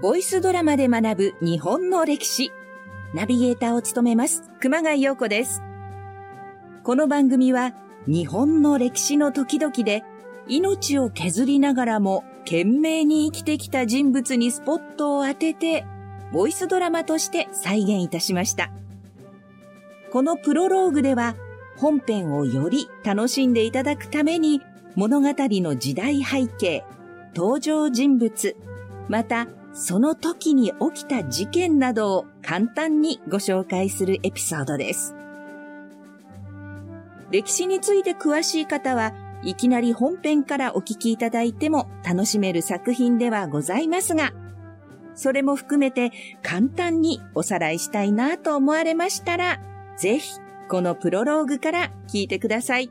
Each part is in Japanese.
ボイスドラマで学ぶ日本の歴史。ナビゲーターを務めます、熊谷陽子です。この番組は、日本の歴史の時々で、命を削りながらも懸命に生きてきた人物にスポットを当てて、ボイスドラマとして再現いたしました。このプロローグでは、本編をより楽しんでいただくために、物語の時代背景、登場人物、またその時に起きた事件などを簡単にご紹介するエピソードです。歴史について詳しい方はいきなり本編からお聞きいただいても楽しめる作品ではございますが、それも含めて簡単におさらいしたいなと思われましたら、ぜひこのプロローグから聞いてください。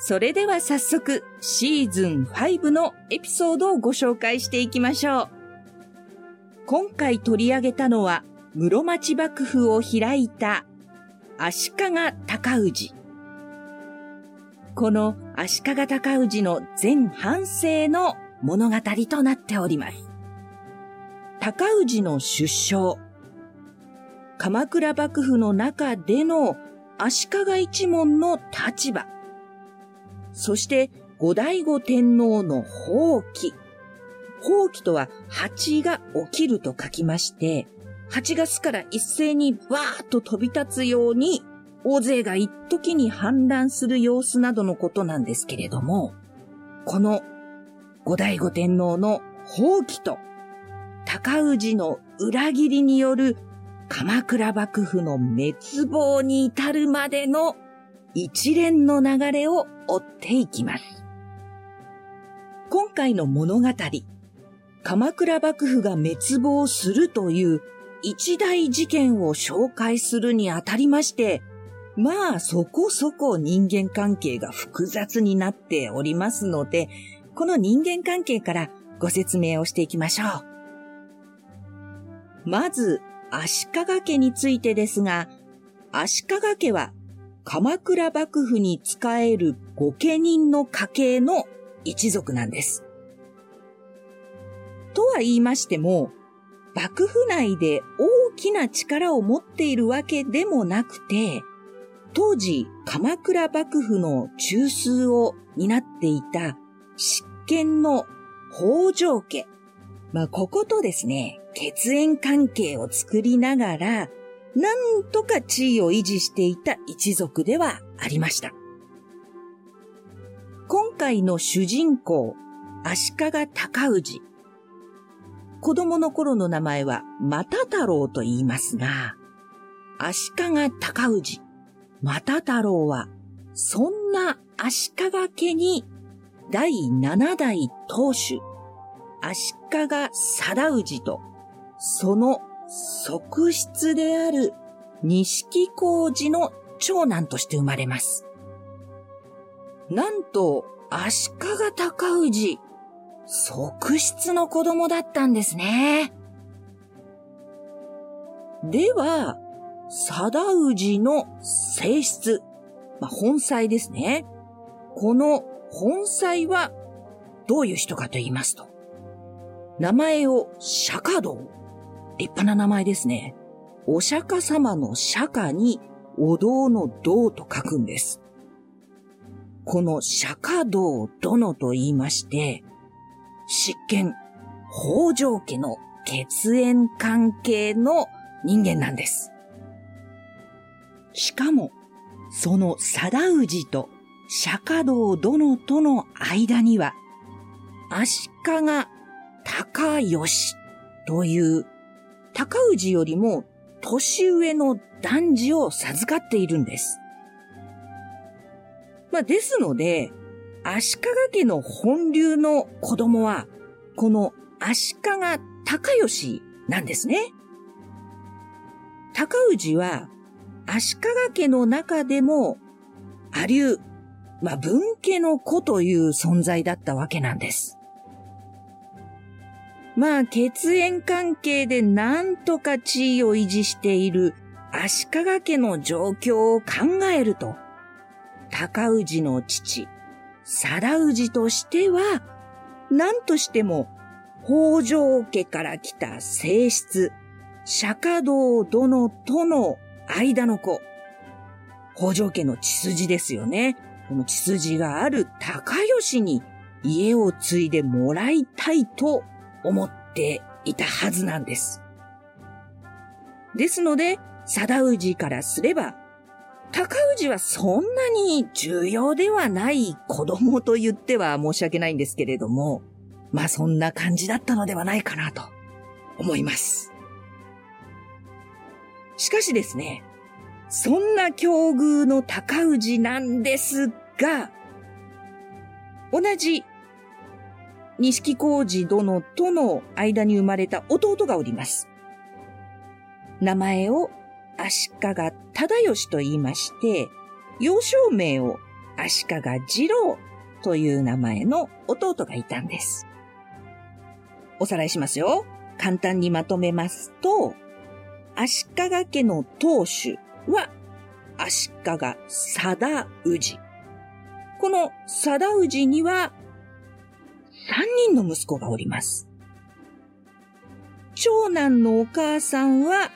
それでは早速シーズン5のエピソードをご紹介していきましょう。今回取り上げたのは室町幕府を開いた足利尊氏。この足利尊氏の全半生の物語となっております。尊氏の出生。鎌倉幕府の中での足利一門の立場。そして、後醍醐天皇の放棄。放棄とは、蜂が起きると書きまして、8月から一斉にバーッと飛び立つように、大勢が一時に反乱する様子などのことなんですけれども、この後醍醐天皇の放棄と、高氏の裏切りによる鎌倉幕府の滅亡に至るまでの一連の流れを追っていきます。今回の物語、鎌倉幕府が滅亡するという一大事件を紹介するにあたりまして、まあそこそこ人間関係が複雑になっておりますので、この人間関係からご説明をしていきましょう。まず、足利家についてですが、足利家は鎌倉幕府に仕える御家人の家系の一族なんです。とは言いましても、幕府内で大きな力を持っているわけでもなくて、当時鎌倉幕府の中枢を担っていた執権の北条家。まあ、こことですね、血縁関係を作りながら、なんとか地位を維持していた一族ではありました。今回の主人公、足利尊氏。子供の頃の名前は又太郎と言いますが、足利尊氏、又太郎は、そんな足利家に第七代当主、足利貞氏と、その側室である錦工事の長男として生まれます。なんと、足利尊氏、側室の子供だったんですね。では、貞氏の性質、まあ、本妻ですね。この本妻はどういう人かと言いますと、名前を釈迦道。立派な名前ですね。お釈迦様の釈迦にお堂の道と書くんです。この釈迦道殿と言いまして、執権、北条家の血縁関係の人間なんです。しかも、その貞氏と釈迦道殿との間には、足利高義という高氏よりも年上の男児を授かっているんです。まあ、ですので、足利家の本流の子供は、この足利高義なんですね。高氏は、足利家の中でも、阿流、まあ、文家の子という存在だったわけなんです。まあ、血縁関係でなんとか地位を維持している足利家の状況を考えると、高氏の父、貞氏としては、何としても北条家から来た正室、釈迦道殿との間の子。北条家の血筋ですよね。この血筋がある高吉に家を継いでもらいたいと思っていたはずなんです。ですので、貞氏からすれば、高氏はそんなに重要ではない子供と言っては申し訳ないんですけれども、まあそんな感じだったのではないかなと思います。しかしですね、そんな境遇の高氏なんですが、同じ錦小路殿との間に生まれた弟がおります。名前を足利忠義と言いまして、幼少名を足利次郎という名前の弟がいたんです。おさらいしますよ。簡単にまとめますと、足利家の当主は足利貞氏。この貞氏には三人の息子がおります。長男のお母さんは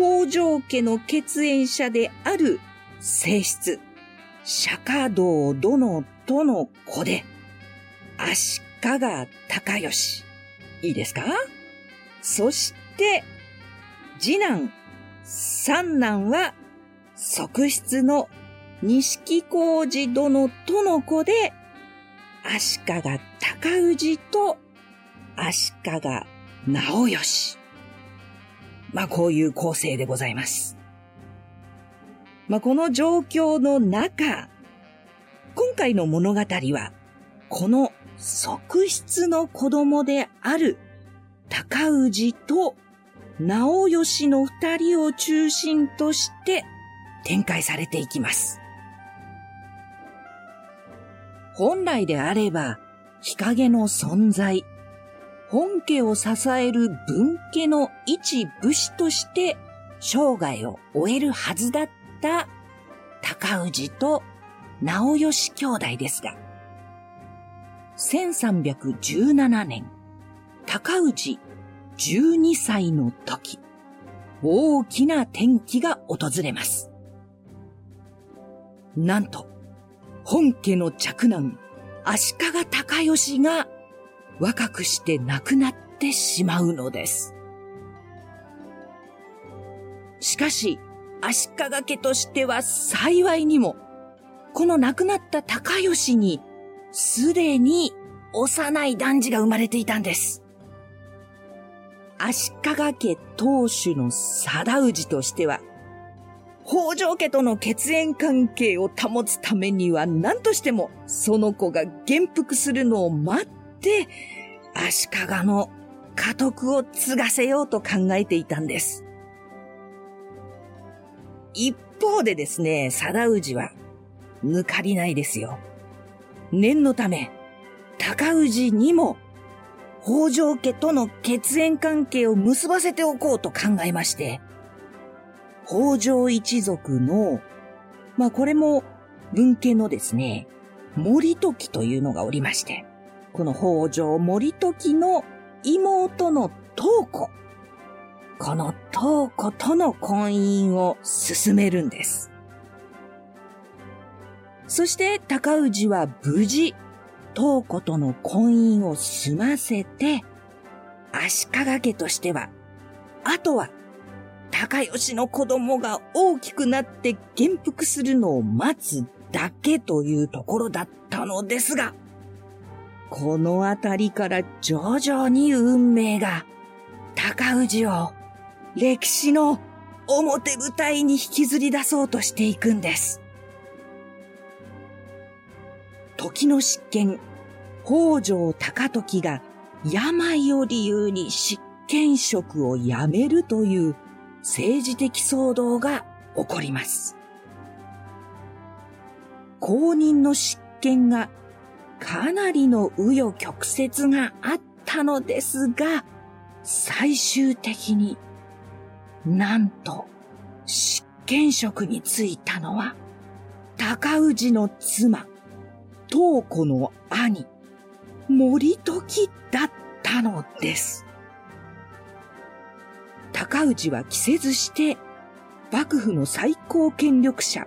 北条家の血縁者である性質、釈迦道殿との子で、足利高義。いいですか？そして、次男、三男は、側室の錦小路殿との子で、足利高氏と足利直義。まあこういう構成でございます。まあこの状況の中、今回の物語は、この側室の子供である高氏と直義の二人を中心として展開されていきます。本来であれば、日陰の存在、本家を支える分家の一武士として生涯を終えるはずだった高氏と直義兄弟ですが、1317年、高氏12歳の時、大きな転機が訪れます。なんと、本家の嫡男、足利高義が若くして亡くなってしまうのです。しかし、足利家としては幸いにも、この亡くなった高吉に、すでに幼い男児が生まれていたんです。足利家当主の貞氏としては、北条家との血縁関係を保つためには何としてもその子が元服するのを待っ、足利の家督を継がせようと考えていたんです。一方でですね、貞氏は、抜かりないですよ。念のため、高氏にも、北条家との血縁関係を結ばせておこうと考えまして、北条一族の、まあこれも文家のですね、森時というのがおりまして、この北条森時の妹の東子。この東子との婚姻を進めるんです。そして高氏は無事、東子との婚姻を済ませて、足利家としては、あとは、高吉の子供が大きくなって元服するのを待つだけというところだったのですが、このあたりから徐々に運命が高氏を歴史の表舞台に引きずり出そうとしていくんです。時の執権、北条高時が病を理由に執権職を辞めるという政治的騒動が起こります。公認の執権がかなりの紆余曲折があったのですが、最終的になんと執権職に就いたのは高氏の妻、東子の兄、森時だったのです。高氏は着せずして、幕府の最高権力者、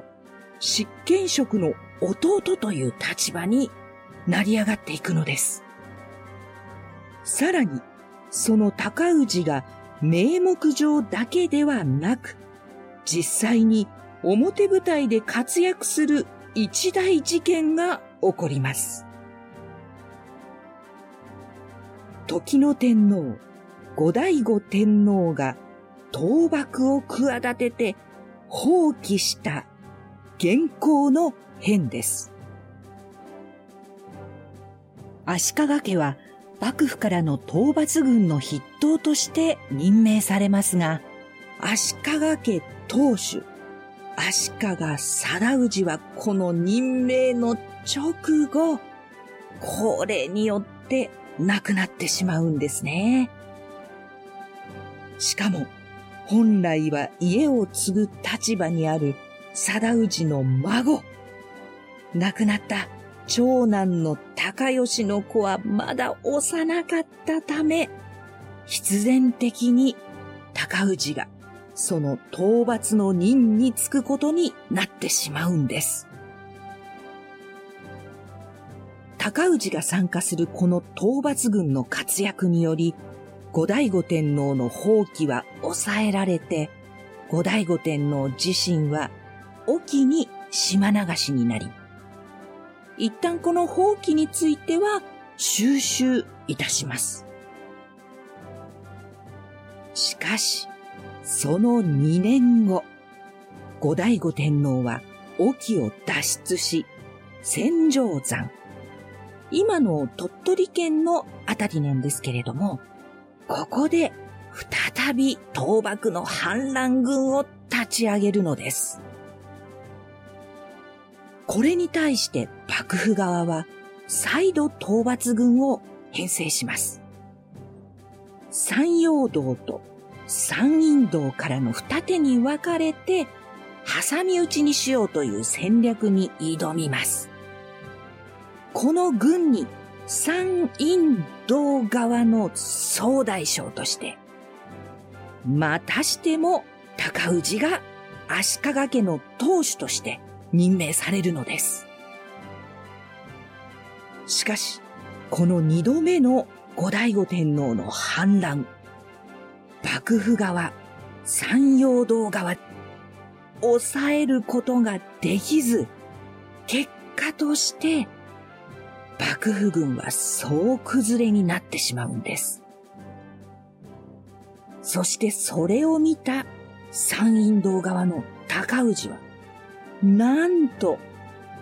執権職の弟という立場に成り上がっていくのです。さらに、その高氏が名目上だけではなく、実際に表舞台で活躍する一大事件が起こります。時の天皇、後醍醐天皇が倒幕を企てて放棄した現行の変です。足利家は幕府からの討伐軍の筆頭として任命されますが、足利家当主、足利貞氏はこの任命の直後、これによって亡くなってしまうんですね。しかも、本来は家を継ぐ立場にある貞氏の孫、亡くなった長男の高吉の子はまだ幼かったため、必然的に高氏がその討伐の任につくことになってしまうんです。高氏が参加するこの討伐軍の活躍により、後醍醐天皇の放棄は抑えられて、後醍醐天皇自身は沖に島流しになり、一旦この放棄については収集いたします。しかし、その2年後、後醍醐天皇は沖を脱出し、戦場山、今の鳥取県のあたりなんですけれども、ここで再び倒幕の反乱軍を立ち上げるのです。これに対して幕府側は再度討伐軍を編成します。山陽道と山陰道からの二手に分かれて挟み撃ちにしようという戦略に挑みます。この軍に山陰道側の総大将として、またしても高氏が足利家の当主として任命されるのです。しかし、この二度目の後醍醐天皇の反乱、幕府側、山陽道側、抑えることができず、結果として、幕府軍は総崩れになってしまうんです。そしてそれを見た山陰道側の高氏は、なんと、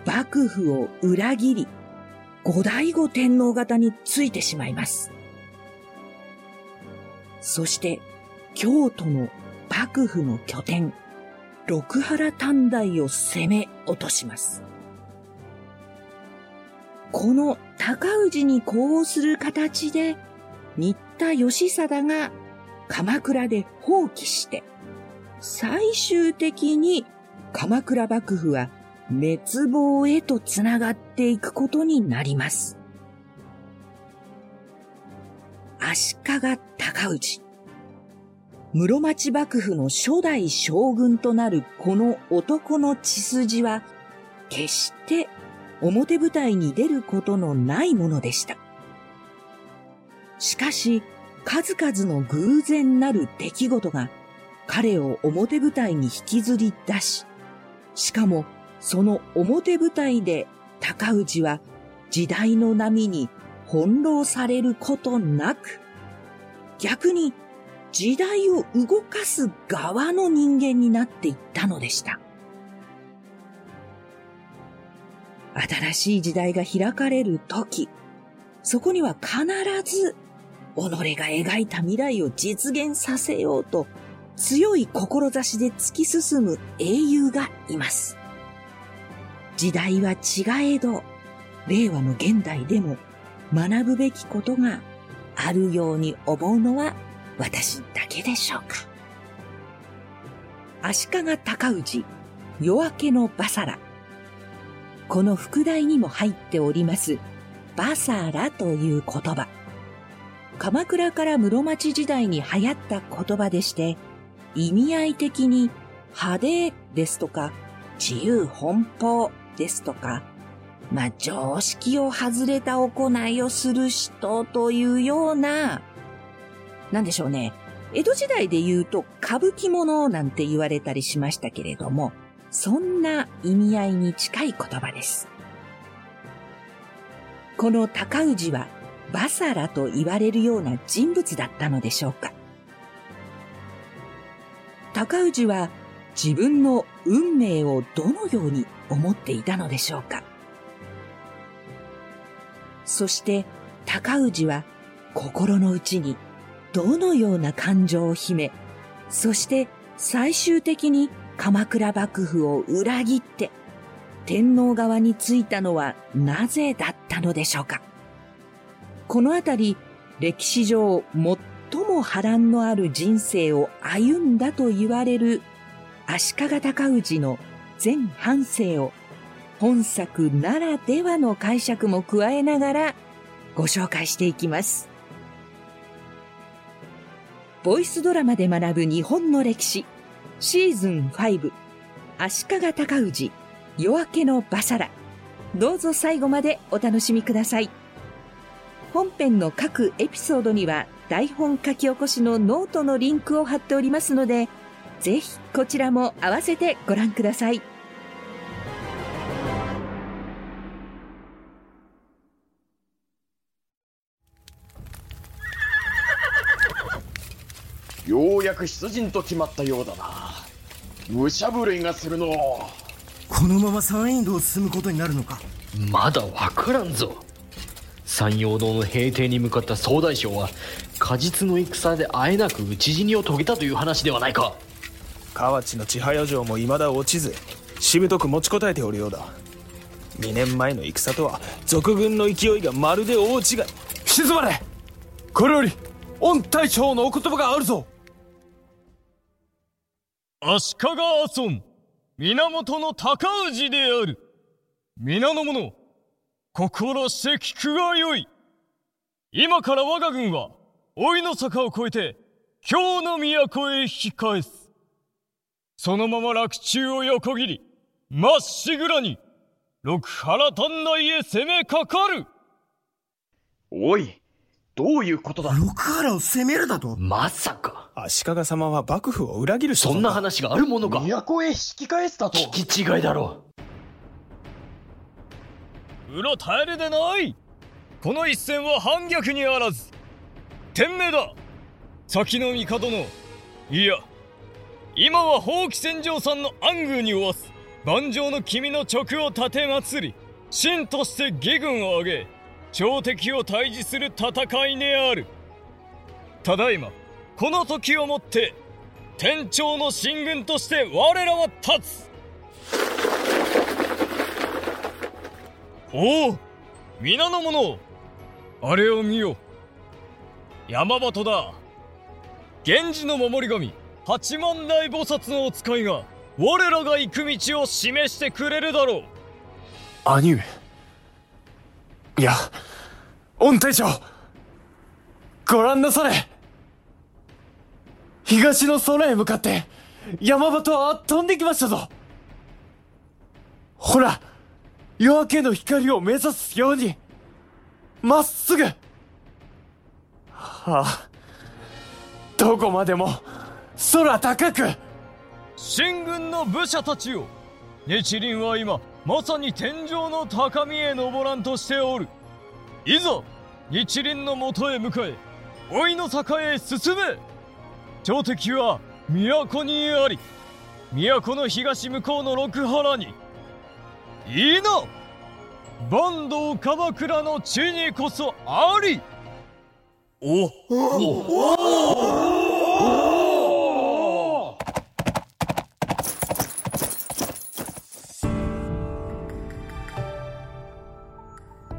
幕府を裏切り、後醍醐天皇方についてしまいます。そして、京都の幕府の拠点、六原短大を攻め落とします。この高氏に呼応する形で、新田義貞が鎌倉で放棄して、最終的に鎌倉幕府は滅亡へとつながっていくことになります。足利尊氏。室町幕府の初代将軍となるこの男の血筋は、決して表舞台に出ることのないものでした。しかし、数々の偶然なる出来事が彼を表舞台に引きずり出し、しかも、その表舞台で高氏は時代の波に翻弄されることなく、逆に時代を動かす側の人間になっていったのでした。新しい時代が開かれる時、そこには必ず己が描いた未来を実現させようと強い志で突き進む英雄がいます。時代は違えど、令和の現代でも学ぶべきことがあるように思うのは私だけでしょうか。足利尊氏、夜明けのバサラ。この副題にも入っております、バサラという言葉。鎌倉から室町時代に流行った言葉でして、意味合い的に派手ですとか、自由奔放ですとか、まあ、常識を外れた行いをする人というような、なんでしょうね。江戸時代で言うと歌舞伎者なんて言われたりしましたけれども、そんな意味合いに近い言葉です。この高氏はバサラと言われるような人物だったのでしょうか高氏は自分の運命をどのように思っていたのでしょうか？そして高氏は心の内にどのような感情を秘め、そして最終的に鎌倉幕府を裏切って天皇側についたのはなぜだったのでしょうか？このあたり歴史上最も波乱のある人生を歩んだと言われる足利尊氏の全半生を本作ならではの解釈も加えながらご紹介していきます。ボイスドラマで学ぶ日本の歴史。シーズン5足利尊氏夜明けのバサラ。どうぞ最後までお楽しみください。本編の各エピソードには台本書き起こしのノートのリンクを貼っておりますのでぜひこちらも合わせてご覧ください。ようやく出陣と決まったようだな。武者震いがするのこのまま山陰道を進むことになるのか。まだ分からんぞ山陽道の平定に向かった総大将は果実の戦であえなく討ち死にを遂げたという話ではないか。河内の千早城も未だ落ちずしぶとく持ちこたえておるようだ。2年前の戦とは賊軍の勢いがまるで大違い。静まれ!これより御大将のお言葉があるぞ!足利阿尊源の高氏である。皆の者心して聞くがよい。今から我が軍は老いの坂を越えて京の都へ引き返す。そのまま洛中を横切りまっしぐらに六原丹内へ攻めかかる。おいどういうことだ？六原を攻めるだと？まさか。足利様は幕府を裏切るそんな話があるものか。都へ引き返すだと。聞き違いだろう裏耐えるでない。この一戦は反逆にあらず。天命だ。先の帝の。いや今は法規戦場さんの暗宮におわす。万丈の君の直を立て祭り。真として義軍を挙げ朝敵を退治する戦いである。ただいまこの時をもって天朝の進軍として我らは立つ。おお皆の者。あれを見よ。山端だ。源氏の守り神八万大菩薩のお使いが我らが行く道を示してくれるだろう。兄上。いや御大将ご覧なされ。東の空へ向かって、山端は飛んできましたぞ。ほら夜明けの光を目指すように、まっすぐ。はあ、どこまでも、空高く。秦軍の武者たちよ日輪は今、まさに天井の高みへ登らんとしておる。いざ、日輪のもとへ向かえ、老いの坂へ進め。朝敵は都にあり都の東向こうの六原にいいな坂東鎌倉の地にこそあり。おおお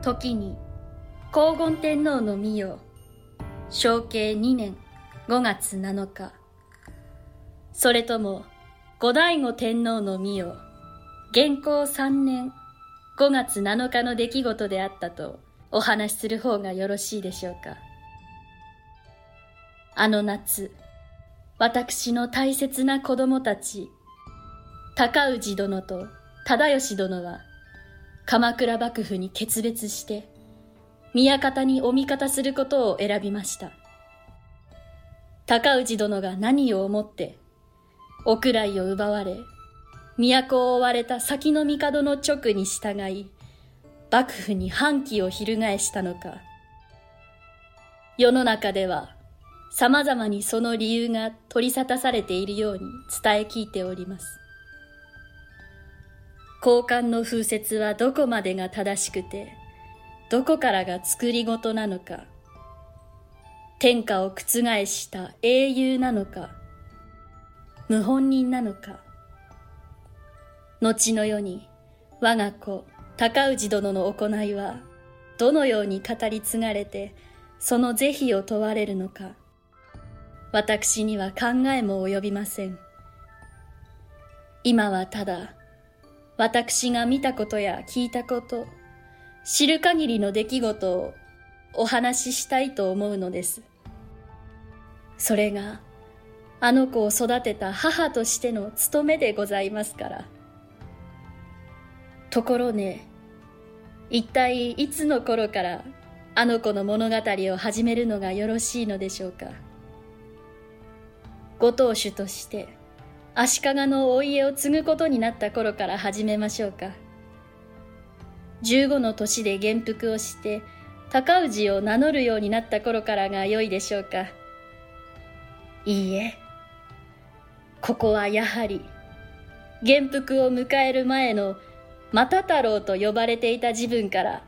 時に黄金天皇の御代承継2年5月7日。それとも後醍醐天皇の御代。元寇3年5月7日の出来事であったとお話しする方がよろしいでしょうかあの夏、私の大切な子供たち、高氏殿と忠義殿は、鎌倉幕府に決別して、宮方にお味方することを選びました。高氏殿が何を思って、お位を奪われ、都を追われた先の帝の直に従い、幕府に反旗を翻したのか。世の中では、様々にその理由が取り沙汰されているように伝え聞いております。交換の風説はどこまでが正しくて、どこからが作り事なのか、天下を覆した英雄なのか、謀反人なのか、後の世に我が子高氏殿の行いはどのように語り継がれてその是非を問われるのか私には考えも及びません。今はただ私が見たことや聞いたこと知る限りの出来事をお話ししたいと思うのです。それがあの子を育てた母としての務めでございますからところね一体いつの頃からあの子の物語を始めるのがよろしいのでしょうか。ご当主として足利のお家を継ぐことになった頃から始めましょうか。15の年で元服をして高氏を名乗るようになった頃からが良いでしょうか。いいえここはやはり元服を迎える前の又太郎と呼ばれていた自分から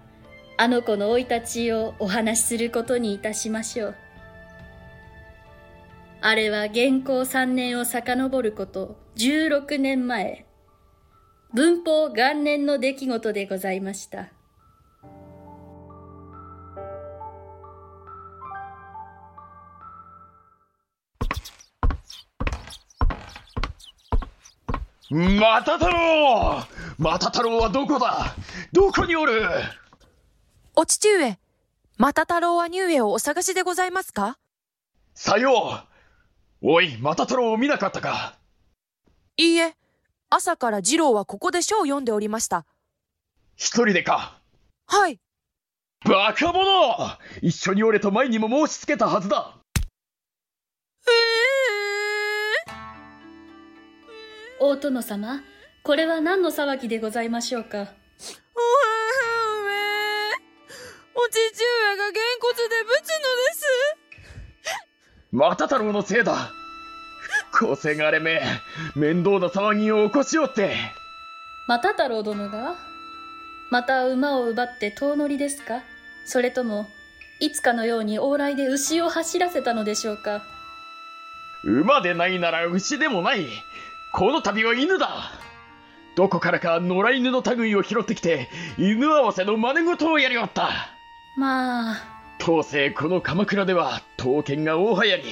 あの子の生い立ちをお話しすることにいたしましょう。あれは元寇3年を遡ること16年前文法元年の出来事でございました。また太郎また太郎はどこだ？どこにおる？お父上、また太郎は乳上をお探しでございますか？さよう。おい、また太郎を見なかったか？いいえ、朝から次郎はここで書を読んでおりました。一人でか？はい。バカ者！一緒におれと前にも申し付けたはずだ大殿様これは何の騒ぎでございましょうか？お父上がげんこつでぶつのです。また太郎のせいだ個性がれめ面倒な騒ぎを起こしおってまた太郎殿がまた馬を奪って遠乗りですかそれともいつかのように往来で牛を走らせたのでしょうか馬でないなら牛でもないこの度は犬だ。どこからか野良犬の類を拾ってきて犬合わせの真似事をやりおった。まあ。当世この鎌倉では刀剣が大流行り。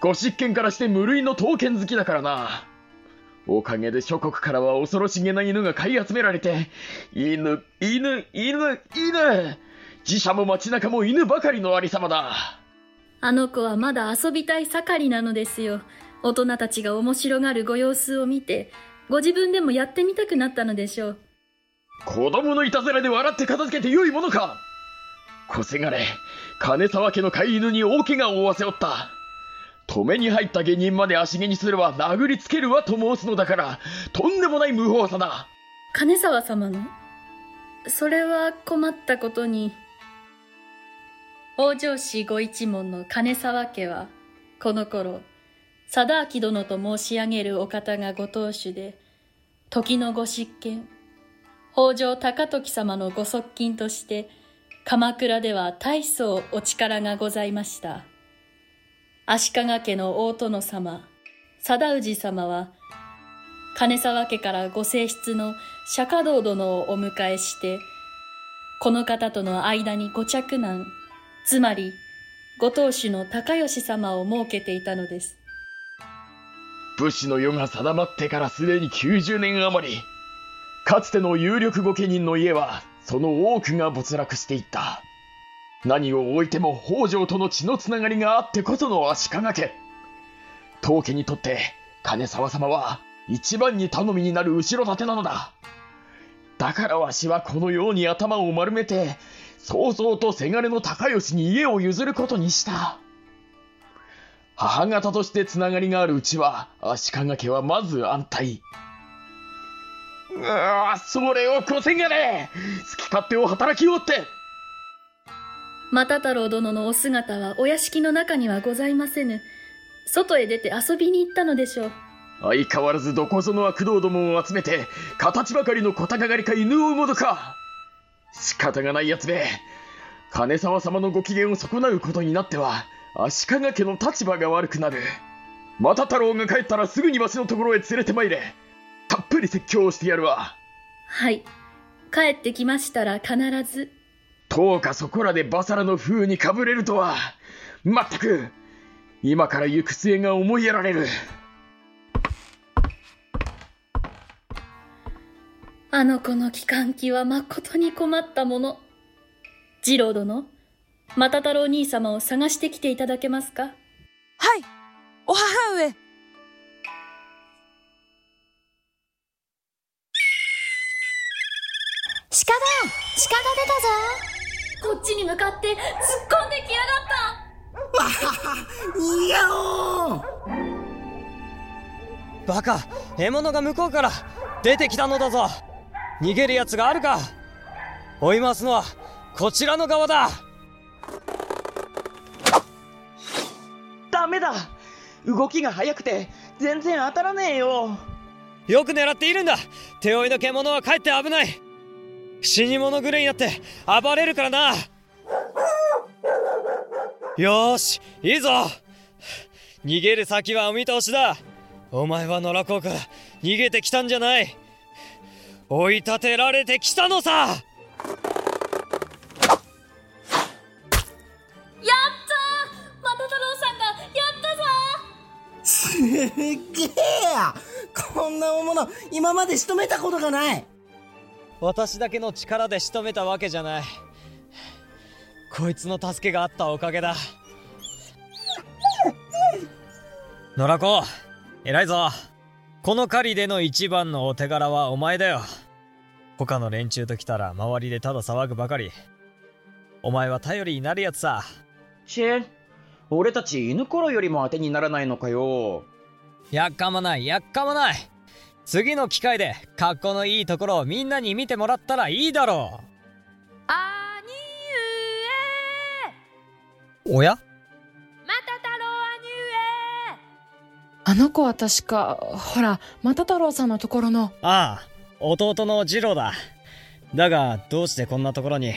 ご執権からして無類の刀剣好きだからな。おかげで諸国からは恐ろしげな犬が買い集められて犬犬犬犬。自社も街中も犬ばかりのありさまだ。あの子はまだ遊びたい盛りなのですよ大人たちが面白がるご様子を見てご自分でもやってみたくなったのでしょう。子供のいたずらで笑って片付けてよいものか。小せがれ金沢家の飼い犬に大怪我を負わせおった。止めに入った下人まで足毛にすれば殴りつけるわと申すのだからとんでもない無法さだ。金沢様の？それは困ったことに。北条氏ご一門の金沢家はこの頃貞明殿と申し上げるお方がご当主で時のご執権北条高時様のご側近として鎌倉では大層お力がございました。足利家の大殿様貞氏様は金沢家からご正室の釈迦道殿をお迎えしてこの方との間にご嫡男つまりご当主の高義様を設けていたのです。武士の世が定まってからすでに90年余りかつての有力御家人の家はその多くが没落していった何を置いても北条との血のつながりがあってこその足利家。当家にとって金沢様は一番に頼みになる後ろ盾なのだ。だからわしはこのように頭を丸めて、早々とせがれの高吉に家を譲ることにした。母方としてつながりがあるうちは、足利家はまず安泰。うわそれをこせがれ好き勝手を働きおって又太郎殿のお姿はお屋敷の中にはございませぬ。外へ出て遊びに行ったのでしょう。相変わらずどこぞの悪道どもを集めて、形ばかりの小高狩りか犬を産むのか仕方がないやつめ。金沢様のご機嫌を損なうことになっては、足利家の立場が悪くなる。又太郎が帰ったらすぐにわしのところへ連れて参れ。たっぷり説教をしてやるわ。はい。帰ってきましたら必ず。とうかそこらでバサラの風にかぶれるとは。まったく、今から行く末が思いやられる。あの子の帰還期は誠に困ったもの。次郎殿、又太郎兄様を探してきていただけますか？はいお母上。鹿だ鹿が出たぞ。こっちに向かって突っ込んできやがった。いやおバカ獲物が向こうから出てきたのだぞ。逃げるやつがあるか。追いますのはこちらの側だダメだ。動きが速くて全然当たらねえよ。よく狙っているんだ。手負いの獣はかえって危ない。死に物狂いになって暴れるからな。よしいいぞ。逃げる先はお見通しだ。お前は野良子か。逃げてきたんじゃない。追い立てられてきたのさ。っげえこんな大物今まで仕留めたことがない。私だけの力で仕留めたわけじゃない。こいつの助けがあったおかげだ。野良子偉いぞ。この狩りでの一番のお手柄はお前だよ。他の連中と来たら周りでただ騒ぐばかり。お前は頼りになるやつさ。チェ俺たち犬頃よりも当てにならないのかよやっかまないやっかまない。次の機会で格好のいいところをみんなに見てもらったらいいだろ兄うおや？上又太郎兄上。あの子は確かほら又太郎さんのところの。ああ弟の次郎だ。だがどうしてこんなところに？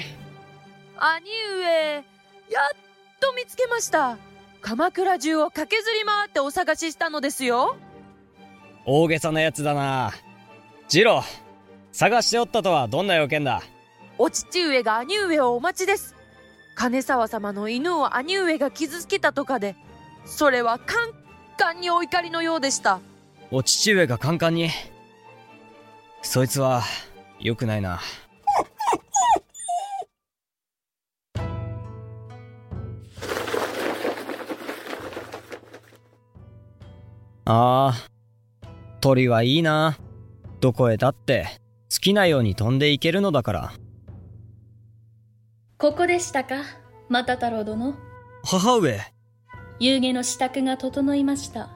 兄上やっと見つけました鎌倉中を駆けずり回ってお探ししたのですよ。大げさなやつだな。次郎探しておったとはどんな用件だ？お父上が兄上をお待ちです。金沢様の犬を兄上が傷つけたとかでそれはカンカンにお怒りのようでした。お父上がカンカンに？そいつは良くないなああ鳥はいいな。どこへだって好きなように飛んでいけるのだから。ここでしたか又太郎殿。母上。夕げの支度が整いました。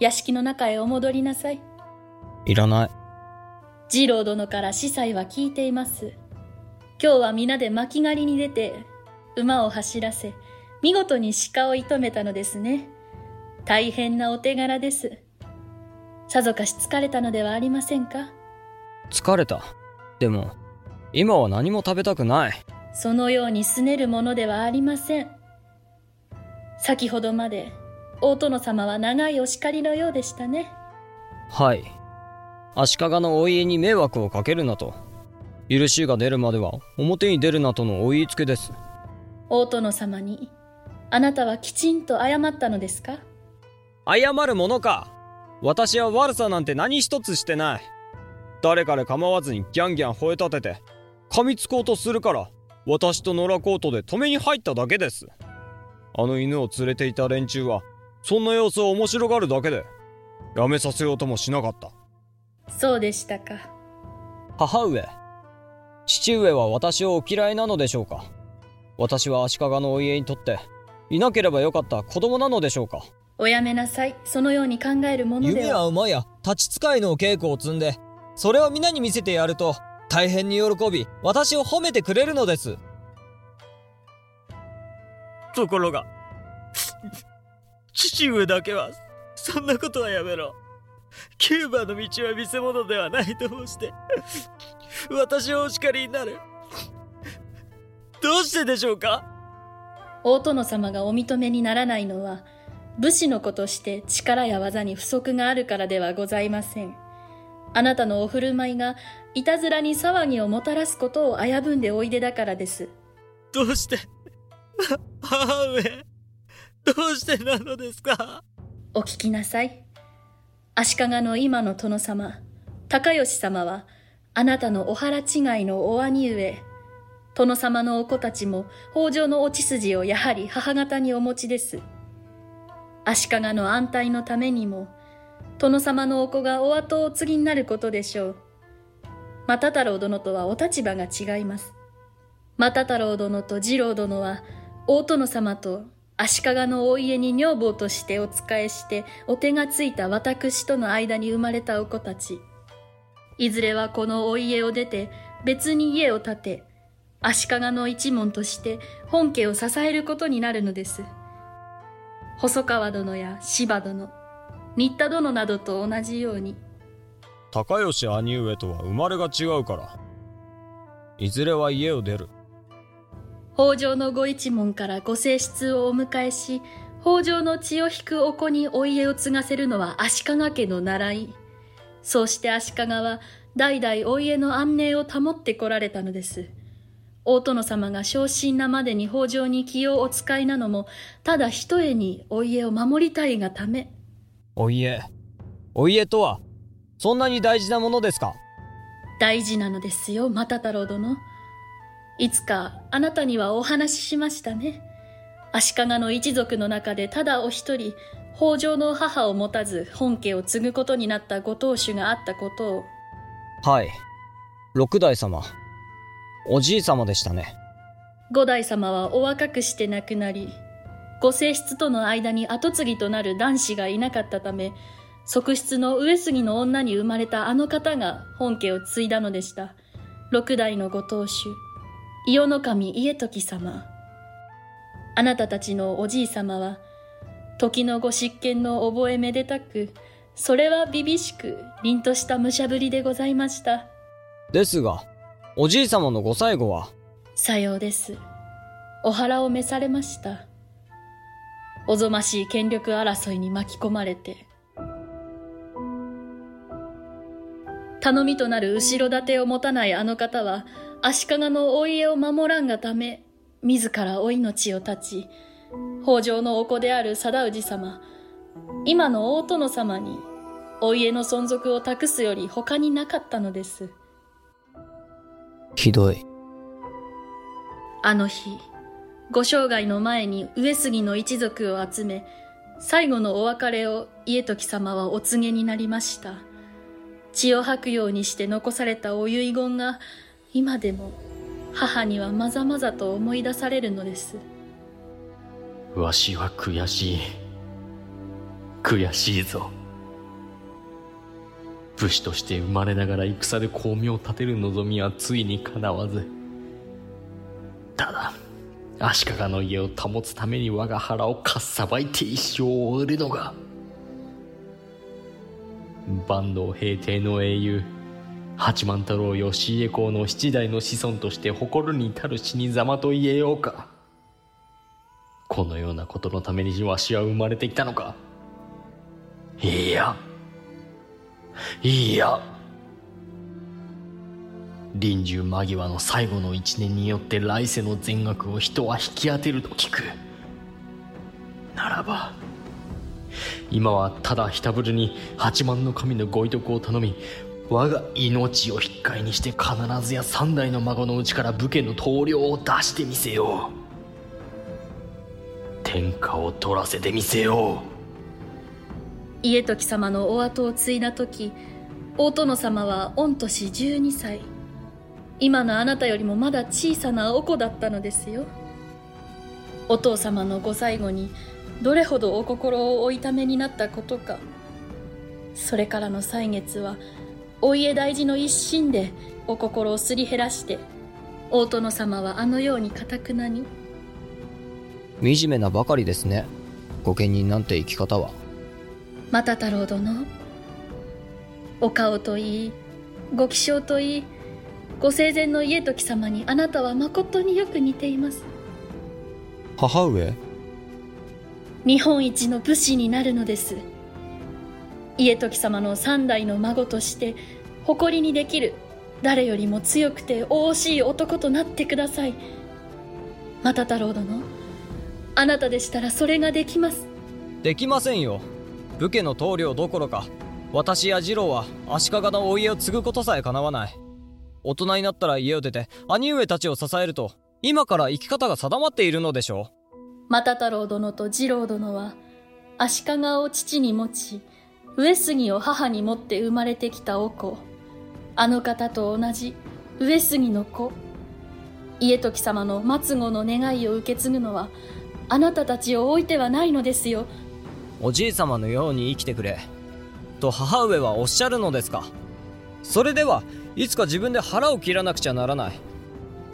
屋敷の中へお戻りなさい。いらない。次郎殿から司祭は聞いています。今日は皆で巻き狩りに出て馬を走らせ見事に鹿を射止めたのですね大変なお手柄です。さぞかし疲れたのではありませんか？疲れた。でも今は何も食べたくない。そのように拗ねるものではありません。先ほどまで大殿様は長いお叱りのようでしたね。はい。足利のお家に迷惑をかけるなと。許しが出るまでは表に出るなとのお言いつけです。大殿様にあなたはきちんと謝ったのですか？謝るものか。私は悪さなんて何一つしてない。誰彼構わずにギャンギャン吠え立てて噛みつこうとするから私と野良コートで止めに入っただけです。あの犬を連れていた連中はそんな様子を面白がるだけでやめさせようともしなかった。そうでしたか。母上。父上は私をお嫌いなのでしょうか。私は足利のお家にとっていなければよかった子供なのでしょうかおやめなさい。そのように考えるもので弓はや馬や立ち使いの稽古を積んでそれを皆に見せてやると大変に喜び私を褒めてくれるのです。ところが父上だけはそんなことはやめろ。キューバの道は見せ物ではないと申して私をお叱りになる。どうしてでしょうか？大殿様がお認めにならないのは武士の子として力や技に不足があるからではございません。あなたのお振る舞いがいたずらに騒ぎをもたらすことを危ぶんでおいでだからです。どうして？母上どうしてなのですか？お聞きなさい。足利の今の殿様高吉様はあなたのお腹違いのお兄上。殿様のお子たちも北条のお血筋をやはり母方にお持ちです足利の安泰のためにも殿様のお子がお後をお継ぎになることでしょう。又太郎殿とはお立場が違います。又太郎殿と次郎殿は大殿様と足利のお家に女房としてお仕えしてお手がついた私との間に生まれたお子たち。いずれはこのお家を出て別に家を建て足利の一門として本家を支えることになるのです。細川殿や柴殿新田殿などと同じように。高吉兄上とは生まれが違うから。いずれは家を出る。北条のご一門からご正室をお迎えし北条の血を引くお子にお家を継がせるのは足利家の習い。そうして足利は代々お家の安寧を保ってこられたのです大殿様が昇進なまでに北条に気をお使いなのもただ一重にお家を守りたいがため。お家。お家とはそんなに大事なものですか？大事なのですよ又太郎殿。いつかあなたにはお話ししましたね。足利の一族の中でただお一人北条の母を持たず本家を継ぐことになったご当主があったことを。はい。六代様おじい様でしたね。五代様はお若くして亡くなりご正室との間に跡継ぎとなる男子がいなかったため側室の上杉の女に生まれたあの方が本家を継いだのでした。六代のご当主伊予守家時様。あなたたちのおじい様は時のご執権の覚えめでたくそれはびびしく凛とした武者ぶりでございました。ですがおじい様のご最後は？さようです。お腹を召されました。おぞましい権力争いに巻き込まれて。頼みとなる後ろ盾を持たないあの方は足利のお家を守らんがため自らお命を絶ち北条のお子である貞氏様今の大殿様にお家の存続を託すより他になかったのです。ひどい。あの日ご生涯の前に上杉の一族を集め最後のお別れを家時様はお告げになりました。血を吐くようにして残されたお遺言が今でも母にはまざまざと思い出されるのです。わしは悔しい。悔しいぞ武士として生まれながら戦で功名を立てる望みはついに叶わず。ただ足利の家を保つために我が腹をかっさばいて一生を終えるのが坂東平定の英雄八幡太郎義家公の七代の子孫として誇るに至る死に様と言えようか。このようなことのためにわしは生まれてきたのか。いやいや。臨終間際の最後の一年によって来世の全額を人は引き当てると聞く。ならば今はただひたぶるに八幡の神のご遺徳を頼み我が命を引き換えにして必ずや三代の孫のうちから武家の棟梁を出してみせよう。天下を取らせてみせよう。家時様のお後を継いだ時大殿様は御年12歳。今のあなたよりもまだ小さなお子だったのですよ。お父様のご最後にどれほどお心をお痛めになったことか。それからの歳月はお家大事の一心でお心をすり減らして大殿様はあのようにかたくなに惨めなばかりですね。御家人なんて生き方は。又太郎殿。お顔といいご気性といいご生前の家時様にあなたは誠によく似ています。母上？日本一の武士になるのです。家時様の三代の孫として誇りにできる誰よりも強くて惜しい男となってください。又太郎殿あなたでしたらそれができます。できませんよ武家の棟梁どころか私や次郎は足利のお家を継ぐことさえ叶わない。大人になったら家を出て兄上たちを支えると今から生き方が定まっているのでしょう。又太郎殿と次郎殿は足利を父に持ち上杉を母に持って生まれてきたお子。あの方と同じ上杉の子。家時様の末後の願いを受け継ぐのはあなたたちを置いてはないのですよ。おじい様のように生きてくれ。と母上はおっしゃるのですか。それではいつか自分で腹を切らなくちゃならない。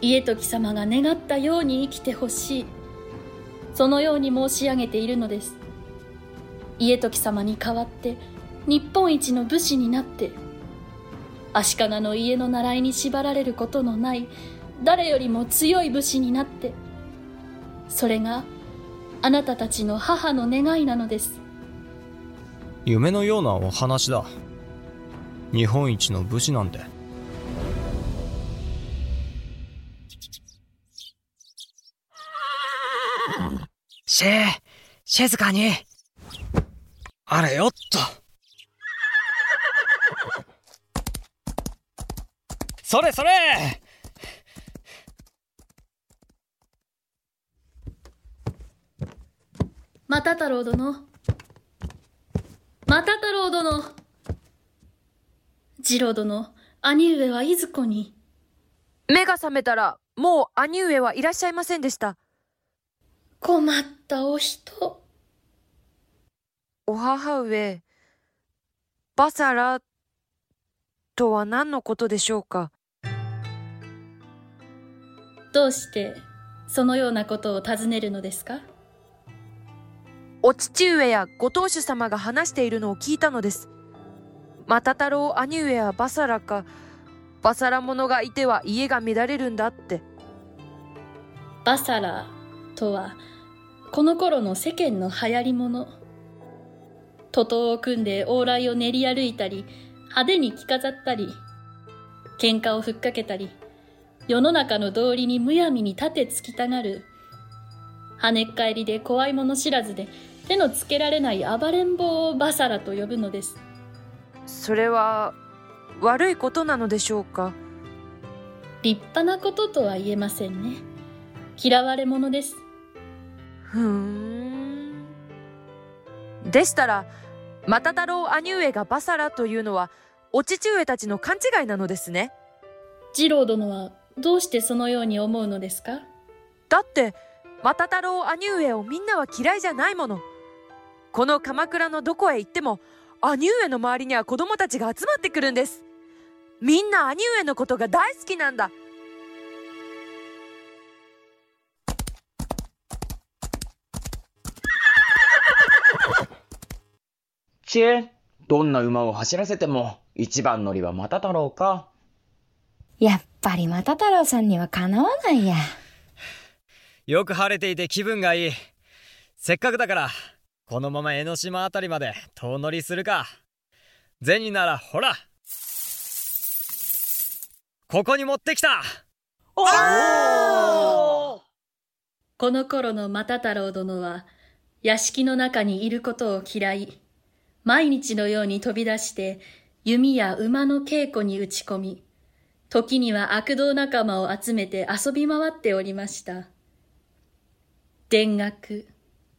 家時様が願ったように生きてほしい。そのように申し上げているのです。家時様に代わって日本一の武士になって足利の家の習いに縛られることのない誰よりも強い武士になってそれがあなたたちの母の願いなのです。夢のようなお話だ。日本一の武士なんて。しー静かに。あれよっと。それそれ又太郎殿。又太郎殿。次郎殿兄上はいずこに。目が覚めたらもう兄上はいらっしゃいませんでした。困ったお人。お母上バサラとは何のことでしょうか？どうしてそのようなことを尋ねるのですか？お父上やご当主様が話しているのを聞いたのです。又太郎兄上はバサラか、バサラ者がいては家が乱れるんだって。バサラとは、この頃の世間の流行り物。徒党を組んで往来を練り歩いたり、派手に着飾ったり、喧嘩をふっかけたり、世の中の道理にむやみに立てつきたがる、跳ねっ返りで怖いもの知らずで手のつけられない暴れん坊をバサラと呼ぶのです。それは悪いことなのでしょうか？立派なこととは言えませんね。嫌われ者です。ふん。でしたら又太郎兄上がバサラというのはお父上たちの勘違いなのですね。次郎殿はどうしてそのように思うのですか？だって又太郎兄上をみんなは嫌いじゃないものこの鎌倉のどこへ行っても兄上の周りには子供たちが集まってくるんですみんな兄上のことが大好きなんだちえ、どんな馬を走らせても一番乗りは又太郎か？やっぱり又太郎さんにはかなわないや。よく晴れていて気分がいい。せっかくだから、このまま江ノ島あたりまで遠乗りするか。銭ならほらここに持ってきたおこの頃の又太郎殿は、屋敷の中にいることを嫌い、毎日のように飛び出して、弓や馬の稽古に打ち込み、時には悪道仲間を集めて遊び回っておりました。田楽、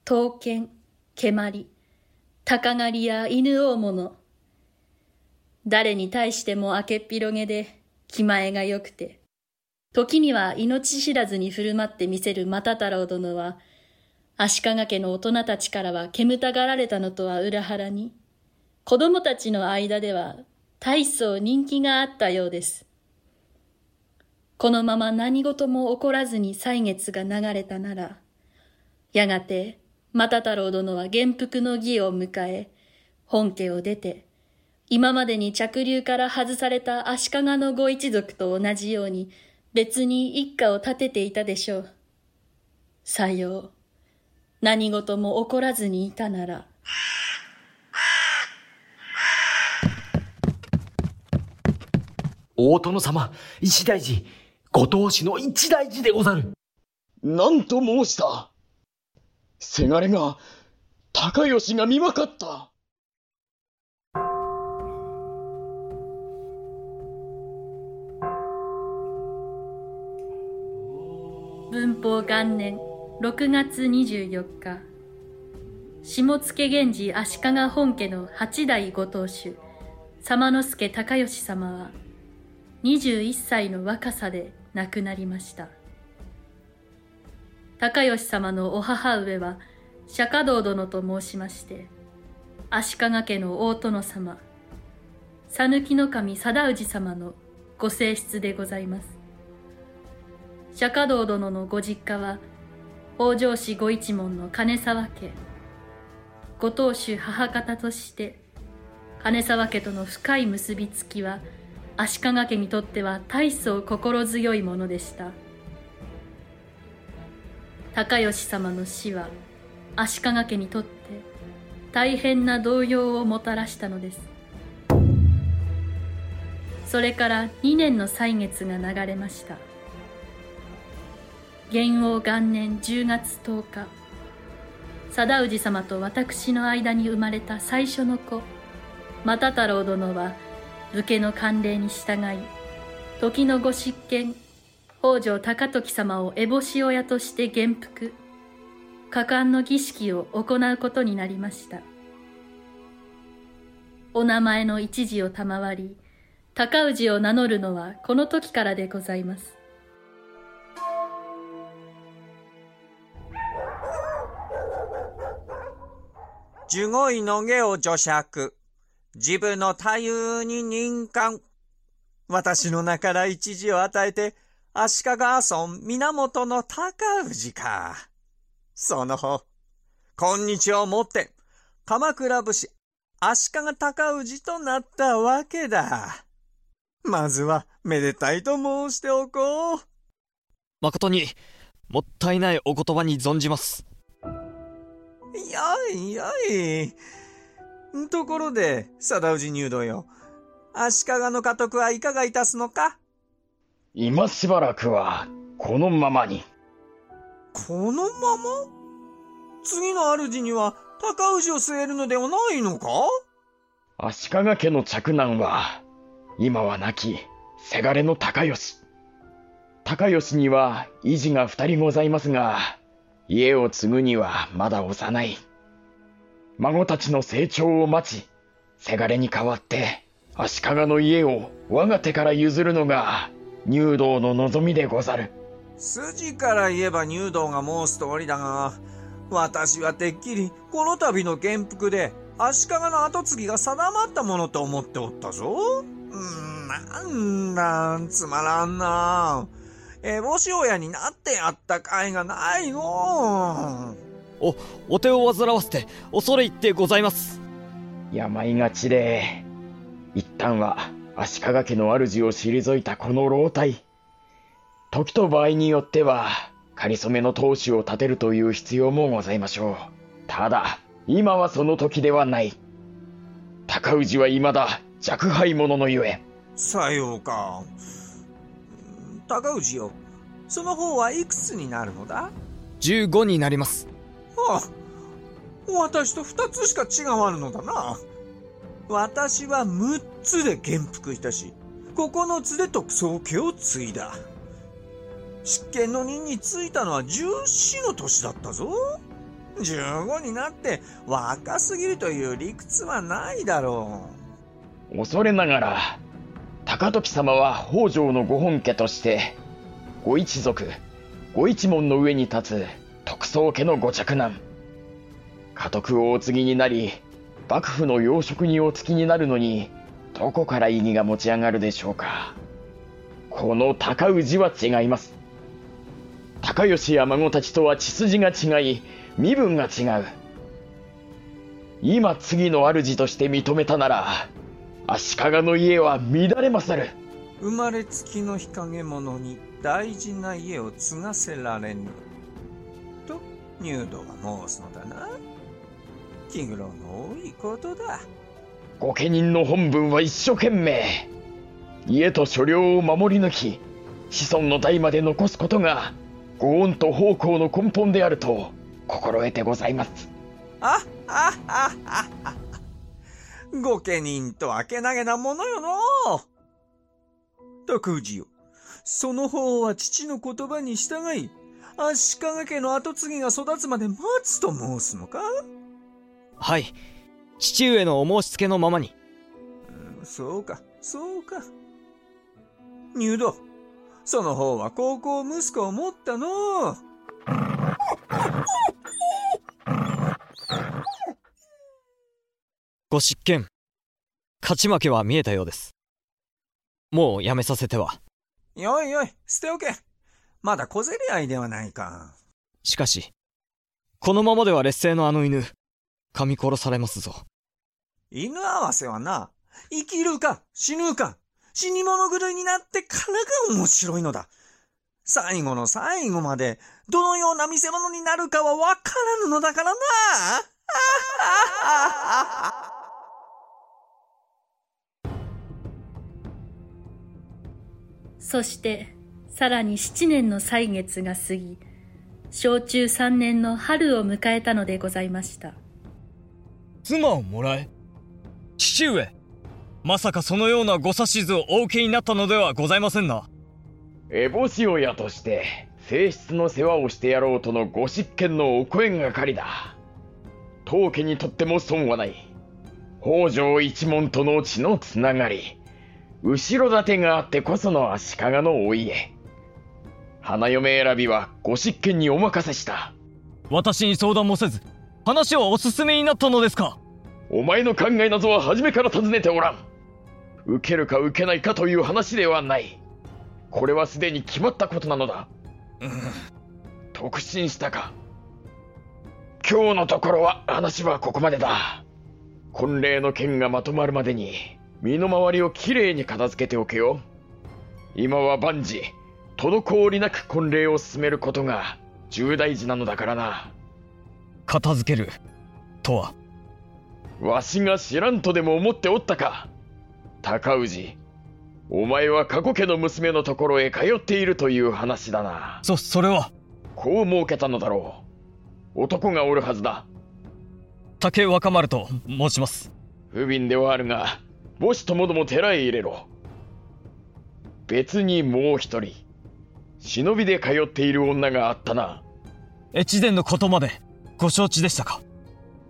刀剣、蹴鞠、鷹狩りや犬大物。誰に対しても明けっぴろげで気前が良くて、時には命知らずに振る舞ってみせる又太郎殿は、足利家の大人たちからは煙たがられたのとは裏腹に、子供たちの間では大層人気があったようです。このまま何事も起こらずに歳月が流れたなら、やがて、又太郎殿は元服の儀を迎え、本家を出て、今までに着流から外された足利のご一族と同じように、別に一家を立てていたでしょう。さよう。何事も起こらずにいたなら。大殿様、一大事、ご当主の一大事でござる。何と申したせがれが、高吉が見まかった。文法元年6月24日下野源氏足利本家の八代ご当主様之助高義様は21歳の若さで亡くなりました高義様のお母上は釈迦道殿と申しまして足利家の大殿様讃岐の神貞氏様のご正室でございます釈迦道殿のご実家は、北条氏ご一門の金沢家、ご当主母方として、金沢家との深い結びつきは、足利家にとっては大層心強いものでした。高吉様の死は、足利家にとって大変な動揺をもたらしたのです。それから2年の歳月が流れました。元王元年10月10日貞氏様と私の間に生まれた最初の子又太郎殿は武家の慣例に従い時のご執権北条高時様を烏帽子親として元服果敢の儀式を行うことになりましたお名前の一字を賜り高氏を名乗るのはこの時からでございます十五位の下を除釈。自分の太夫に任官。私の名から一時を与えて、足利阿尊源の高氏か。その方、今日をもって、鎌倉武士、足利高氏となったわけだ。まずは、めでたいと申しておこう。誠に、もったいないお言葉に存じます。やいやい。ところで、貞氏入道よ。足利の家督はいかがいたすのか？今しばらくは、このままに。このまま？次の主には、高氏を据えるのではないのか？足利家の嫡男は、今は亡き、せがれの高吉。高吉には、維持が二人ございますが、家を継ぐにはまだ幼い。孫たちの成長を待ち、せがれに代わって足利の家を我が手から譲るのが入道の望みでござる。筋から言えば入道が申す通りだが、私はてっきりこの度の元服で足利の跡継ぎが定まったものと思っておったぞ。うん、なんだ、つまらんな。え帽子親になってやった甲斐がないの？お、お手を煩わせて、恐れ入ってございます。病がちで、一旦は足利家の主を退いたこの老体。時と場合によっては、仮初めの当主を立てるという必要もございましょう。ただ、今はその時ではない。高氏は未だ若輩者のゆえ。さようか。高氏よ。その方はいくつになるのだ ?15 になります。ああ、私と二つしか違わぬのだな。私は6つで元服したし、9つで特捜家を継いだ。執権の任に就いたのは14の年だったぞ。15になって若すぎるという理屈はないだろう。恐れながら、高時様は北条のご本家として、ご一族、ご一門の上に立つ特捜家のご嫡男。家督をお継ぎになり、幕府の要職におつきになるのに、どこから意義が持ち上がるでしょうか。この高氏は違います。高吉や孫たちとは血筋が違い、身分が違う。今次の主として認めたなら、足利の家は乱れまする。生まれつきの日陰者に大事な家を継がせられぬ。と、入道が申すのだな。気苦労の多いことだ。御家人の本分は一生懸命。家と所領を守り抜き、子孫の代まで残すことが、ご恩と奉公の根本であると心得てございます。あっあああ御家人と明け投げなものよの徳氏よ。その方は父の言葉に従い、足利家の跡継ぎが育つまで待つと申すのかはい。父上のお申し付けのままに。うん、そうか、そうか。入道。その方は高校息子を持ったのご執権、勝ち負けは見えたようです。もうやめさせては。よいよい、捨ておけ。まだ小競り合いではないか。しかし、このままでは劣勢のあの犬、噛み殺されますぞ。犬合わせはな、生きるか死ぬか死に物狂いになってからが面白いのだ。最後の最後まで、どのような見せ物になるかはわからぬのだからな。そして、さらに七年の歳月が過ぎ、小中三年の春を迎えたのでございました。妻をもらえ父上まさかそのようなご指図をお受けになったのではございませんな。烏帽子親として、正室の世話をしてやろうとのご執権のお声がかりだ。当家にとっても損はない。北条一門との血のつながり。後ろ盾があってこその足利のお家。花嫁選びはご執権にお任せした。私に相談もせず、話をお勧めになったのですか？お前の考えなぞは初めから尋ねておらん。受けるか受けないかという話ではない。これはすでに決まったことなのだ。うん、特進したか。今日のところは話はここまでだ。婚礼の件がまとまるまでに、身の回りをきれいに片付けておけよ。今は万事、滞りなく婚礼を進めることが重大事なのだからな。片付ける、とはわしが知らんとでも思っておったか。高氏、お前は過去家の娘のところへ通っているという話だな。そ、それはこう設けたのだろう。男がおるはずだ。竹若丸と申します。不憫ではあるが、母子ともども寺へ入れろ。別にもう一人、忍びで通っている女があったな。越前のことまでご承知でしたか？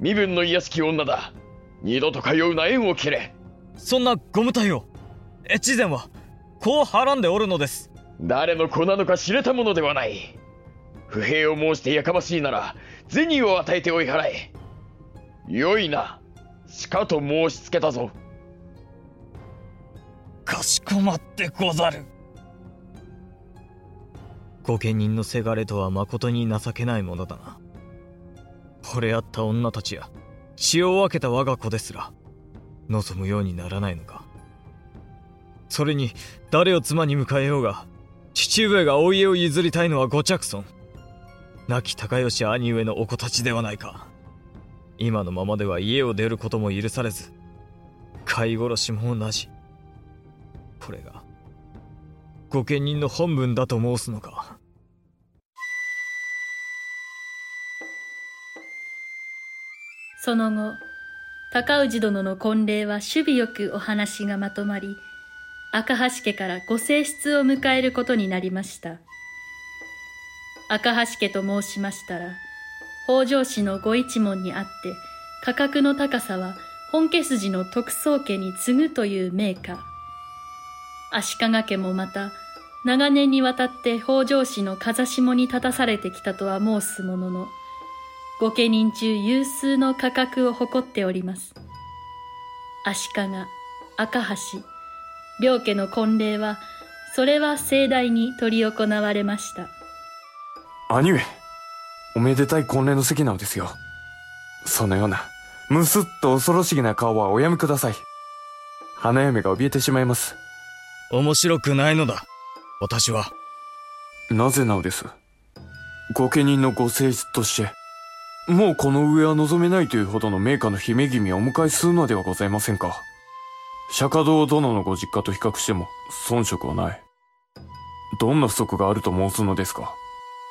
身分の卑しき女だ。二度と通うな縁を切れ。そんなご無体を。越前はこうはらんでおるのです。誰の子なのか知れたものではない。不平を申してやかましいなら銭を与えて追い払え。よいな。しかと申しつけたぞ。かしこまってござる。御家人のせがれとはまことに情けないものだな惚れ合った女たちや血を分けた我が子ですら望むようにならないのか。それに誰を妻に迎えようが父上がお家を譲りたいのはご着尊。亡き高吉兄上のお子たちではないか。今のままでは家を出ることも許されず飼い殺しも同じこれが御家人の本分だと申すのか。その後高氏殿の婚礼は守備よくお話がまとまり、赤橋家からご正室を迎えることになりました。赤橋家と申しましたら、北条氏のご一門にあって、価格の高さは本家筋の特捜家に次ぐという名家。足利家もまた、長年にわたって北条氏の風下に立たされてきたとは申すものの、御家人中有数の価格を誇っております。足利、赤橋、両家の婚礼は、それは盛大に執り行われました。兄上、おめでたい婚礼の席なのですよ。そのような、むすっと恐ろしげな顔はおやめください。花嫁が怯えてしまいます。面白くないのだ。私は。なぜなのです御家人のご性質として、もうこの上は望めないというほどの名家の姫君をお迎えするのではございませんか。釈迦堂殿のご実家と比較しても遜色はない。どんな不足があると申すのですか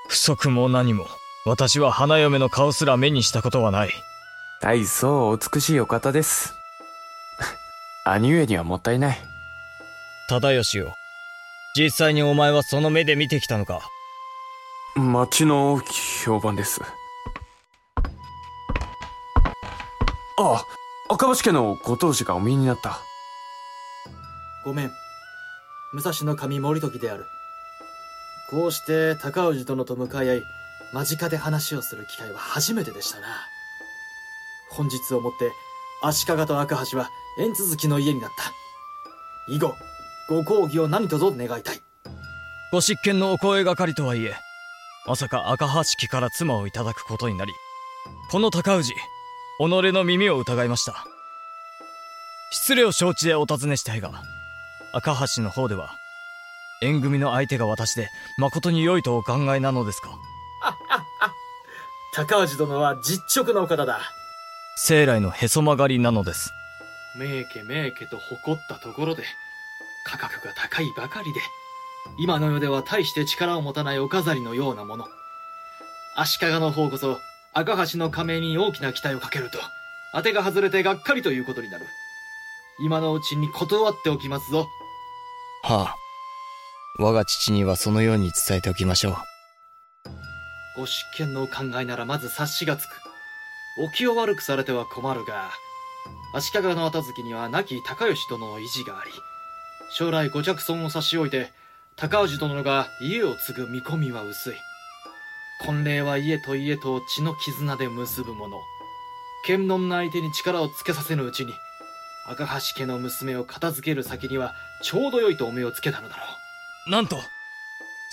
不足も何も、私は花嫁の顔すら目にしたことはない。大層お美しいお方です。兄上にはもったいない。忠義よ。実際にお前はその目で見てきたのか町の評判です。ああ、赤橋家のご当主がお見えになった。ごめん。武蔵の神森時である。こうして高氏殿と向かい合い、間近で話をする機会は初めてでしたな。本日をもって、足利と赤橋は縁続きの家になった。以後、ご講義を何とぞ願いたい。ご執権のお声がかりとはいえ、まさか赤橋家から妻をいただくことになり、この高氏、己の耳を疑いました。失礼を承知でお尋ねしたいが、赤橋の方では、縁組の相手が私で、誠に良いとお考えなのですか？高氏殿は実直なお方だ。生来のへそ曲がりなのです。名家名家と誇ったところで、価格が高いばかりで、今の世では大して力を持たないお飾りのようなもの。足利の方こそ、赤橋の加盟に大きな期待をかけると、当てが外れてがっかりということになる。今のうちに断っておきますぞ。はあ。我が父にはそのように伝えておきましょう。ご執権のお考えならまず察しがつく。お気を悪くされては困るが、足利の後月には亡き高吉殿の意地があり、将来ご着尊を差し置いて、高氏殿が家を継ぐ見込みは薄い。婚礼は家と家と血の絆で結ぶもの。剣能な相手に力をつけさせぬうちに、赤橋家の娘を片付ける先にはちょうど良いとお目をつけたのだろう。なんと、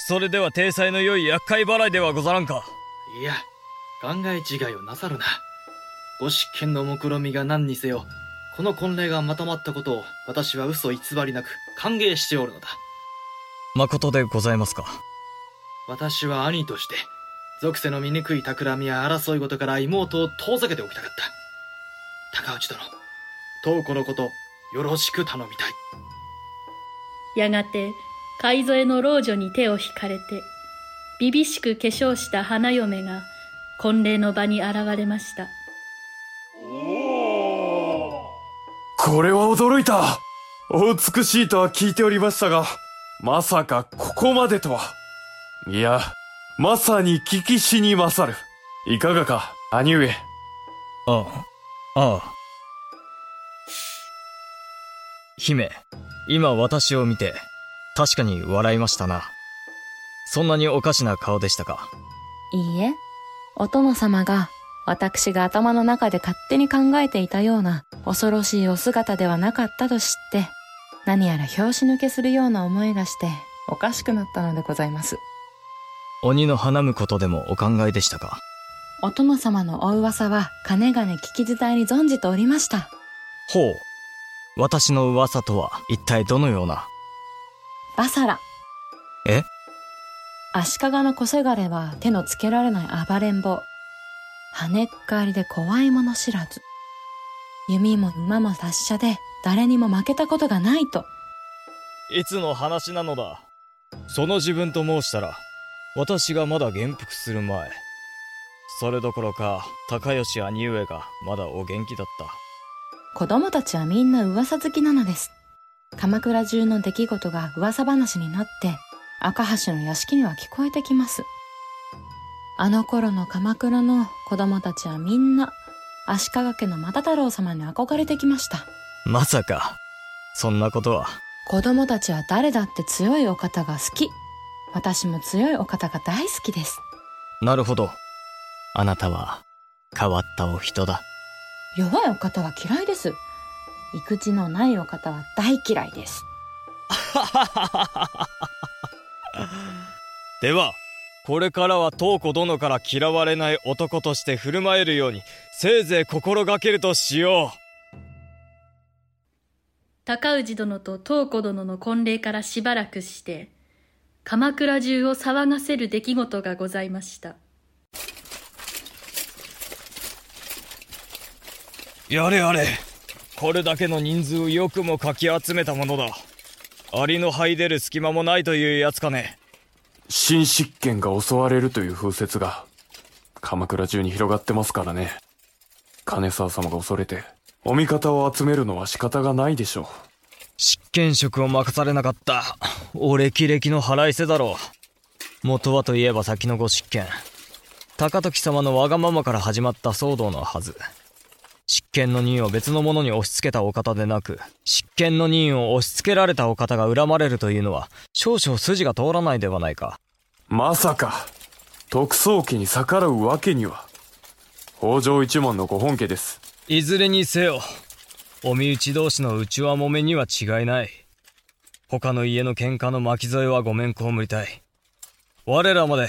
それでは体裁の良い厄介払いではござらんか。いや、考え違いをなさるな。ご執権の目論みが何にせよ、この婚礼がまとまったことを私は嘘偽りなく歓迎しておるのだ。誠でございますか。私は兄として、属性の醜い企みや争い事から妹を遠ざけておきたかった。高内殿、東子のこと、よろしく頼みたい。やがて、海添の老女に手を引かれて、びびしく化粧した花嫁が、婚礼の場に現れました。これは驚いたお美しいとは聞いておりましたが、まさかここまでとは。いや、まさに聞きしに勝る。いかがか、兄上。ああ、ああ。姫、今私を見て、確かに笑いましたな。そんなにおかしな顔でしたか？いいえ、お殿様が、私が頭の中で勝手に考えていたような恐ろしいお姿ではなかったと知って、何やら拍子抜けするような思いがして、おかしくなったのでございます。鬼の花むことでもお考えでしたか？お殿様のお噂は、かねがね聞き伝えに存じておりました。ほう。私の噂とは、一体どのような？バサラ。え？足利の小せがれは手のつけられない暴れん坊。跳ねっかりで怖いもの知らず。弓も馬も達者で誰にも負けたことがないと。いつの話なのだその自分と申したら、私がまだ元服する前。それどころか、高吉兄上がまだお元気だった。子供たちはみんな噂好きなのです。鎌倉中の出来事が噂話になって、赤橋の屋敷には聞こえてきます。あの頃の鎌倉の子供たちはみんな、足利家の又太郎様に憧れてきました。まさか、そんなことは。子供たちは誰だって強いお方が好き。私も強いお方が大好きです。なるほど。あなたは、変わったお人だ。弱いお方は嫌いです。育児のないお方は大嫌いです。では、これからは東子殿から嫌われない男として振る舞えるように、せいぜい心がけるとしよう。高氏殿と東子殿の婚礼からしばらくして、鎌倉中を騒がせる出来事がございました。やれやれ。これだけの人数をよくもかき集めたものだ。アリの這い出る隙間もないというやつかね。新執権が襲われるという風説が、鎌倉中に広がってますからね。金沢様が恐れて、お味方を集めるのは仕方がないでしょう。執権職を任されなかった、お歴々の腹いせだろう。元はといえば先のご執権。高時様のわがままから始まった騒動のはず。執権の任を別の者に押し付けたお方でなく、執権の任を押し付けられたお方が恨まれるというのは、少々筋が通らないではないか。まさか、特捜家に逆らうわけには。北条一門のご本家です。いずれにせよ、お身内同士の内輪もめには違いない。他の家の喧嘩の巻き添えはごめん被りたい。我らまで、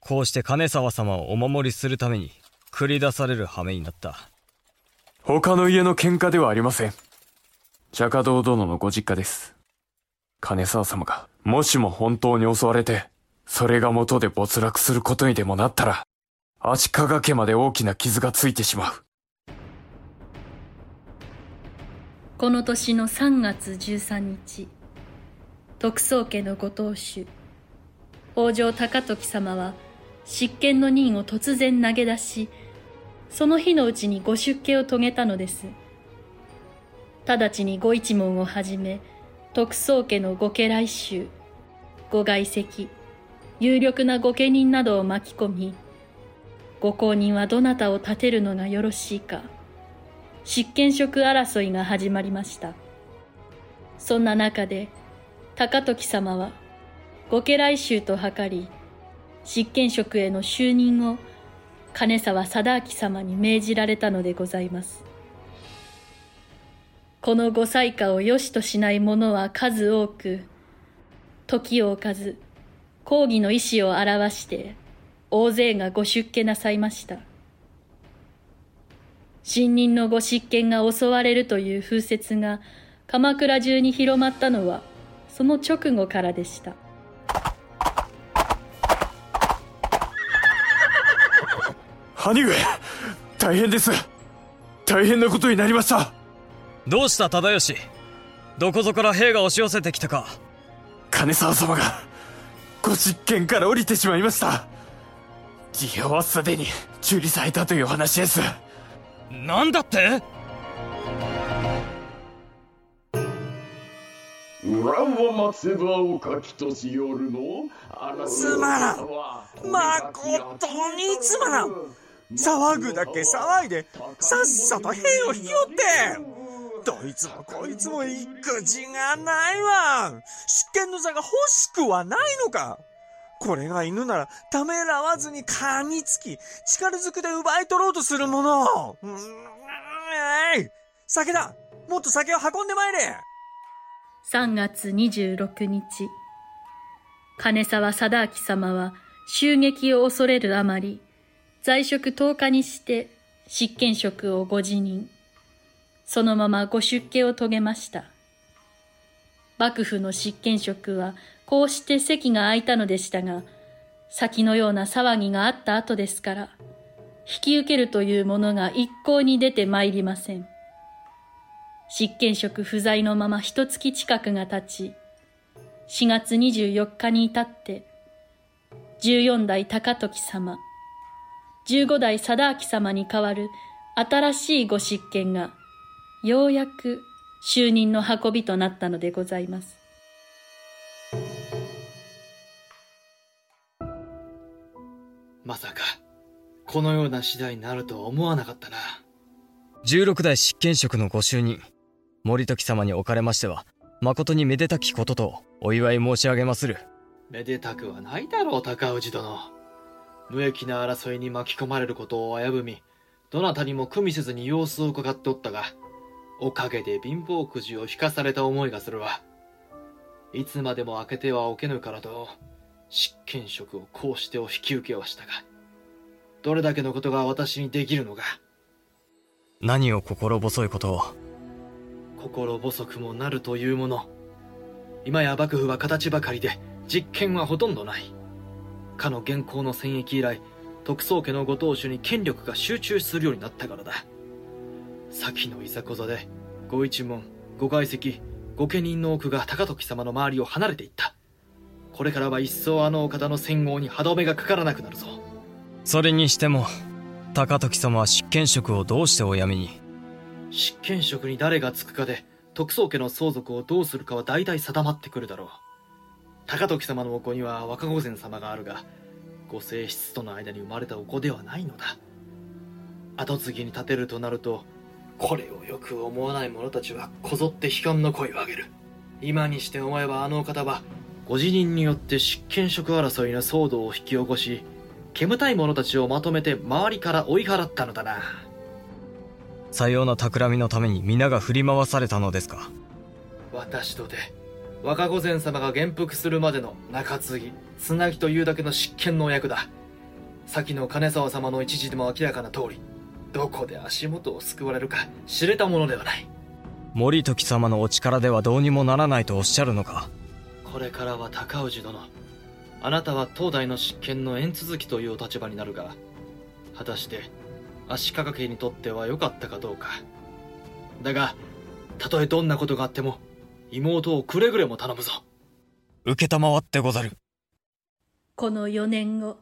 こうして金沢様をお守りするために、繰り出される羽目になった。他の家の喧嘩ではありません。釈迦堂殿のご実家です。金沢様が、もしも本当に襲われて、それが元で没落することにでもなったら、足利家まで大きな傷がついてしまう。この年の3月13日徳宗家のご当主北条高時様は執権の任を突然投げ出しその日のうちにご出家を遂げたのです。直ちにご一門をはじめ徳宗家のご家来衆ご外籍有力な御家人などを巻き込みご公認はどなたを立てるのがよろしいか。執権職争いが始まりました。そんな中で、高時様は、御家来衆と図り、執権職への就任を金沢貞明様に命じられたのでございます。このご裁可を良しとしない者は数多く、時を置かず、抗議の意思を表して、大勢がご出家なさいました。新任のご執権が襲われるという風説が鎌倉中に広まったのはその直後からでした。兄上大変です。大変なことになりました。どうした忠義？どこぞから兵が押し寄せてきたか。金沢様がご執権から降りてしまいました。事業はすでに受理されたという話ですなんだって？裏は松葉をかきとしよるのつまらん。まことにつまらん。騒ぐだけ騒いでさっさと兵を引き寄って。どいつもこいつも育児がないわ。執権の座が欲しくはないのかこれが犬ならためらわずに噛みつき、力ずくで奪い取ろうとするもの。うん、えい酒だもっと酒を運んでまいれ !3 月26日、金沢貞明様は襲撃を恐れるあまり、在職10日にして執権職をご辞任。そのままご出家を遂げました。幕府の執権職はこうして席が空いたのでしたが、先のような騒ぎがあった後ですから、引き受けるというものが一向に出てまいりません。執権職不在のまま一月近くが経ち、4月24日に至って、14代高時様、15代貞明様に代わる新しいご執権が、ようやく就任の運びとなったのでございます。まさか、このような次第になるとは思わなかったな。16代執権職のご就任森時様におかれましては誠にめでたきこととお祝い申し上げまするめでたくはないだろう、高氏殿。無益な争いに巻き込まれることを危ぶみ、どなたにも組みせずに様子を伺っておったが、おかげで貧乏くじを引かされた思いがするわ。いつまでも開けてはおけぬからと、執権職をこうしてお引き受けはしたが、どれだけのことが私にできるのか。何を心細いことを？心細くもなるというもの。今や幕府は形ばかりで、実権はほとんどない。かの現行の戦役以来、徳宗家のご当主に権力が集中するようになったからだ。先のいざこざで、ご一門、ご外籍、御家人の多くが高時様の周りを離れていった。これからは一層あのお方の戦号に歯止めがかからなくなるぞ。それにしても高時様は執権職をどうしてお辞めに？執権職に誰がつくかで、徳宗家の相続をどうするかは大体定まってくるだろう。高時様のお子には若御前様があるが、ご正室との間に生まれたお子ではないのだ。後継ぎに立てるとなると、これをよく思わない者たちはこぞって悲観の声を上げる。今にして思えばあのお方は、ご辞任によって執権職争いの騒動を引き起こし、煙たい者たちをまとめて周りから追い払ったのだな。さような企みのために皆が振り回されたのですか？私とで若御前様が元服するまでの中継ぎつなぎというだけの執権のお役だ。先の金沢様の一時でも明らかな通りどこで足元を救われるか知れたものではない。森時様のお力ではどうにもならないとおっしゃるのか？これからは高氏殿。あなたは東大の執権の縁続きというお立場になるが果たして足利家にとっては良かったかどうか。だがたとえどんなことがあっても妹をくれぐれも頼むぞ。承ってござる。この4年後、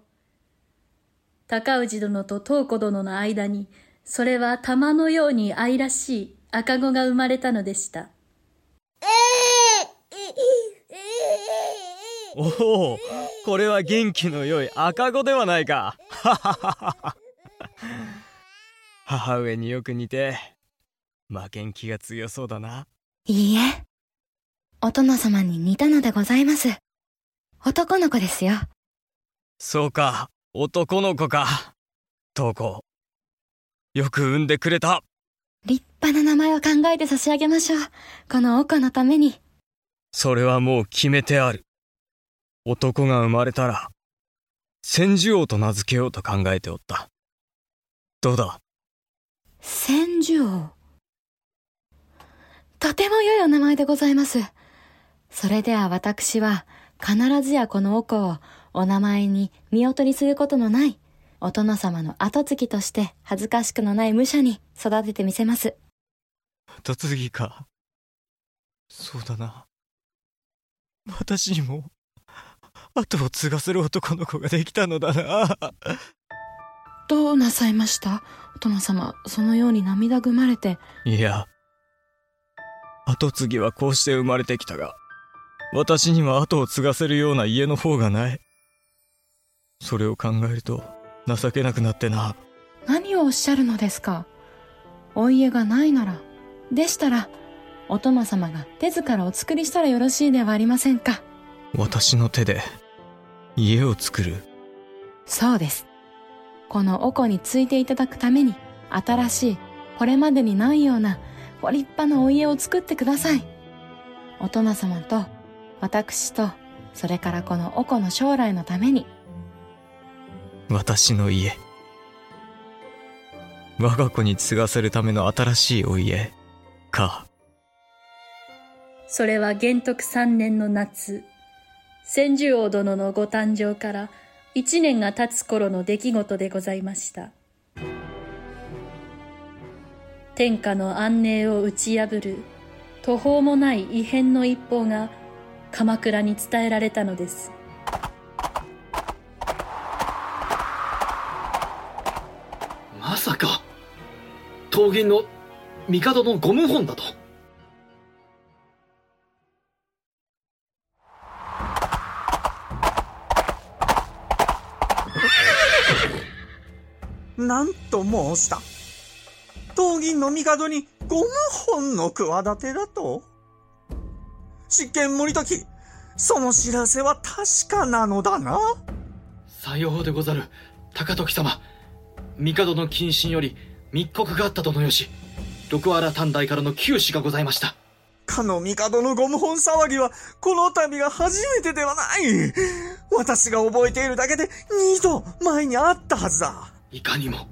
高氏殿と東子殿の間に、それは玉のように愛らしい赤子が生まれたのでした。おおこれは元気の良い赤子ではないか 母上によく似て負けん気が強そうだないいえ。お殿様に似たのでございます。男の子ですよ。そうか男の子か東子よく産んでくれた立派な名前を考えて差し上げましょう。このお子のために。それはもう決めてある男が生まれたら千住王と名付けようと考えておったどうだ？千住王。とても良いお名前でございます。それでは私は必ずやこのお子をお名前に見劣りすることのないお殿様の後継ぎとして恥ずかしくのない武者に育ててみせます。後継ぎかそうだな私にも後を継がせる男の子ができたのだな。どうなさいました？お殿様、そのように涙ぐまれて。いや後継ぎはこうして生まれてきたが私には後を継がせるような家の方がない。それを考えると情けなくなってな。何をおっしゃるのですか？お家がないなら、でしたら、お殿様が手ずからお作りしたらよろしいではありませんか？私の手で家を作る。そうです。このお子についていただくために、新しい、これまでにないような、ご立派なお家を作ってください。お殿様と、私と、それからこのお子の将来のために、私の家。我が子に継がせるための新しいお家。か。それは元徳三年の夏、千住王殿のご誕生から一年が経つ頃の出来事でございました。天下の安寧を打ち破る途方もない異変の一報が鎌倉に伝えられたのです。まさか桃源の帝のゴム本だとなんと申した東銀の帝にゴム本の企てだと？執権森時、その知らせは確かなのだな？さようでござる、高時様。帝の謹慎より密告があったとのよし、六原短大からの九死がございました。かの帝のゴム本騒ぎは、この度が初めてではない。私が覚えているだけで二度前にあったはずだ。いかにも。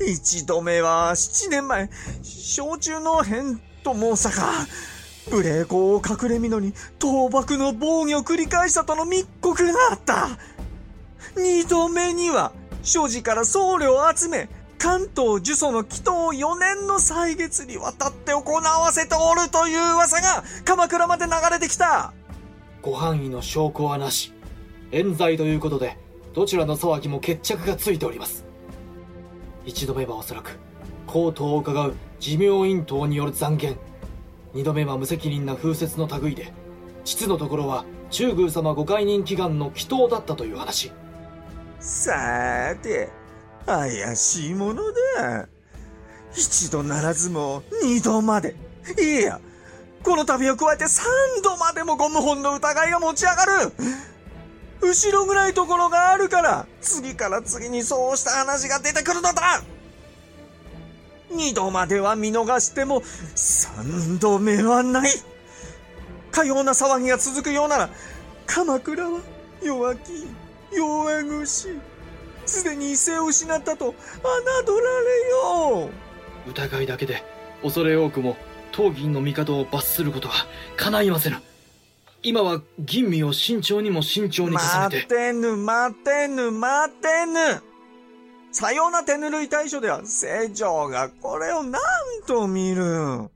一度目は七年前、小中の変と申さか。無礼講を隠れみのに倒幕の防御を繰り返したとの密告があった。二度目には、所持から僧侶を集め、関東呪詛の祈祷4年の歳月にわたって行わせておるという噂が鎌倉まで流れてきた。ご範囲の証拠はなし。冤罪ということで、どちらの騒ぎも決着がついております。一度目はおそらく、高等を伺う寿命院等による残言。二度目は無責任な風説の類で、実のところは中宮様ご解任祈願の祈祷だったという話。さーて、怪しいものだ。一度ならずも二度まで。いや、この度を加えて三度までもゴム本の疑いが持ち上がる。後ろぐらいところがあるから、次から次にそうした話が出てくるのだ二度までは見逃しても、三度目はない。かような騒ぎが続くようなら、鎌倉は弱き、弱腰。すでに威勢を失ったと侮られよう。疑いだけで、恐れ多くも、当銀の帝を罰することは叶いませぬ。今は吟味を慎重にも慎重に進めて。待てぬ、待てぬ、待てぬ。さような手ぬるい対処では、成長がこれを何と見る。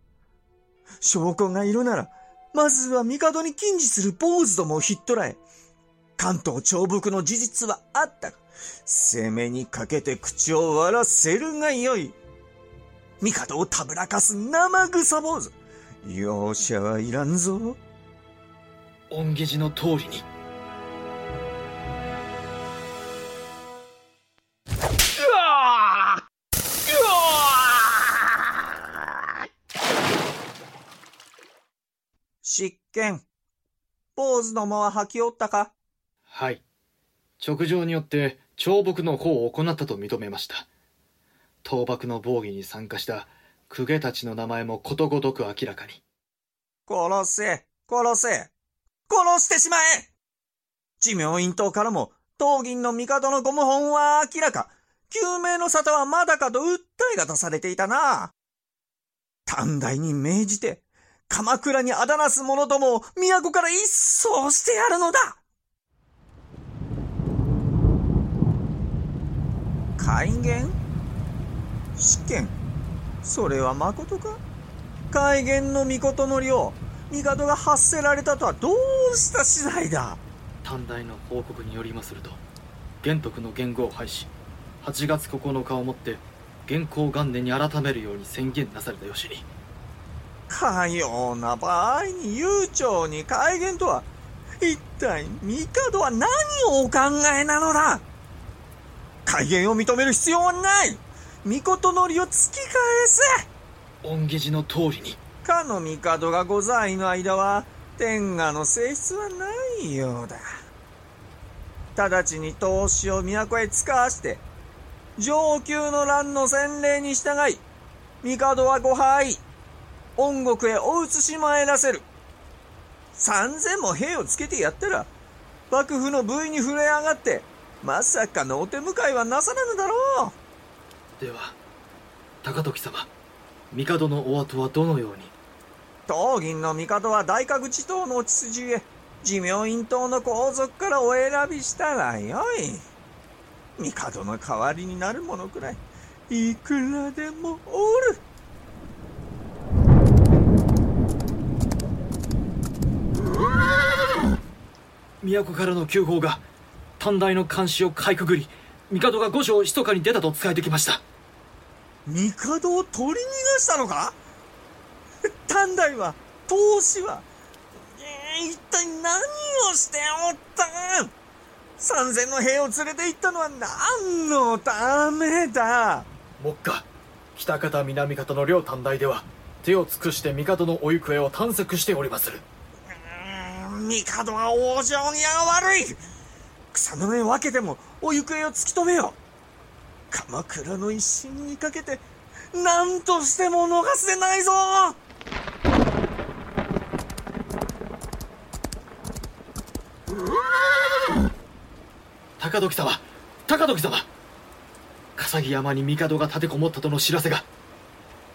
証拠がいるなら、まずは帝に禁じする坊主どもをひっ捕らえ、関東長北の事実はあったが、攻めにかけて口を割らせるがよい。帝をたぶらかす生臭坊主。容赦はいらんぞ。恩下寺の通りに。執権。坊主どもは吐きおったか？はい。直情によって長木の方を行ったと認めました。倒幕の防御に参加した公家たちの名前もことごとく明らかに。殺せ、殺せ、殺してしまえ。寿命院党からも、東銀の帝のゴム本は明らか、救命の沙汰はまだかと訴えが出されていたな。短大に命じて、鎌倉にあだなす者どもを都から一掃してやるのだ。改元？試験それは誠か？改元の御事のりを帝が発せられたとはどうした次第だ？短大の報告によりますると玄徳の元号を廃し8月9日をもって元寇元年に改めるように宣言なされたよしに。かような場合に悠長に改元とは一体帝は何をお考えなのだ？改元を認める必要はない。帝のりを突き返せ。恩下寺の通りにかの帝がご在位の間は天下の性質はないようだ。直ちに投資を都へ使わして上級の乱の洗礼に従い帝はご敗恩国へお移し参らせる。三千も兵をつけてやったら幕府の部位に触れ上がってまさかのお手向かいはなさらぬだろう。では高時様帝のお後はどのように？東銀の帝は大覚寺党のお血筋へ寿命院党の皇族からお選びしたらよい。帝の代わりになる者くらいいくらでもおる。都からの急報が短大の監視をかいくぐり帝が御所を密かに出たと伝えてきました。帝を取り逃がしたのか？短大は、投資は、えー、一体何をしておったん？三千の兵を連れて行ったのは何のためだ？目下北方南方の両短大では手を尽くして帝のお行方を探索しておりまする。帝は往生には悪い。草の根分けてもお行方を突き止めよう。鎌倉の一心にかけて何としても逃すでないぞ高時様高時様。笠木山に帝が立てこもったとの知らせが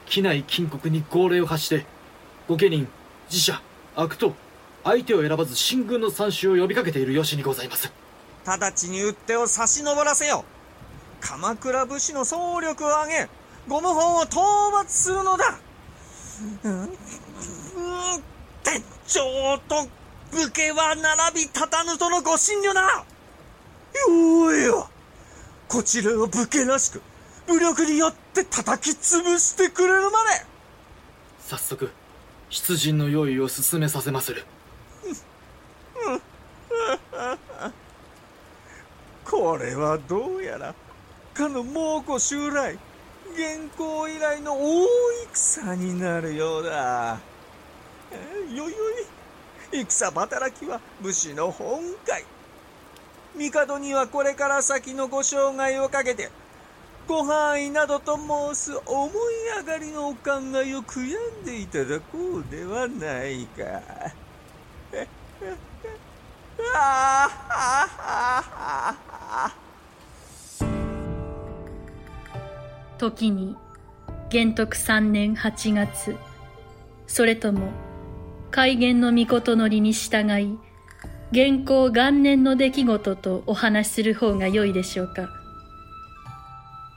機内金国に号令を発して御家人自社悪党相手を選ばず新軍の参集を呼びかけている由にございます。直ちに打手を差し伸ばらせよ。鎌倉武士の総力を挙げゴム本を討伐するのだ、うん、鉄長と武家は並び立たぬとのご診療だよいよこちらを武家らしく武力によって叩き潰してくれるまで早速出陣の用意を進めさせまするこれはどうやらかの猛虎襲来現行以来の大戦になるようだ。よいよい戦働きは武士の本会帝にはこれから先のご生涯をかけてご範囲などと申す思い上がりのお考えを悔やんでいただこうではないか。時に元徳三年八月それとも改元の御事のりに従い元寇元年の出来事とお話しする方が良いでしょうか。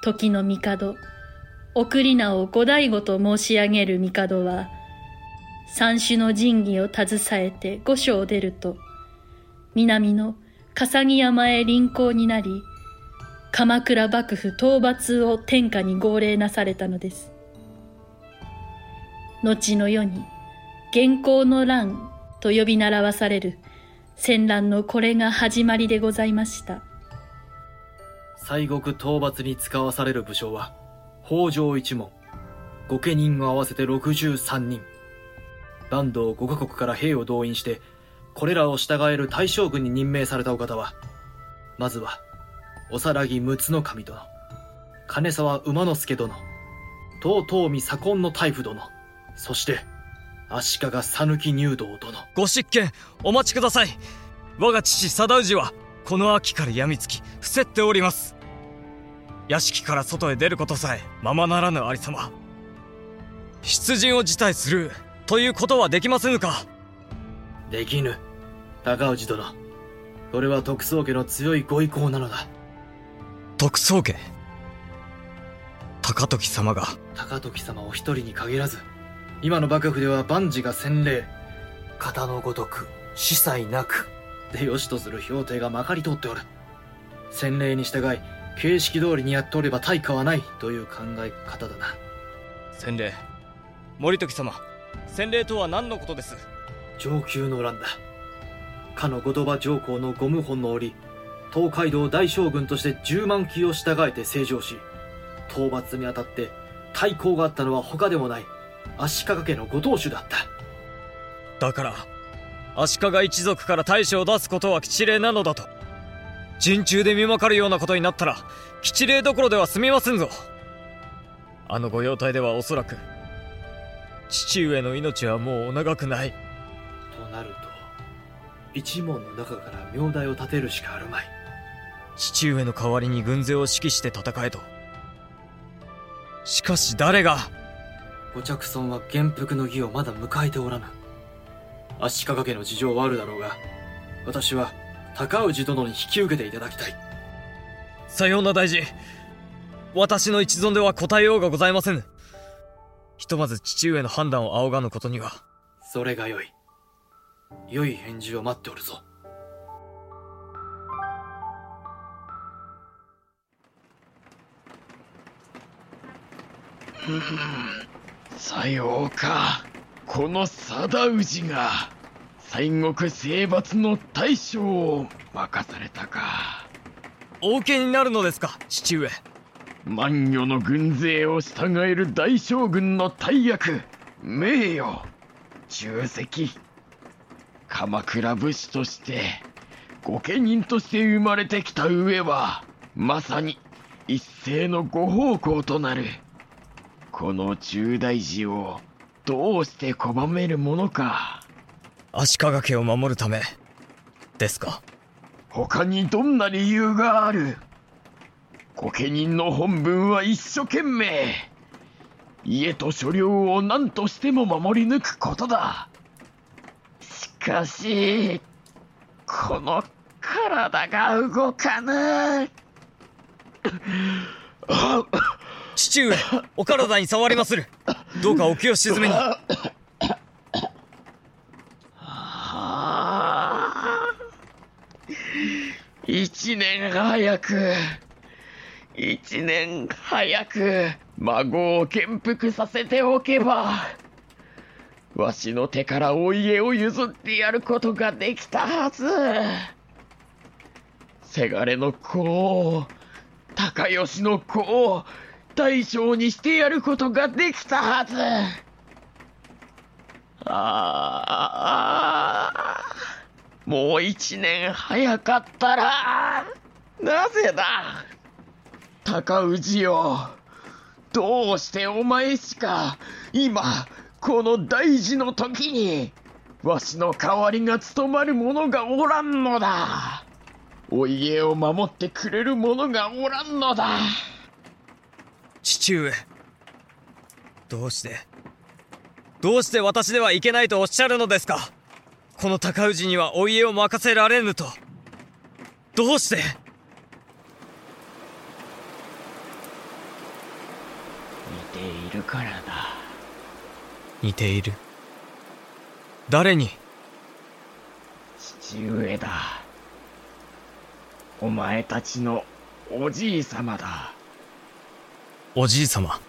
時の帝送り名を五醍醐と申し上げる帝は三種の神器を携えて御所を出ると南の笠木山へ臨行になり鎌倉幕府討伐を天下に号令なされたのです。後の世に、元寇の乱と呼び習わされる戦乱のこれが始まりでございました。西国討伐に使わされる武将は、北条一門、御家人を合わせて63人。坂東5カ国から兵を動員して、これらを従える大将軍に任命されたお方は、まずは、おさらぎ六つの神殿、金沢馬之助殿、東東美左近の大夫殿、そして、足利讃岐入道殿。ご執権、お待ちください。我が父貞氏は、この秋から病みつき、伏せっております。屋敷から外へ出ることさえ、ままならぬありさま。出陣を辞退する、ということはできませぬかできぬ。高氏殿。これは徳宗家の強いご意向なのだ。徳宗家高時様が。高時様お一人に限らず今の幕府では万事が洗礼。型のごとく司祭なく。でよしとする評定がまかり通っておる。洗礼に従い形式通りにやっておれば対価はない。という考え方だな。洗礼。森時様洗礼とは何のことです？上級の乱だ。かの後鳥羽上皇のゴム本の折東海道大将軍として10万騎を従えて成長し、討伐にあたって対抗があったのは他でもない足利家のご当主だった。だから、足利一族から大将を出すことは吉礼なのだと。陣中で見まかるようなことになったら、吉礼どころでは済みませんぞ。あの御用邸ではおそらく、父上の命はもうお長くない。となると、一門の中から名代を立てるしかあるまい。父上の代わりに軍勢を指揮して戦えと。しかし誰がご着尊は元服の儀をまだ迎えておらぬ。足利家の事情はあるだろうが、私は高氏殿に引き受けていただきたい。さような大事。私の一存では答えようがございませぬ。ひとまず父上の判断を仰がぬことには。それがよい。良い返事を待っておるぞ。さようか。この貞氏が、西国征伐の大将を任されたか。お受けになるのですか、父上。万余の軍勢を従える大将軍の大役、名誉、重責。鎌倉武士として、御家人として生まれてきた上は、まさに一斉のご奉公となる。この重大事をどうして拒めるものか。足利家を守るため、ですか？他にどんな理由がある？御家人の本分は一生懸命、家と所領を何としても守り抜くことだ。しかし、この体が動かぬ。父上、お体に触りまする。どうかお気を静めに。一年早く、一年早く、孫を元服させておけば、わしの手からお家を譲ってやることができたはず。せがれの子を、高吉の子を、大将にしてやることができたはず。ああ、もう一年早かったら、なぜだ？高氏よ、どうしてお前しか、今、この大事の時に、わしの代わりが務まる者がおらんのだ。お家を守ってくれる者がおらんのだ。父上。どうして、どうして私ではいけないとおっしゃるのですか？この高氏にはお家を任せられぬと。どうして？似ているからだ。似ている？誰に？父上だ。お前たちのおじい様だ。おじい様。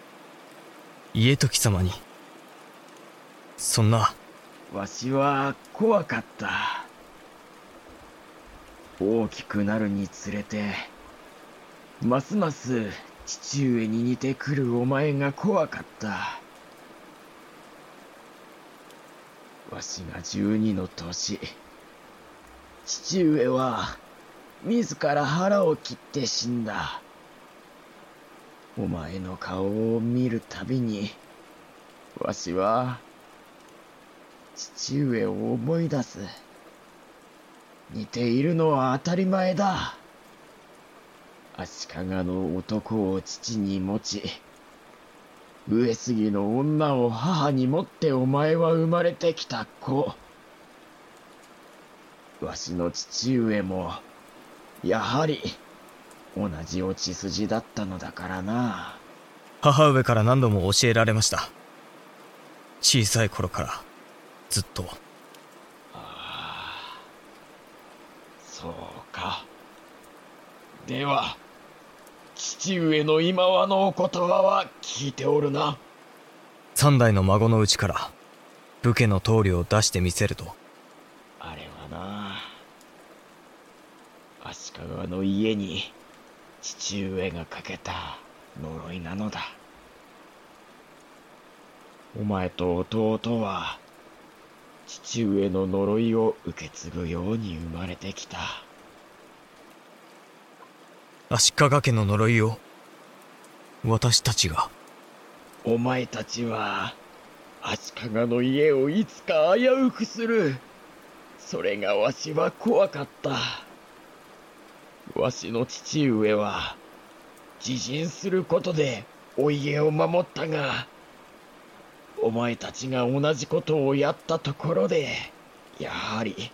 家時様に。そんな。わしは怖かった。大きくなるにつれて、ますます父上に似てくるお前が怖かった。わしが十二の年、父上は自ら腹を切って死んだ。お前の顔を見るたびに、わしは父上を思い出す。似ているのは当たり前だ。足利の男を父に持ち、上杉の女を母に持ってお前は生まれてきた子。わしの父上も、やはり、同じお血筋だったのだからな。母上から何度も教えられました。小さい頃から、ずっと。そうか。では、父上の今はのお言葉は聞いておるな。三代の孫のうちから、武家の棟梁を出してみせると。あれはな、足利の家に父上がかけた呪いなのだ。お前と弟は、父上の呪いを受け継ぐように生まれてきた。足利家の呪いを、私たちが。お前たちは、足利の家をいつか危うくする。それがわしは怖かった。わしの父上は、自陣することでお家を守ったが、お前たちが同じことをやったところで、やはり、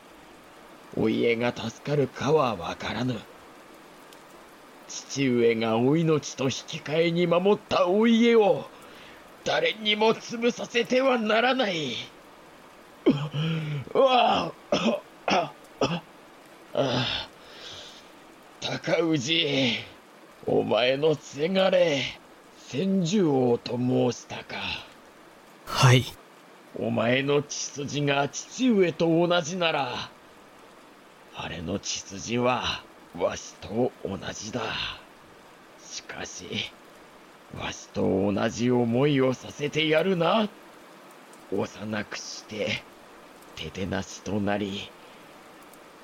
お家が助かるかはわからぬ。父上がお命と引き換えに守ったお家を、誰にも潰させてはならない。うわああ高氏、お前のせがれ、千住王と申したか。はい。お前の血筋が父上と同じなら、あれの血筋はわしと同じだ。しかし、わしと同じ思いをさせてやるな。幼くして、手でなしとなり、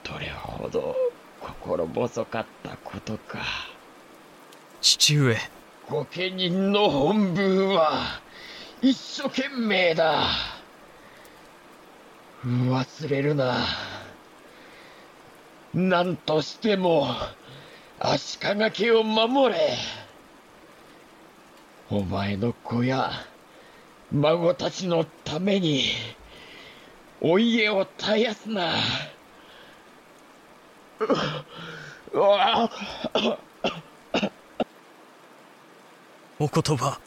どれほど心細かったことか。父上。御家人の本分は、一生懸命だ。忘れるな。何としても、足利家を守れ。お前の子や、孫たちのために、お家を絶やすな。お言葉、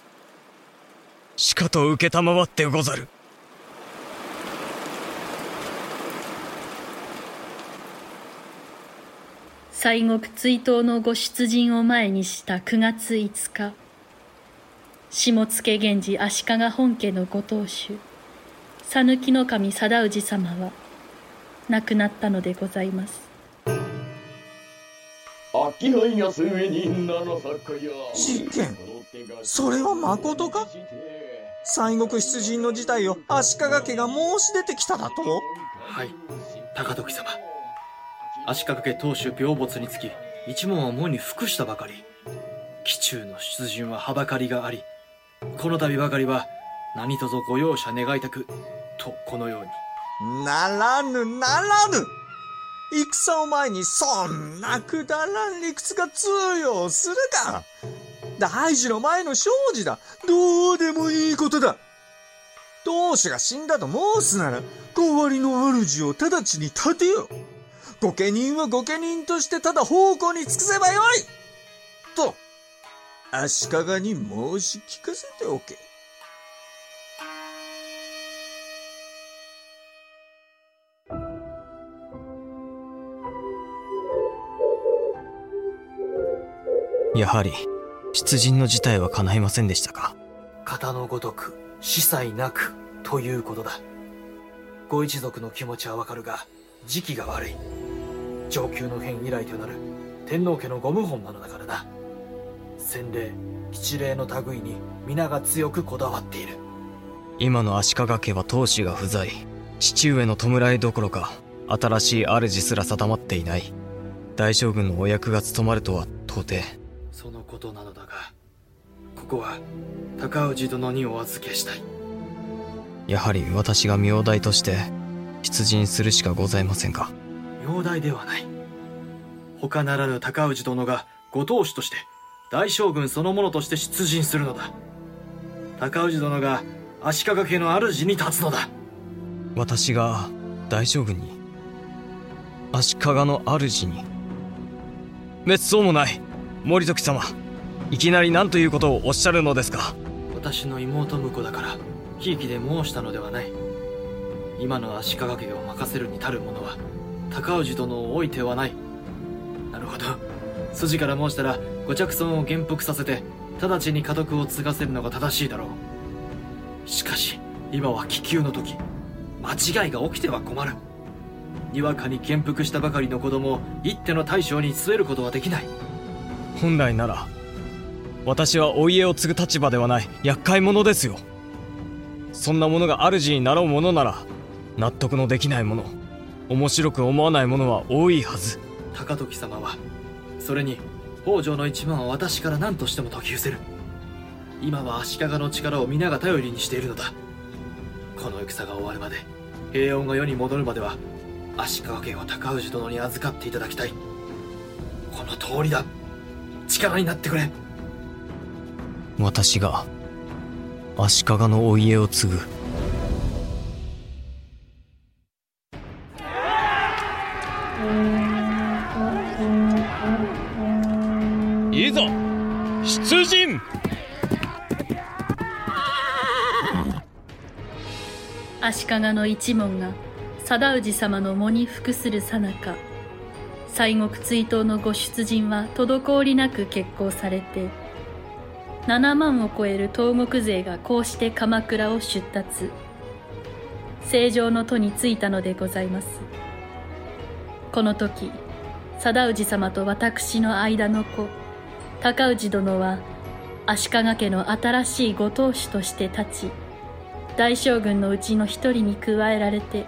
しかと受けたまわってござる。西国追悼のご出陣を前にした9月5日、下野源氏足利本家のご当主、讃岐の神貞氏様は、亡くなったのでございます。秋杯が末にならさかや。執権、それは誠か？西国出陣の事態を足利家が申し出てきただとはい、高時様。足利家当主病没につき、一門は門に服したばかり。紀中の出陣ははばかりがあり、この度ばかりは何卒ご容赦願いたく、とこのように。ならぬならぬ戦を前にそんなくだらん理屈が通用するか。大事の前の生事だ。どうでもいいことだ。当主が死んだと申すなら、代わりの主を直ちに立てよ。御家人は御家人としてただ奉公に尽くせばよい。と、足利に申し聞かせておけ。やはり、出陣の事態は叶いませんでしたか？型のごとく、司祭なく、ということだ。ご一族の気持ちはわかるが、時期が悪い。上級の変以来となる天皇家のご謀反なのだからな。洗礼、吉礼の類に皆が強くこだわっている。今の足利家は当主が不在。父上の弔いどころか、新しい主すら定まっていない。大将軍のお役が務まるとは到底。ことなのだが、ここは高氏殿にお預けしたい。やはり私が名代として出陣するしかございませんか。名代ではない。他ならぬ高氏殿がご当主として大将軍そのものとして出陣するのだ。高氏殿が足利家の主に立つのだ。私が大将軍に足利の主に滅相もない森時様いきなり何ということをおっしゃるのですか？私の妹婿だからひいきで申したのではない。今の足利家を任せるに足る者は高氏殿を置いてはない。なるほど。筋から申したらご着尊を減服させて直ちに家督を継がせるのが正しいだろう。しかし今は気球の時。間違いが起きては困る。にわかに減服したばかりの子供を一手の大将に据えることはできない。本来なら私はお家を継ぐ立場ではない厄介者ですよ。そんなものが主になろうものなら納得のできないもの面白く思わないものは多いはず。高時様はそれに北条の一番は私から何としても解き伏せる。今は足利の力を皆が頼りにしているのだ。この戦が終わるまで平穏が世に戻るまでは足利家を高氏殿に預かっていただきたい。この通りだ。力になってくれ。私が足利のお家を継ぐ。いざ出陣。足利の一門が貞氏様の喪に服するさなか。西国追悼のご出陣は滞りなく決行されて7万を超える東国勢がこうして鎌倉を出立。正常の都に着いたのでございます。この時貞氏様と私の間の子高氏殿は足利家の新しいご当主として立ち大将軍のうちの一人に加えられて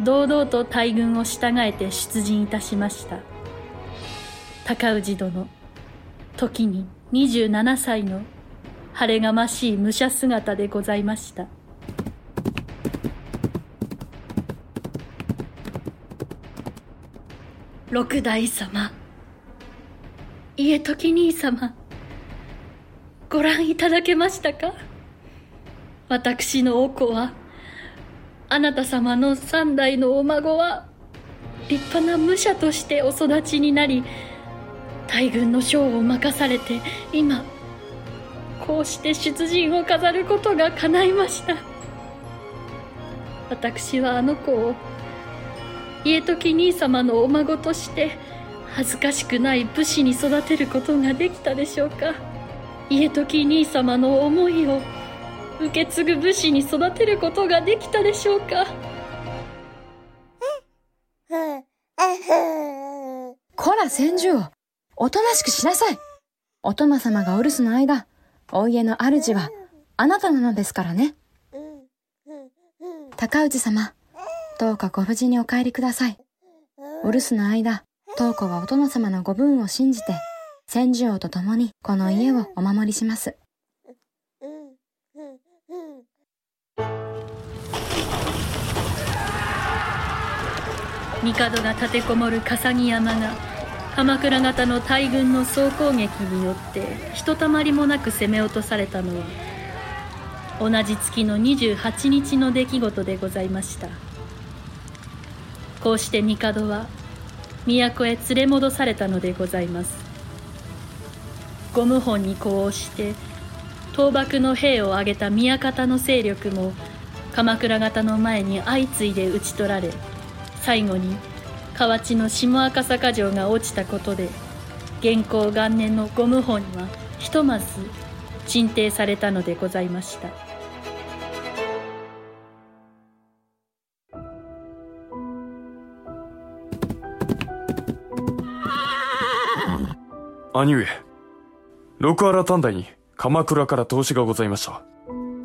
堂々と大軍を従えて出陣いたしました。高氏殿時に27歳の晴れがましい武者姿でございました。六代様家時兄様ご覧いただけましたか？私のお子はあなた様の三代のお孫は立派な武者としてお育ちになり大軍の将を任されて今こうして出陣を飾ることが叶いました。私はあの子を家時兄様のお孫として恥ずかしくない武士に育てることができたでしょうか。家時兄様の思いを受け継ぐ武士に育てることができたでしょうか。こら千住おとなしくしなさい。お殿様がお留守の間、お家の主はあなたなのですからね。高氏様、どうかご無事にお帰りください。お留守の間、当子はお殿様のご分を信じて、千住王と共にこの家をお守りします。帝が立てこもる笠木山が鎌倉方の大軍の総攻撃によってひとたまりもなく攻め落とされたのは同じ月の28日の出来事でございました。こうして帝は都へ連れ戻されたのでございます。ゴム本に呼応して倒幕の兵を挙げた宮方の勢力も鎌倉方の前に相次いで討ち取られ最後に河内の下赤坂城が落ちたことで元寇元年のゴム本にはひとまず鎮定されたのでございました。兄上六原短大に鎌倉から投資がございました。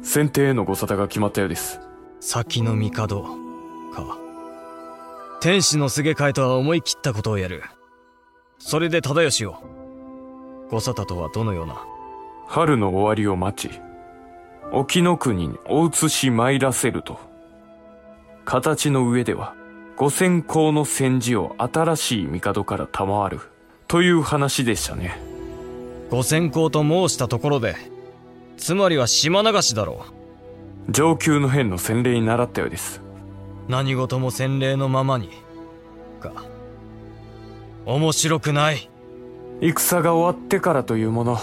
先手へのご沙汰が決まったようです。先の帝。か天使のすげ替えとは思い切ったことをやる。それで忠義を。ご沙汰とはどのような春の終わりを待ち、沖の国にお移し参らせると。形の上では、五千校の戦時を新しい帝から賜る、という話でしたね。五千校と申したところで、つまりは島流しだろう。上級の変の洗礼に習ったようです。何事も洗礼のままに。か。面白くない。戦が終わってからというもの。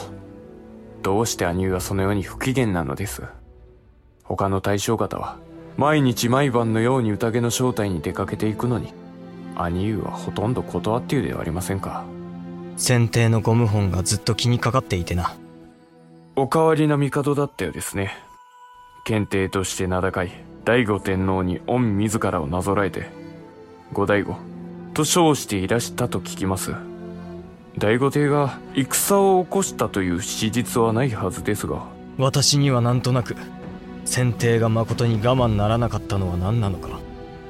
どうして兄上はそのように不機嫌なのです？他の大将方は毎日毎晩のように宴の正体に出かけていくのに兄上はほとんど断っているではありませんか。先帝のゴム本がずっと気にかかっていてな。お代わりな帝だったようですね。検定として名高い醍醐天皇に御自らをなぞらえて、後醍醐と称していらしたと聞きます。醍醐帝が戦を起こしたという史実はないはずですが。私にはなんとなく、先帝が誠に我慢ならなかったのは何なのか、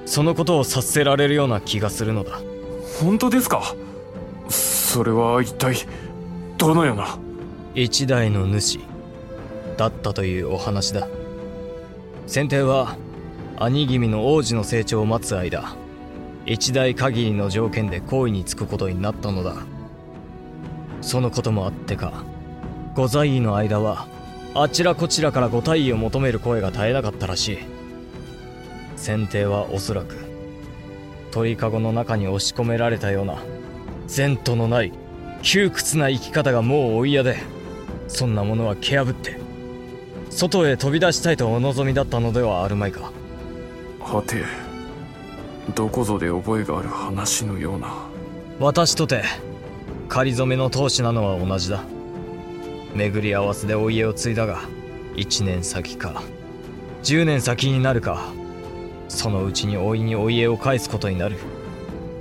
そのことを察せられるような気がするのだ。本当ですか？それは一体、どのような？一代の主、だったというお話だ。先帝は兄君の王子の成長を待つ間一代限りの条件で行為に就くことになったのだ。そのこともあってか御在位の間はあちらこちらからご退位を求める声が絶えなかったらしい。先帝はおそらく鳥かごの中に押し込められたような前途のない窮屈な生き方がもうお嫌でそんなものは蹴破って外へ飛び出したいとお望みだったのではあるまいか。はてどこぞで覚えがある話のような。私とて仮初めの当主なのは同じだ。巡り合わせでお家を継いだが1年先か。10年先になるか。そのうちに老いにお家を返すことになる。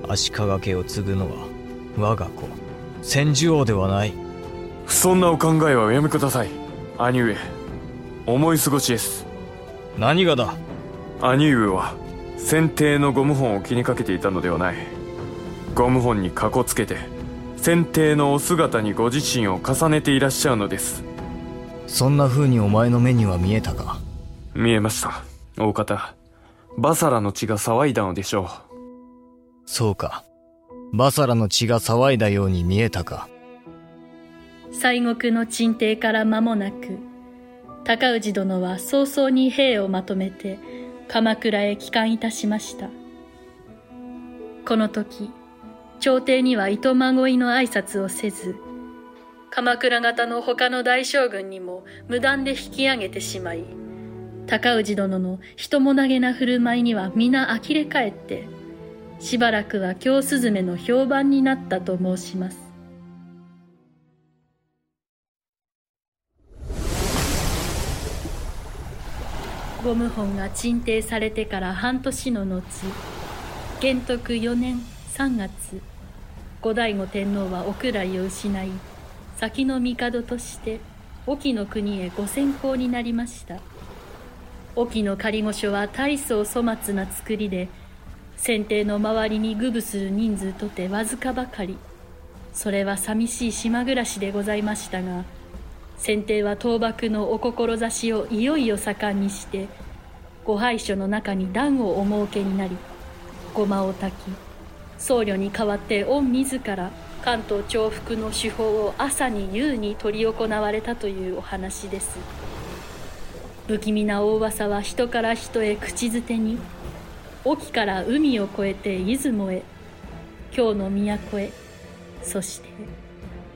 足利家を継ぐのは我が子。千住王ではない。そんなお考えはおやめください。兄上思い過ごしです。何がだ？兄上は先帝のゴム本を気にかけていたのではない。ゴム本にかこつけて先帝のお姿にご自身を重ねていらっしゃるのです。そんな風にお前の目には見えたか？見えました。大方バサラの血が騒いだのでしょう。そうか。バサラの血が騒いだように見えたか。西国の鎮帝から間もなく高氏殿は早々に兵をまとめて鎌倉へ帰還いたしました。この時朝廷には糸まごいの挨拶をせず鎌倉方の他の大将軍にも無断で引き上げてしまい高氏殿の人もなげな振る舞いには皆呆れ返ってしばらくは京スズメの評判になったと申します。ゴム本が鎮帝されてから半年の後元徳4年3月後醍醐天皇はお位を失い先の帝として沖の国へご先行になりました。沖の仮御所は大層粗末な造りで先帝の周りに愚舞する人数とてわずかばかり。それは寂しい島暮らしでございましたが先帝は倒幕のお志をいよいよ盛んにしてご拝所の中に段をお設けになりごまを炊き僧侶に代わって御自ら関東重複の手法を朝に夕に執り行われたというお話です。不気味な大噂は人から人へ口づてに沖から海を越えて出雲へ京の都へそして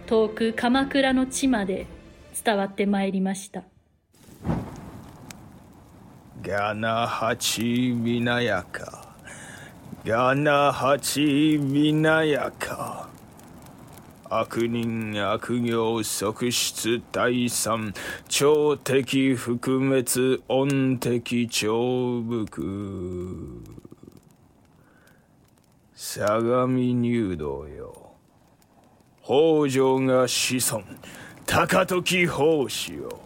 遠く鎌倉の地まで伝わってまいりました。ガナハチビナヤカガナハチビナヤカ悪人悪行側出退散。超敵覆滅恩敵重複相模入道よ。北条が子孫。高時法師よ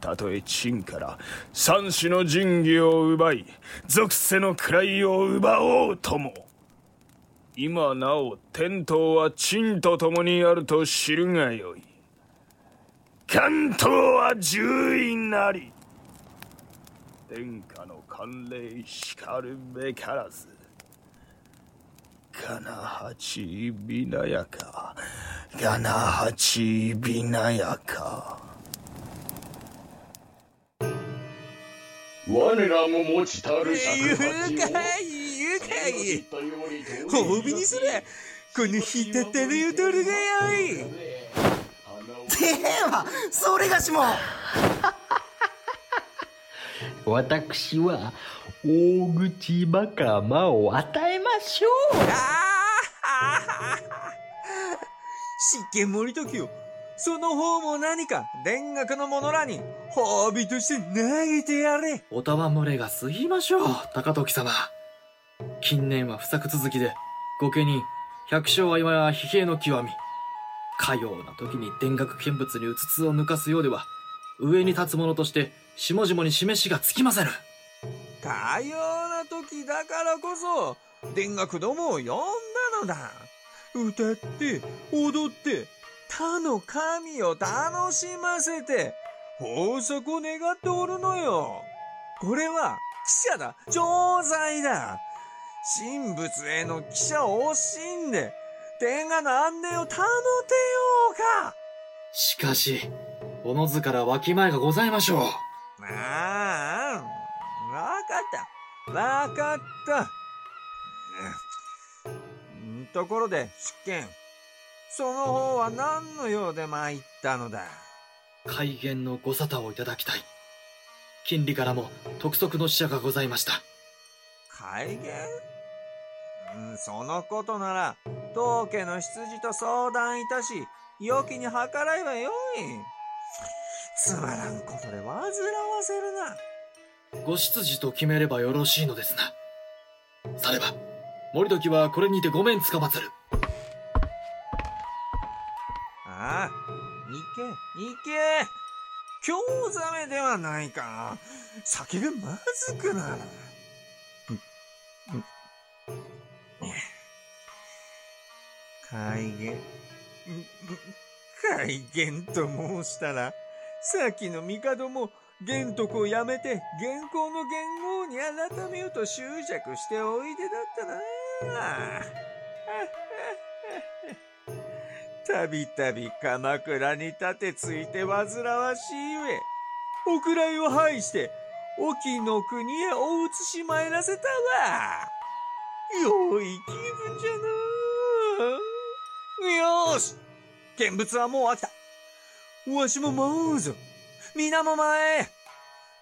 たとえ陳から三種の神器を奪い属性の位を奪おうとも。今なお天道は陳と共にあると知るがよい。関東は獣医なり。天下の慣例しかるべからず。ガナハチビナヤカガナハチビナヤカ我らも持ちたる愉尺八を快愉快褒美にすれこのひたたれを取るがよい。ではそれがしも。私は大口仲間を与えましょう。湿気盛りときよ。その方も何か田楽の者らに褒美として投げてやれ。おたわむれが過ぎましょう高時様。近年は不作続きで御家人百姓は今や疲弊の極み。かような時に田楽見物にうつつを抜かすようでは上に立つ者として下々に示しがつきませぬかような時だからこそ田楽どもを呼んだのだ。歌って踊って他の神を楽しませて豊作を願っておるのよ。これは記者だ。錠剤だ。神仏への記者を惜しんで天下の安寧を保てようか。しかしおのずからわきまえがございましょう。ああ、わかった。わかった。うんところで、執権。その方は何の用で参ったのだ？改元のご沙汰をいただきたい金利からも督促の使者がございました改元？うん、そのことなら、当家の執事と相談いたし、良きに計らえばよい。つまらんことで煩わせるな。ご執事と決めればよろしいのですな。されば、森時はこれにてごめんつかまつる。ああ、行け、行け。京ざめではないか。酒がまずくな。る。改元。改元と申したら、さっきの帝も玄徳をやめて現行の元号に改めようと執着しておいでだったな。たびたび鎌倉に立てついて煩わしいゆえ、お位を拝して、沖の国へお移し参らせたわ。良い気分じゃなよし見物はもう飽きた。わしも舞うぞ。皆も前へ。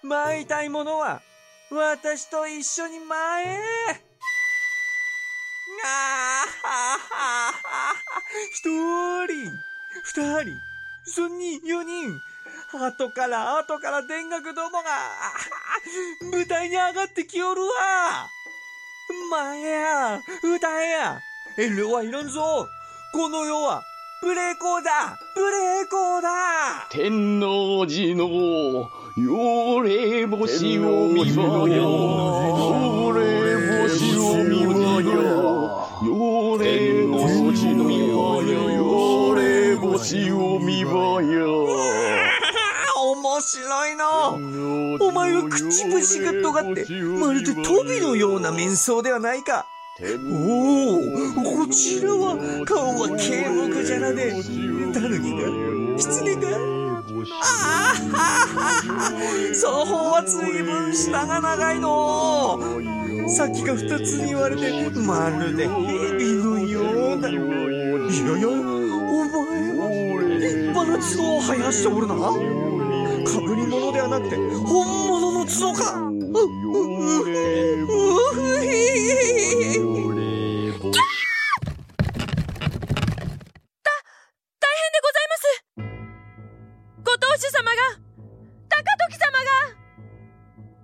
舞いたいものは、私と一緒に前へ。あははは一人、二人、三人、四人、後から後から田楽どもが、舞台に上がってきおるわ。前や、歌えや。遠慮はいらんぞ。この世は、無礼講だ。無礼講だ。天王寺の妖霊星を見ろよ妖霊星を見ろよ妖霊星を見ろよ妖霊星を見ろよ面白いの。お前は口節が尖って、まるでトビのような面相ではないか。おお、こちらは顔は軽木じゃらで、タヌキが、狐が、ああ双方は随分舌が長いのさっきが二つに言われて、まるで蛇のようだ。いやいや、お前は立派な角を生やしておるな。かぶり物ではなくて、本物の角か。う、う、う、う、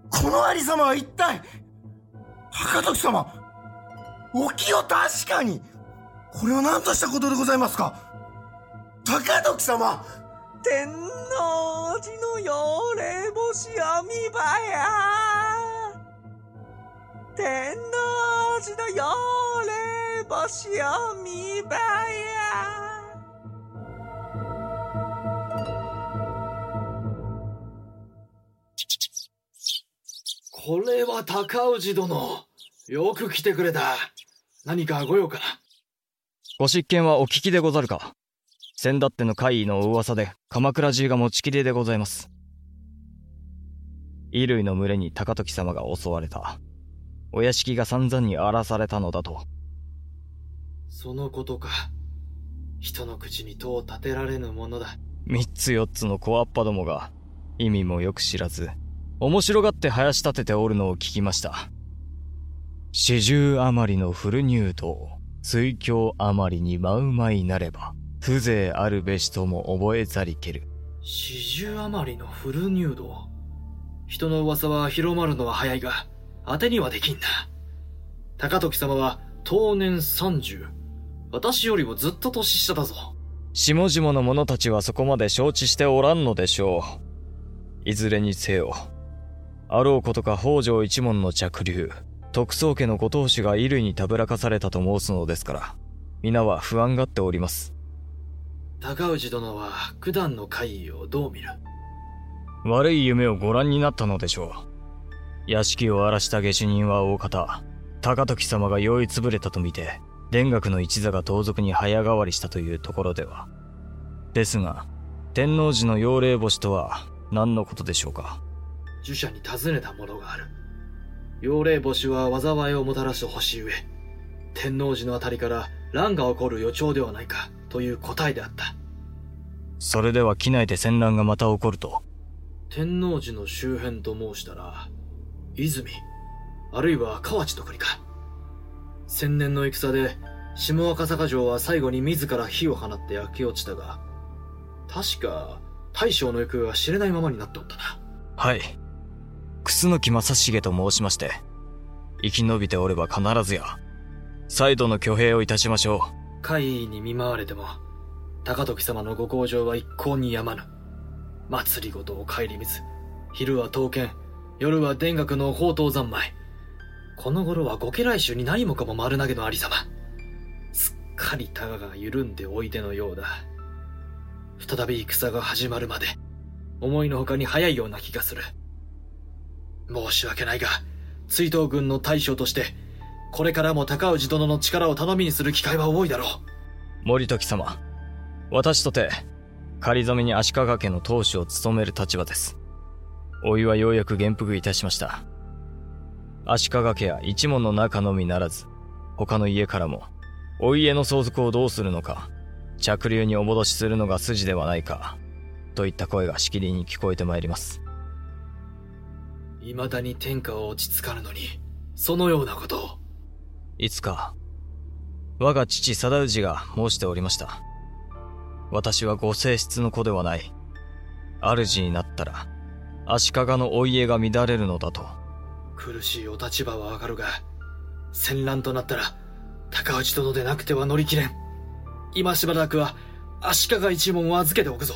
このありさまは一体高時様。お清確かにこれは何としたことでございますか？高時様。天王寺の妖霊星網場や天王寺の妖霊星網場やこれは高氏殿。よく来てくれた。何かご用か？なご執権はお聞きでござるか？先だっての怪異の噂で鎌倉中が持ちきりでございます。衣類の群れに高時様が襲われた。お屋敷が散々に荒らされたのだと。そのことか。人の口に戸を立てられぬものだ。三つ四つの小っぱどもが意味もよく知らず、面白がって林立てておるのを聞きました。四十余りのフル入道、水郷余りに舞うまいなれば、風情あるべしとも覚えざりける。四十余りのフル入道。人の噂は広まるのは早いが、当てにはできんな。高時様は当年三十。私よりもずっと年下だぞ。下々の者たちはそこまで承知しておらんのでしょう。いずれにせよ。あろうことか北条一門の着流、徳宗家のご当主が衣類にたぶらかされたと申すのですから、皆は不安がっております。高氏殿は九段の怪異をどう見る？悪い夢をご覧になったのでしょう。屋敷を荒らした下手人は大方、高時様が酔いつぶれたと見て、田楽の一座が盗賊に早変わりしたというところでは。ですが、天王寺の妖霊星とは何のことでしょうか？呪者に尋ねたものがある。妖霊星は災いをもたらす星ゆえ、天王寺のあたりから乱が起こる予兆ではないかという答えであった。それでは機内で戦乱がまた起こると。天王寺の周辺と申したら、泉、あるいは河内の国か。千年の戦で、下赤坂城は最後に自ら火を放って焼け落ちたが、確か、大将の行方は知れないままになっておったな。はい。楠木正成と申しまして、生き延びておれば必ずや、再度の挙兵をいたしましょう。怪異に見舞われても、高時様のご向上は一向にやまぬ。祭りごとを顧みず、昼は刀剣、夜は田楽の宝刀三昧。この頃はご家来衆に何もかも丸投げのありさま。すっかりタガが緩んでおいでのようだ。再び戦が始まるまで、思いのほかに早いような気がする。申し訳ないが、追悼軍の大将として、これからも高氏殿の力を頼みにする機会は多いだろう。森時様、私とて、仮初めに足利家の当主を務める立場です。おいはようやく元服いたしました。足利家や一門の中のみならず、他の家からも、お家の相続をどうするのか、着流にお戻しするのが筋ではないか、といった声がしきりに聞こえてまいります。未だに天下は落ち着かぬのに、そのようなことを。いつか、我が父貞氏が申しておりました。私はご正室の子ではない。主になったら、足利のお家が乱れるのだと。苦しいお立場はわかるが、戦乱となったら、高内殿でなくては乗り切れん。今しばらくは、足利一門を預けておくぞ。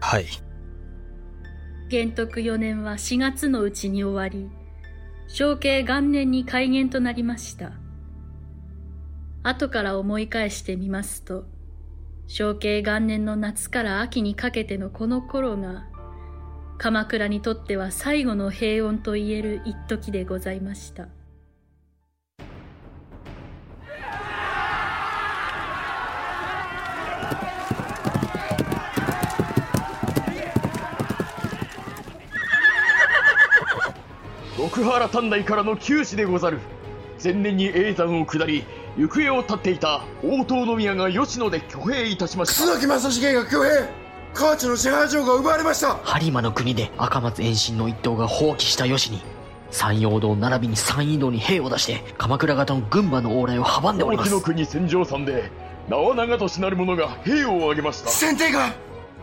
はい。元徳4年は4月のうちに終わり、承継元年に改元となりました。後から思い返してみますと、承継元年の夏から秋にかけてのこの頃が、鎌倉にとっては最後の平穏と言える一時でございました。奥原短大からの九死でござる。前年に叡山を下り行方を絶っていた大東宮が吉野で挙兵いたしました。楠木正成が挙兵。河内の支配城が奪われました。播磨の国で赤松延伸の一党が放棄した吉に山陽道並びに山陰道に兵を出して鎌倉方の軍馬の往来を阻んでおります。の国戦場山で縄長としなる者が兵を挙げました。先帝が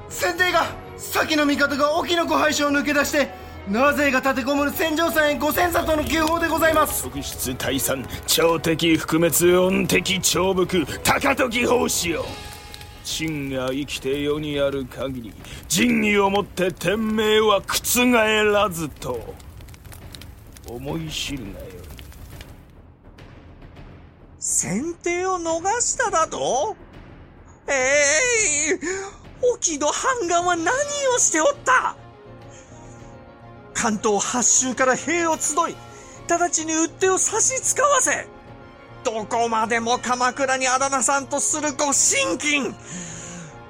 先帝が先の味方が沖の湖廃所を抜け出してなぜが立てこもる戦場山へご戦里の急報でございます。特出退散超敵覆滅音敵長伏高時法師よ。秦が生きて世にある限り仁義をもって天命は覆らずと思い知るがよ。先手を逃しただと？ええー、沖の半岸は何をしておった？関東八州から兵を集い、直ちに打ってを差し使わせ、どこまでも鎌倉にあだなさんとするご神金。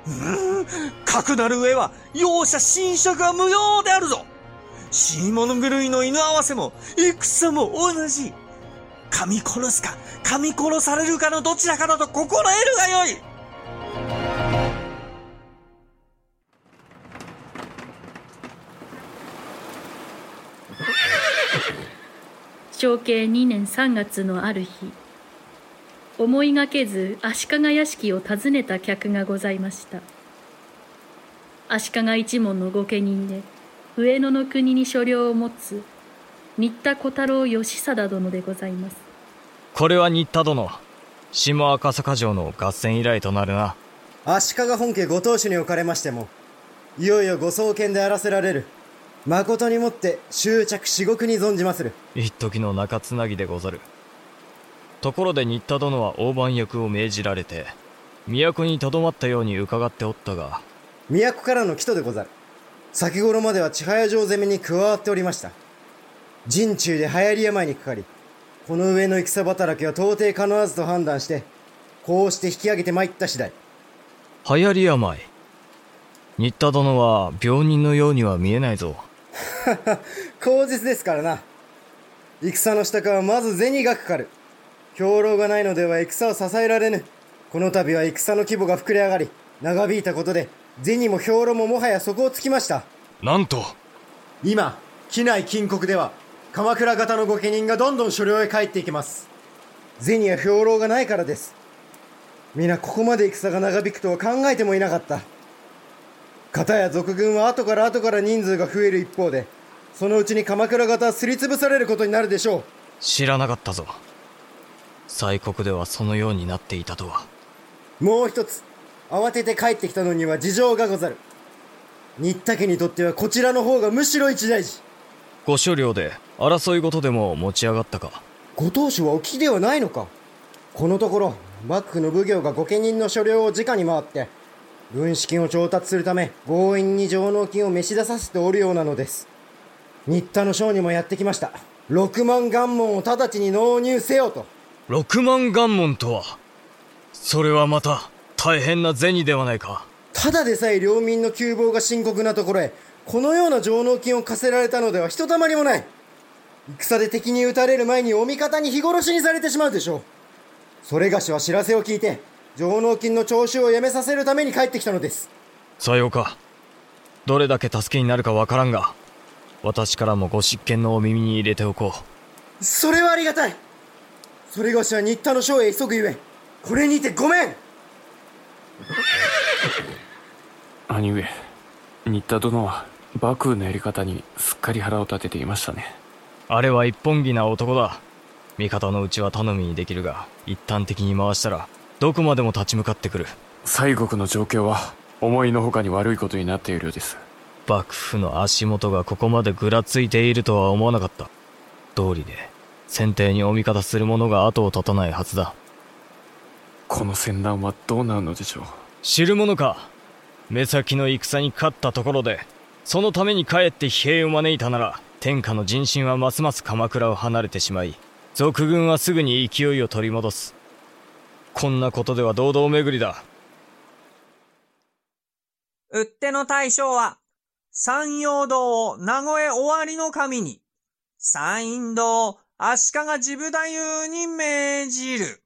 うん、かくなる上は、容赦侵食は無用であるぞ。死に物狂いの犬合わせも、戦も同じ。噛み殺すか、噛み殺されるかのどちらかだと心得るがよい。承継2年3月のある日思いがけず足利屋敷を訪ねた客がございました。足利一門の御家人で上野の国に所領を持つ新田小太郎義貞殿でございます。これは新田殿下赤坂城の合戦以来となるな。足利本家ご当主におかれましてもいよいよご創建であらせられる誠にもって執着至極に存じまする。一時の中つなぎでござる。ところで新田殿は大番役を命じられて都にとどまったように伺っておったが都からの帰途でござる。先頃までは千早城攻めに加わっておりました。陣中で流行り病にかかりこの上の戦働きは到底かなわずと判断してこうして引き上げて参った次第。流行り病。新田殿は病人のようには見えないぞ 口実ですからな。戦の支度はまず銭がかかる。兵糧がないのでは戦を支えられぬ。この度は戦の規模が膨れ上がり長引いたことで銭も兵糧ももはや底をつきました。なんと。今機内近国では鎌倉方の御家人がどんどん所領へ帰っていきます。銭や兵糧がないからです。皆ここまで戦が長引くとは考えてもいなかった片や賊軍は後から後から人数が増える一方でそのうちに鎌倉方はすりつぶされることになるでしょう。知らなかったぞ。西国ではそのようになっていたとは。もう一つ慌てて帰ってきたのには事情がござる。新田家にとってはこちらの方がむしろ一大事。ご所領で争い事でも持ち上がったか。ご当主はお聞きではないのか。このところ幕府の奉行が御家人の所領を直に回って軍資金を調達するため強引に上納金を召し出させておるようなのです。新田の省にもやってきました。6万元門を直ちに納入せよと。6万元門とは？それはまた大変な銭ではないか。ただでさえ領民の窮乏が深刻なところへこのような上納金を課せられたのではひとたまりもない。戦で敵に撃たれる前にお味方に日殺しにされてしまうでしょう。それがしは知らせを聞いて上納金の徴収をやめさせるために帰ってきたのです。さようか。どれだけ助けになるかわからんが私からもご執権のお耳に入れておこう。それはありがたい。それがしは新田の将へ急ぐゆえこれにてごめん。兄上新田殿は幕府のやり方にすっかり腹を立てていましたね。あれは一本気な男だ。味方のうちは頼みにできるが一旦的に回したらどこまでも立ち向かってくる。西国の状況は思いのほかに悪いことになっているようです。幕府の足元がここまでぐらついているとは思わなかった。道理で先手にお味方する者が後を絶たないはずだ。この戦乱はどうなるのでしょう？知る者か。目先の戦に勝ったところでそのために帰って疲弊を招いたなら天下の人心はますます鎌倉を離れてしまい賊軍はすぐに勢いを取り戻すこんなことでは堂々巡りだうっての大将は山陽道を名古屋終わりの神に山陰道を足利自部太夫に命じる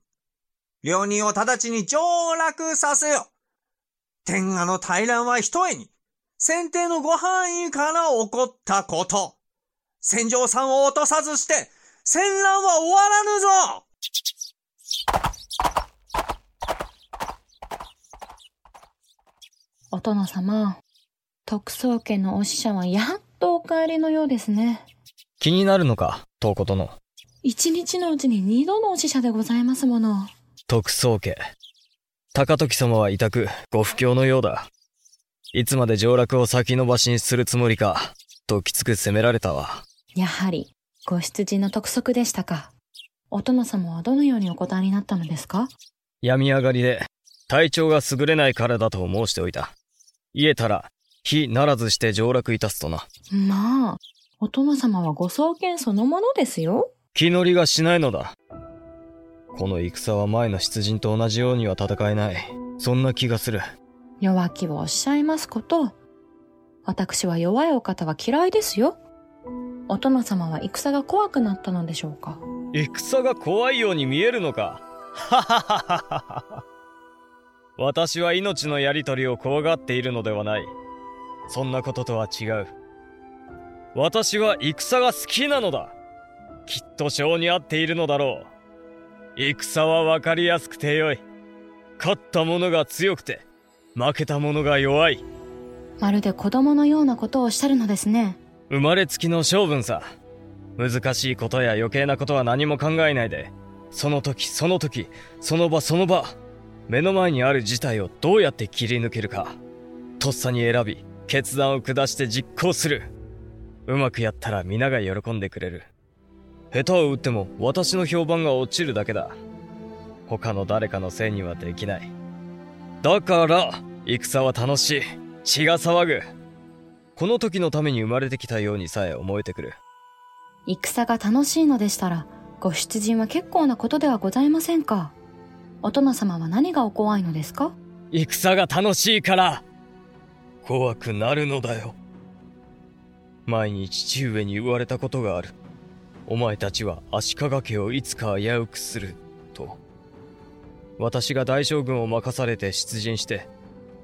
両人を直ちに上落させよ。天下の大乱は一重に、先帝のご範囲から起こったこと。戦場さんを落とさずして、戦乱は終わらぬぞお殿様、特捜家のお使者はやっとお帰りのようですね。気になるのか、東子殿。一日のうちに二度のお使者でございますもの。特捜家。高時様は委託、ご不況のようだ。いつまで上洛を先延ばしにするつもりか、ときつく責められたわ。やはり、ご出陣の督促でしたか。お殿様はどのようにお答えになったのですか？病み上がりで、体調が優れないからだと申しておいた。言えたら、非ならずして上洛いたすとな。まあ、お殿様はご創建そのものですよ。気乗りがしないのだ。この戦は前の出陣と同じようには戦えない。そんな気がする。弱気をおっしゃいますこと。私は弱いお方は嫌いですよ。お殿様は戦が怖くなったのでしょうか？戦が怖いように見えるのかははははは。私は命のやりとりを怖がっているのではない。そんなこととは違う。私は戦が好きなのだ。きっと性に合っているのだろう。戦は分かりやすくてよい。勝った者が強くて、負けた者が弱い。まるで子供のようなことをおっしゃるのですね。生まれつきの性分さ。難しいことや余計なことは何も考えないで、その時その時、その場その場、目の前にある事態をどうやって切り抜けるか。とっさに選び、決断を下して実行する。うまくやったら皆が喜んでくれる。下手を打っても私の評判が落ちるだけだ。他の誰かのせいにはできない。だから、戦は楽しい。血が騒ぐ。この時のために生まれてきたようにさえ思えてくる。戦が楽しいのでしたら、ご出陣は結構なことではございませんか。お殿様は何がお怖いのですか？戦が楽しいから怖くなるのだよ。前に父上に言われたことがある。お前たちは足利家をいつか危うくする、と。私が大将軍を任されて出陣して、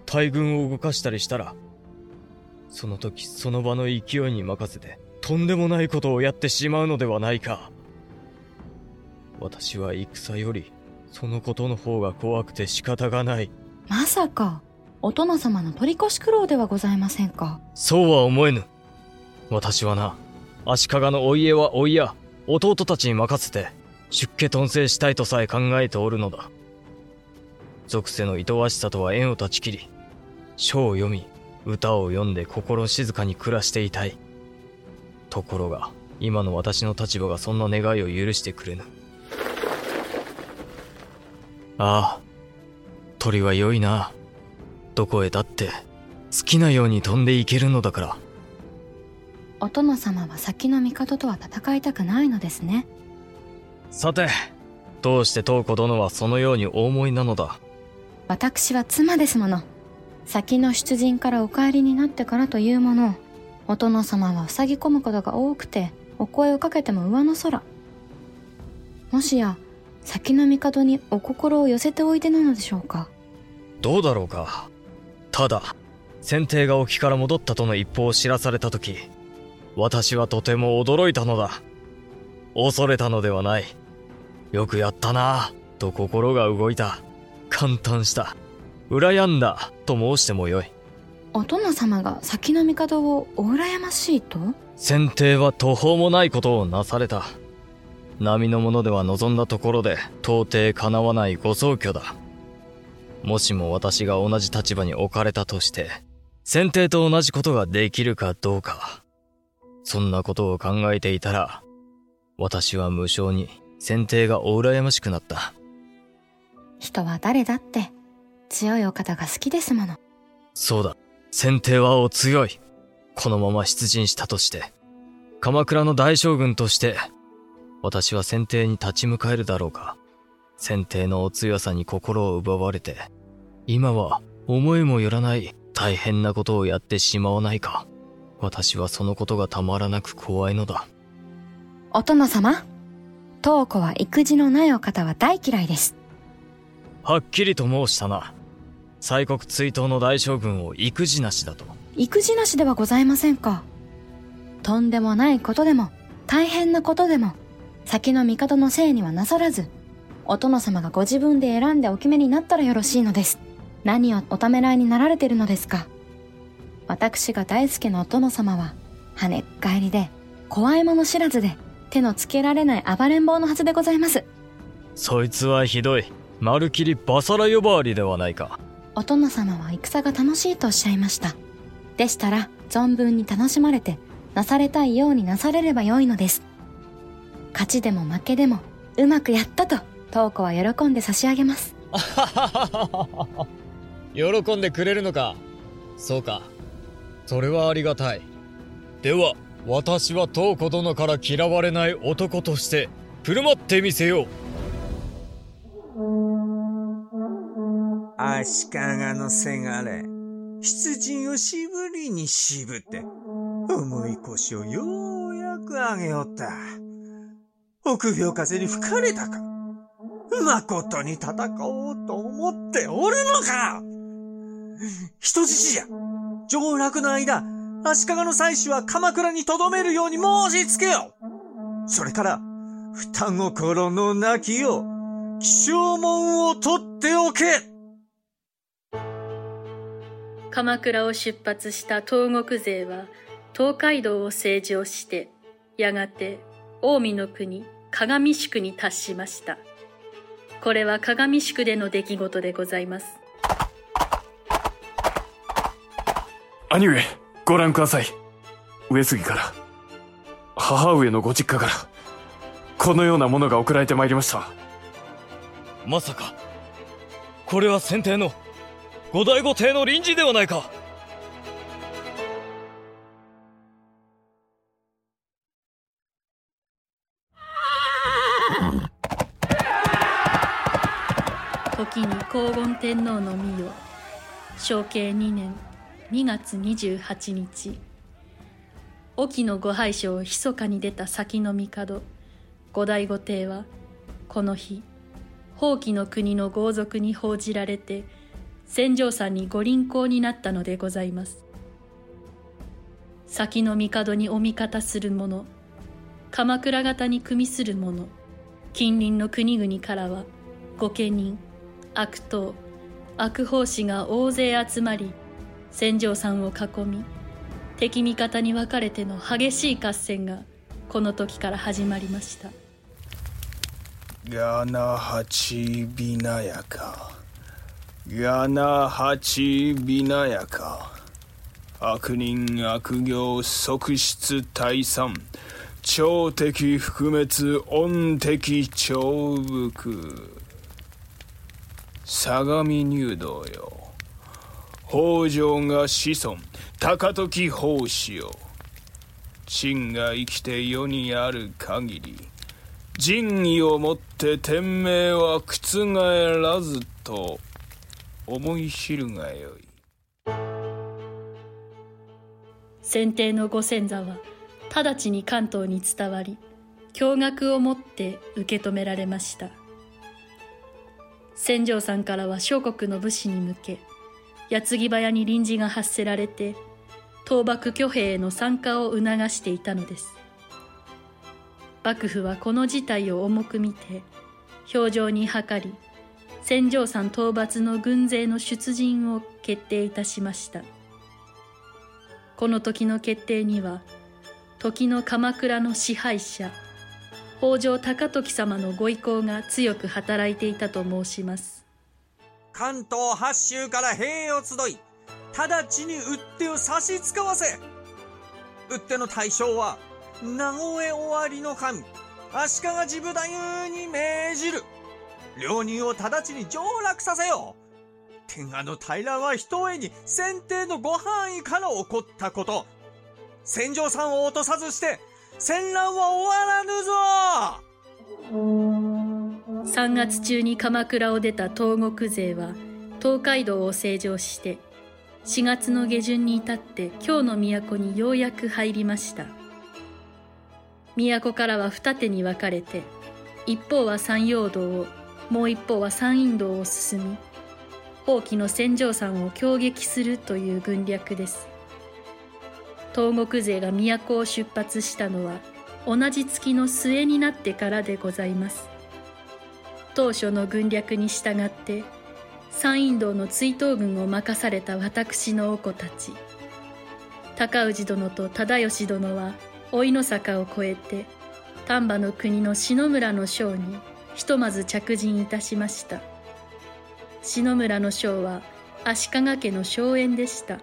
大軍を動かしたりしたら、その時その場の勢いに任せて、とんでもないことをやってしまうのではないか。私は戦より、そのことの方が怖くて仕方がない。まさか、お殿様の取り越し苦労ではございませんか？そうは思えぬ。私はな、足利のお家はおいや、弟たちに任せて、出家頓生したいとさえ考えておるのだ。属性の愛おしさとは縁を断ち切り、書を読み、歌を読んで心静かに暮らしていたい。ところが、今の私の立場がそんな願いを許してくれぬ。ああ、鳥は良いな。どこへだって、好きなように飛んでいけるのだから。お殿様は先の帝とは戦いたくないのですね。さて、どうして東子殿はそのようにお思いなのだ？私は妻ですもの。先の出陣からお帰りになってからというもの、お殿様は塞ぎ込むことが多くて、お声をかけても上の空。もしや、先の帝にお心を寄せておいでなのでしょうか？どうだろうか。ただ、先帝が沖から戻ったとの一報を知らされた時、私はとても驚いたのだ。恐れたのではない。よくやったなぁ、と心が動いた。感嘆した。羨んだ、と申してもよい。お殿様が先の帝をお羨ましいと？先帝は途方もないことをなされた。並の者では望んだところで到底叶わないご宗居だ。もしも私が同じ立場に置かれたとして、先帝と同じことができるかどうか。そんなことを考えていたら、私は無性に先帝がお羨ましくなった。人は誰だって強いお方が好きですもの。そうだ。先帝はお強い。このまま出陣したとして、鎌倉の大将軍として、私は先帝に立ち向かえるだろうか。先帝のお強さに心を奪われて、今は思いもよらない大変なことをやってしまわないか。私はそのことがたまらなく怖いのだ。お殿様、東子は育児のないお方は大嫌いです。はっきりと申したな。西国追悼の大将軍を育児なしだと。育児なしではございませんか。とんでもないことでも、大変なことでも、先の帝のせいにはなさらず、お殿様がご自分で選んでお決めになったらよろしいのです。何をおためらいになられているのですか。私が大好きなお殿様は、跳ねっ返りで、怖いもの知らずで、手のつけられない暴れん坊のはずでございます。そいつはひどい。まるきりバサラ呼ばわりではないか。お殿様は戦が楽しいとおっしゃいました。でしたら、存分に楽しまれて、なされたいようになされればよいのです。勝ちでも負けでも、うまくやったと、東子は喜んで差し上げます。喜んでくれるのかそうか。それはありがたい。では、私は東子殿から嫌われない男として、振る舞ってみせよう。足利のせがれ、出陣をしぶりに渋って、重い腰をようやく上げよった。臆病風に吹かれたか。誠に戦おうと思っておるのか。人質じゃ。上洛の間、足利の妻子は鎌倉に留めるように申し付けよ。それから、双心の泣きを、気象門を取っておけ。鎌倉を出発した東国勢は東海道を西上してやがて近江の国鏡宿に達しましたこれは鏡宿での出来事でございます兄上、ご覧ください。上杉から、母上のご実家から、このようなものが送られてまいりました。まさか、これは先帝の、後醍醐帝の臨時ではないか天皇の御代。承慶2年。2月28日。沖のご拝所を密かに出た先の帝。後醍醐帝はこの日宝器の国の豪族に報じられて戦場山にご臨行になったのでございます。先の帝にお味方する者鎌倉方に組みする者近隣の国々からは御家人悪党悪法師が大勢集まり戦場さんを囲み敵味方に分かれての激しい合戦がこの時から始まりました。ガナハチビナヤカガナハチビナヤカ悪人悪行即失退散。超敵覆滅恩敵超福相模入道よ。北条が子孫高時法師よ真が生きて世にある限り仁義をもって天命は覆らずと思い知るがよい。先帝のご先祖は直ちに関東に伝わり驚愕をもって受け止められました。千丈さんからは諸国の武士に向け矢継ぎ早に臨時が発せられて倒幕挙兵への参加を促していたのです。幕府はこの事態を重く見て表情に諮り千丈山討伐の軍勢の出陣を決定いたしました。この時の決定には時の鎌倉の支配者北条高時様のご意向が強く働いていたと申します。関東八州から兵を集い直ちに打手を差し使わせ打手の対象は名古屋終わりの神足利治部太夫に命じる。両人を直ちに上洛させよう。天下の平はひとえに先帝のご範囲から起こったこと。戦場さんを落とさずして戦乱は終わらぬぞ。3月中に鎌倉を出た東国勢は東海道を成城して4月の下旬に至って京の都にようやく入りました。都からは二手に分かれて一方は山陽道をもう一方は山陰道を進み後期の戦場山を攻撃するという軍略です。東国勢が都を出発したのは同じ月の末になってからでございます。当初の軍略に従って山陰道の追悼軍を任された私のお子たち高氏殿と忠義殿は老いの坂を越えて丹波の国の篠村の将にひとまず着陣いたしました。篠村の将は足利家の荘園でした。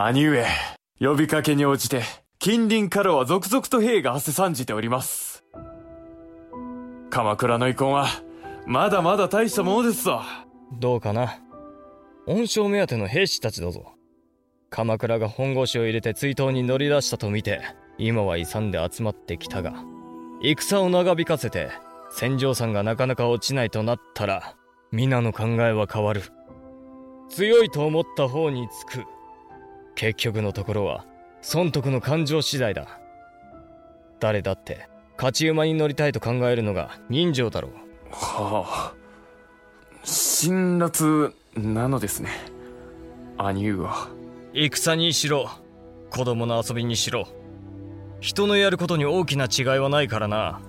兄上呼びかけに応じて近隣からは続々と兵が汗さんじております。鎌倉の遺恨はまだまだ大したものですぞ。どうかな。恩賞目当ての兵士たちだぞ。鎌倉が本腰を入れて追悼に乗り出したと見て今は勇んで集まってきたが戦を長引かせて戦場山がなかなか落ちないとなったら皆の考えは変わる。強いと思った方につく。結局のところは損得の感情次第だ。誰だって勝ち馬に乗りたいと考えるのが人情だろう。はあ。辛辣なのですね。兄上は。戦にしろ。子供の遊びにしろ。人のやることに大きな違いはないからな。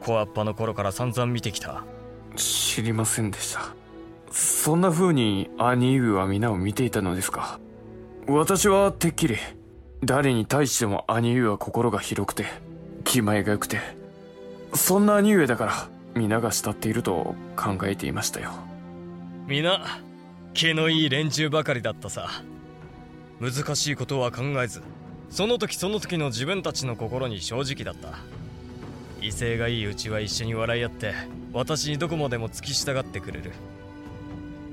小っぱの頃から散々見てきた。知りませんでした。そんな風に兄上は皆を見ていたのですか？私はてっきり誰に対しても兄上は心が広くて気前が良くてそんな兄上だから皆が慕っていると考えていましたよ。皆気のいい連中ばかりだったさ。難しいことは考えずその時その時の自分たちの心に正直だった。威勢がいいうちは一緒に笑い合って私にどこまでも付き従ってくれる。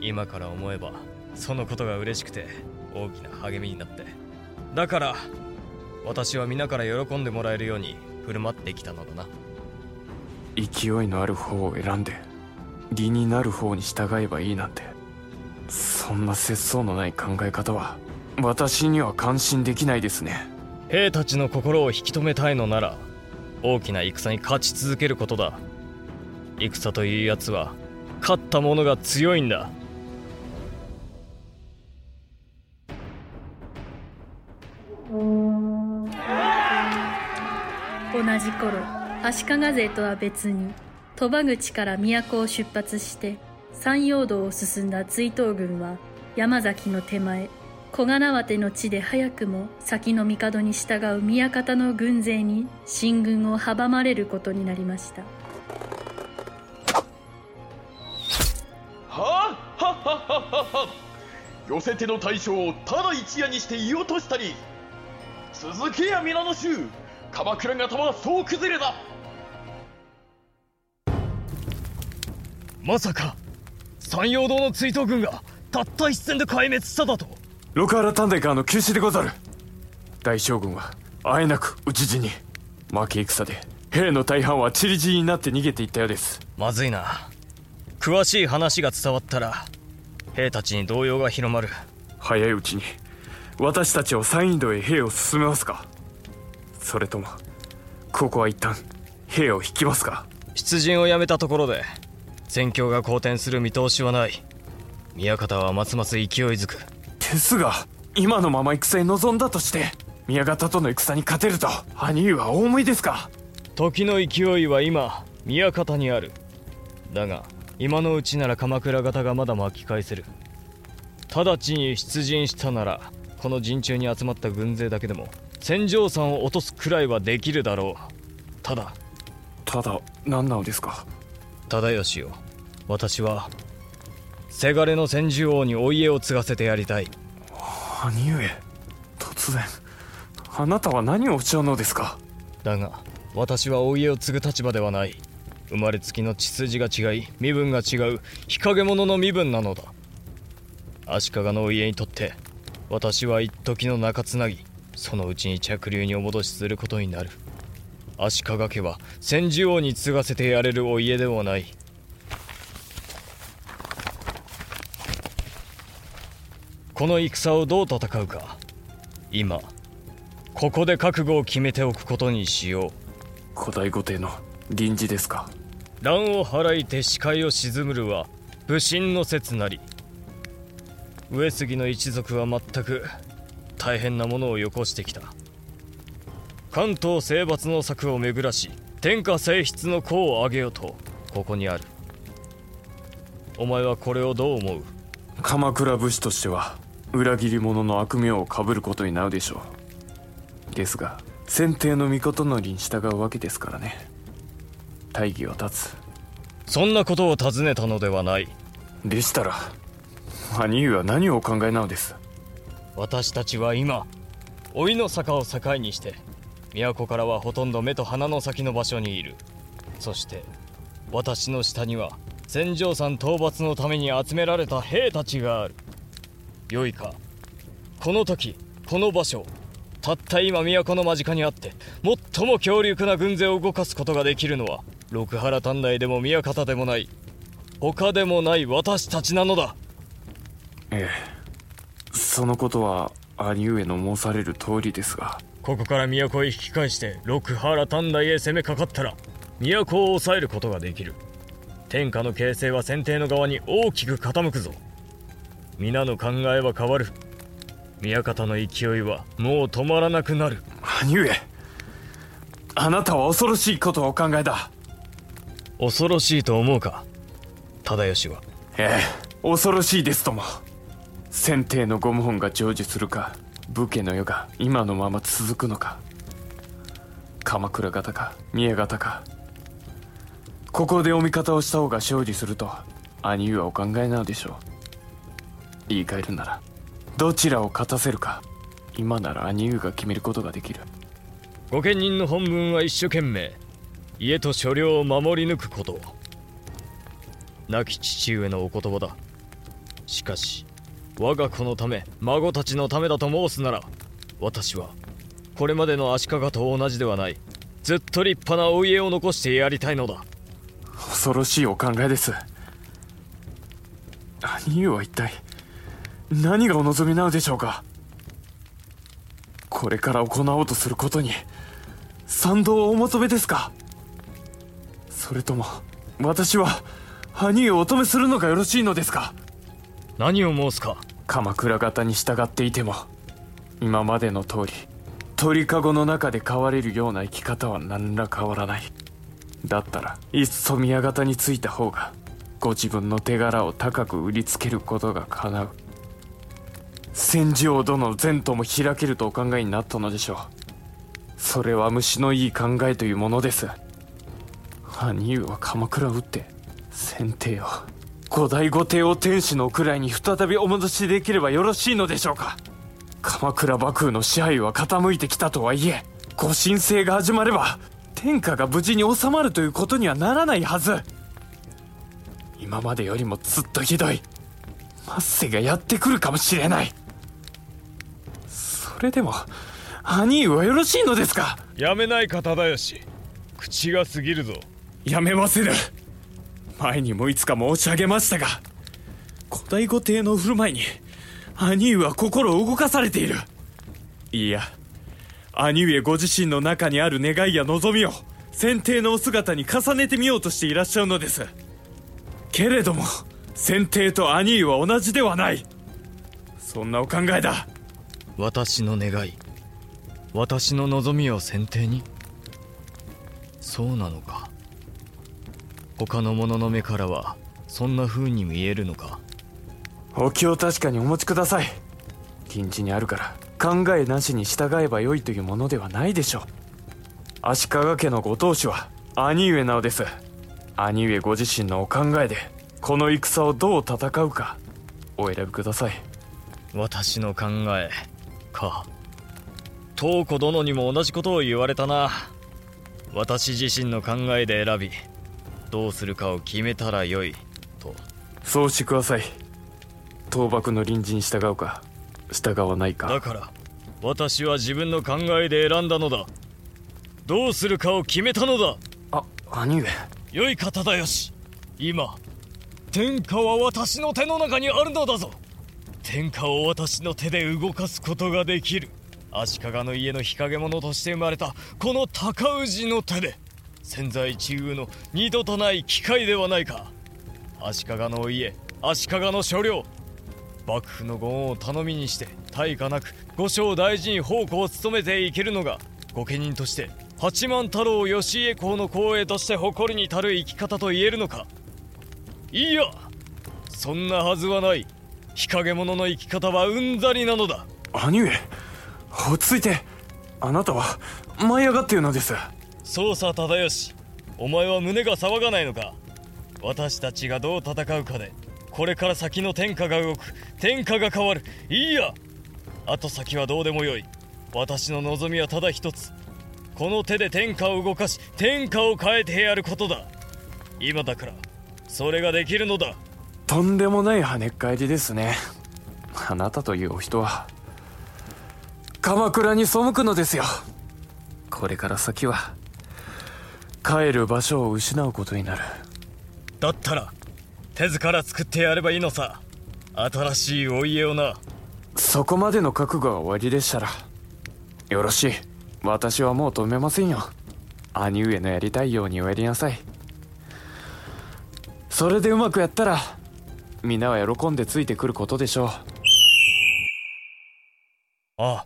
今から思えばそのことが嬉しくて大きな励みになって。だから私は皆から喜んでもらえるように振る舞ってきたのだな。勢いのある方を選んで理になる方に従えばいいなんて。そんな節操のない考え方は私には感心できないですね。兵たちの心を引き止めたいのなら大きな戦に勝ち続けることだ。戦というやつは勝った者が強いんだ同じ頃足利勢とは別に鳥羽口から都を出発して山陽道を進んだ追討軍は山崎の手前小金縄の地で早くも先の帝に従う宮方の軍勢に進軍を阻まれることになりました。はあはっはっはっはっ。は寄せ手の大将をただ一夜にして言い落としたり続けや皆の衆。鎌倉方は総崩れだ。まさか山陽道の追討軍がたった一戦で壊滅しただと。六原短大からの急死でござる。大将軍はあえなく討ち死に負け戦で兵の大半は散り散りになって逃げていったようです。まずいな。詳しい話が伝わったら兵たちに動揺が広まる。早いうちに私たちを山陰道へ兵を進めますか？それともここは一旦兵を引きますか？出陣をやめたところで戦況が好転する見通しはない。宮方はますます勢いづく。ですが今のまま戦に臨んだとして宮方との戦に勝てると兄上はお思いですか？時の勢いは今宮方にある。だが今のうちなら鎌倉方がまだ巻き返せる。直ちに出陣したならこの陣中に集まった軍勢だけでも戦場山を落とすくらいはできるだろう。ただ。ただ何なのですか？忠義よ。私はせがれの千獣王にお家を継がせてやりたい。兄上突然あなたは何をおっしゃるのですか？だが私はお家を継ぐ立場ではない。生まれつきの血筋が違い身分が違う日陰者の身分なのだ。足利のお家にとって私は一時の中つなぎそのうちに着流にお戻しすることになる。足利家は千獣王に継がせてやれるお家ではない。この戦をどう戦うか。今ここで覚悟を決めておくことにしよう。古代御帝の臨時ですか。乱を払いて視界を沈むるは武神の説なり上杉の一族は全く大変なものをよこしてきた。関東征伐の策を巡らし天下征出の功を挙げようとここにある。お前はこれをどう思う？鎌倉武士としては裏切り者の悪名をかぶることになるでしょう。ですが先帝の御事のりに従うわけですからね。大義は立つ。そんなことを尋ねたのではない。でしたら兄上は何をお考えなのです？私たちは今老いの坂を境にして都からはほとんど目と鼻の先の場所にいる。そして私の下には戦場山討伐のために集められた兵たちがある。よいか。この時この場所たった今都の間近にあって最も強力な軍勢を動かすことができるのは六原短大でも宮方でもない他でもない私たちなのだ。ええ。そのことは兄上の申される通りですが。ここから都へ引き返して六原短大へ攻めかかったら都を抑えることができる。天下の形勢は先帝の側に大きく傾くぞ。皆の考えは変わる。宮方の勢いはもう止まらなくなる。兄上あなたは恐ろしいことをお考えだ。恐ろしいと思うか？忠義は。ええ恐ろしいですとも先帝のご謀反が成就するか武家の世が今のまま続くのか鎌倉方か宮方か。ここでお味方をした方が勝利すると兄上はお考えなのでしょう。言い換えるならどちらを勝たせるか今なら兄上が決めることができる。御家人の本分は一生懸命家と所領を守り抜くこと。亡き父上のお言葉だ。しかし我が子のため孫たちのためだと申すなら私はこれまでの足利と同じではないずっと立派なお家を残してやりたいのだ。恐ろしいお考えです。兄上は一体何がお望みなのでしょうか。これから行おうとすることに賛同をお求めですか。それとも私は兄をお止めするのがよろしいのですか。何を申すか。鎌倉方に従っていても今までの通り鳥かごの中で飼われるような生き方は何ら変わらない。だったらいっそ宮方についた方がご自分の手柄を高く売りつけることが叶う。戦場殿の前途も開けるとお考えになったのでしょう。それは虫のいい考えというものです。兄上は鎌倉を打って先帝を。後醍醐帝を天使の位に再びお戻しできればよろしいのでしょうか。鎌倉幕府の支配は傾いてきたとはいえご神聖が始まれば天下が無事に収まるということにはならないはず。今までよりもずっとひどい末世がやってくるかもしれない。それでも兄上はよろしいのですか？やめないか忠義。口が過ぎるぞ。やめませぬ前にもいつか申し上げましたが古代御帝の振る舞いに兄上は心を動かされている。いや兄上ご自身の中にある願いや望みを先帝のお姿に重ねてみようとしていらっしゃるのです。けれども先帝と兄上は同じではない。そんなお考えだ。私の願い私の望みを先帝に？そうなのか。他の者の目からはそんな風に見えるのか？お気を確かにお持ちください。臨時にあるから考えなしに従えばよいというものではないでしょう。足利家のご当主は兄上なのです。兄上ご自身のお考えでこの戦をどう戦うかお選びください。私の考えか。東子殿にも同じことを言われたな。私自身の考えで選びどうするかを決めたらよい。と。そうしてください。倒幕の臨時に従うか従わないか。だから私は自分の考えで選んだのだ。どうするかを決めたのだ。あ兄上。よいか忠義今天下は私の手の中にあるのだぞ。天下を私の手で動かすことができる。足利の家の日陰者として生まれたこの高氏の手で千載一遇の二度とない機会ではないか。足利のお家足利の所領。幕府のご恩を頼みにして大化なく五将大臣奉公を務めていけるのが御家人として八幡太郎義家公の光栄として誇りに足る生き方と言えるのか。いやそんなはずはない。日陰者の生き方はうんざりなのだ。兄上落ち着いて。あなたは舞い上がっているのです。そうさ忠義お前は胸が騒がないのか。私たちがどう戦うかでこれから先の天下が動く。天下が変わる。いいや。後先はどうでもよい。私の望みはただ一つ。この手で天下を動かし天下を変えてやることだ。今だからそれができるのだ。とんでもない跳ね返りですね。あなたというお人は鎌倉に背くのですよ。これから先は帰る場所を失うことになる。だったら手ずから作ってやればいいのさ。新しいお家をな。そこまでの覚悟が終わりでしたらよろしい。私はもう止めませんよ。兄上のやりたいようにおやりなさい。それでうまくやったら皆は喜んでついてくることでしょう。ああ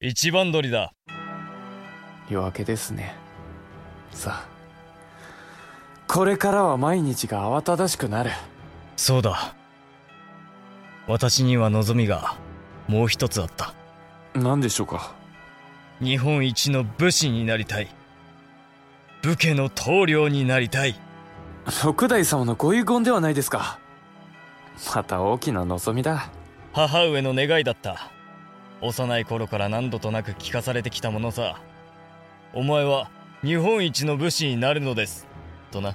一番鳥だ。夜明けですねさあこれからは毎日が慌ただしくなる。そうだ。私には望みがもう一つあった。何でしょうか？日本一の武士になりたい。武家の棟梁になりたい。六代様のご遺言ではないですか。また大きな望みだ。母上の願いだった。幼い頃から何度となく聞かされてきたものさ。お前は日本一の武士になるのです。とな。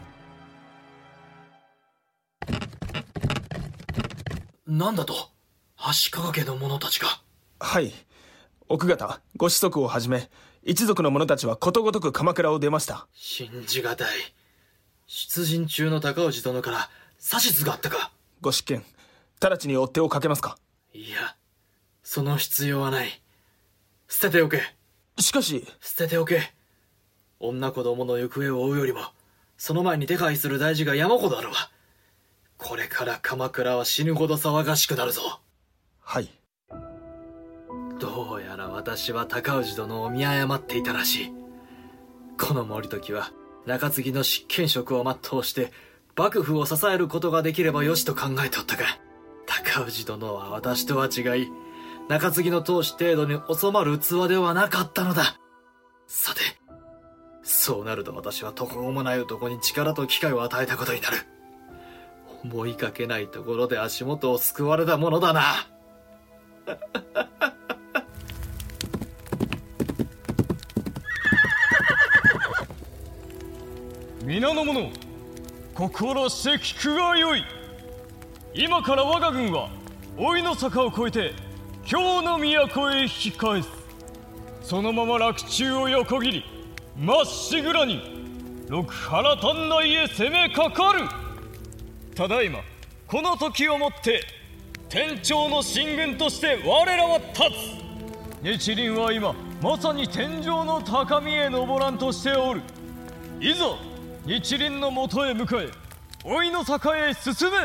なんだと？足利家の者たちが。はい。奥方ご子息をはじめ一族の者たちはことごとく鎌倉を出ました。信じがたい。出陣中の高氏殿から指図があったか。ご執権直ちに追っ手をかけますか？いやその必要はない。捨てておけ。しかし捨てておけ女子供の行方を追うよりもその前に手配する大事が山ほどあるわこれから鎌倉は死ぬほど騒がしくなるぞはいどうやら私は高氏殿を見誤っていたらしい。この森時は中継ぎの執権職を全うして幕府を支えることができればよしと考えておったが、高氏殿は私とは違い、中継ぎの当主程度に収まる器ではなかったのだ。さて、そうなると私は途方もない男に力と機会を与えたことになる。思いかけないところで足元を救われたものだな。皆の者心して聞くがよい今から我が軍は老いの坂を越えて京の都へ引き返すそのまま洛中を横切りまっしぐらに六原丹内へ攻めかかる。ただいまこの時をもって天朝の進軍として我らは立つ。日輪は今まさに天井の高みへ登らんとしておる。いざ日輪のもとへ向かえ。老いの坂へ進め。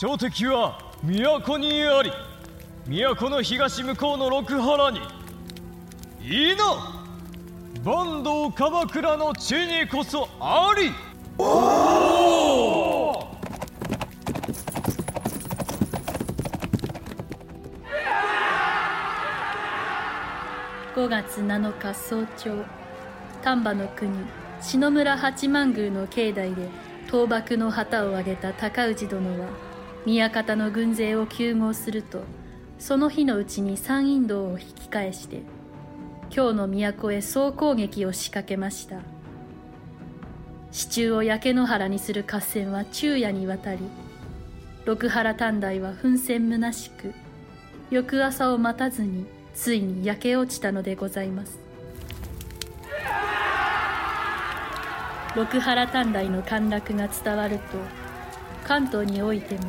朝敵は都にあり都の東向こうの六原に。いいな！坂東鎌倉の地にこそあり。おお5月7日早朝丹波の国篠村八幡宮の境内で倒幕の旗を上げた高氏殿は宮方の軍勢を救護するとその日のうちに山陰道を引き返して京の都へ総攻撃を仕掛けました。支柱を焼け野原にする合戦は昼夜にわたり六原短大は奮戦虚しく翌朝を待たずについに焼け落ちたのでございます。六原短大の陥落が伝わると関東においても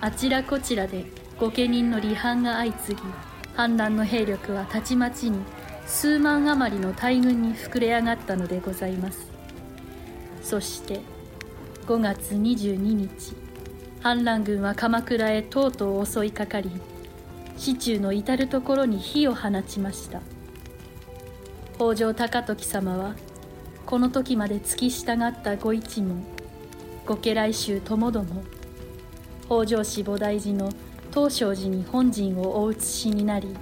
あちらこちらで御家人の離反が相次ぎ反乱の兵力はたちまちに数万余りの大軍に膨れ上がったのでございます。そして5月22日反乱軍は鎌倉へとうとう襲いかかり市中の至る所に火を放ちました。北条高時様はこの時まで付き従ったご一門御家来衆ともども北条氏菩提寺の東照寺に本陣をお移しになり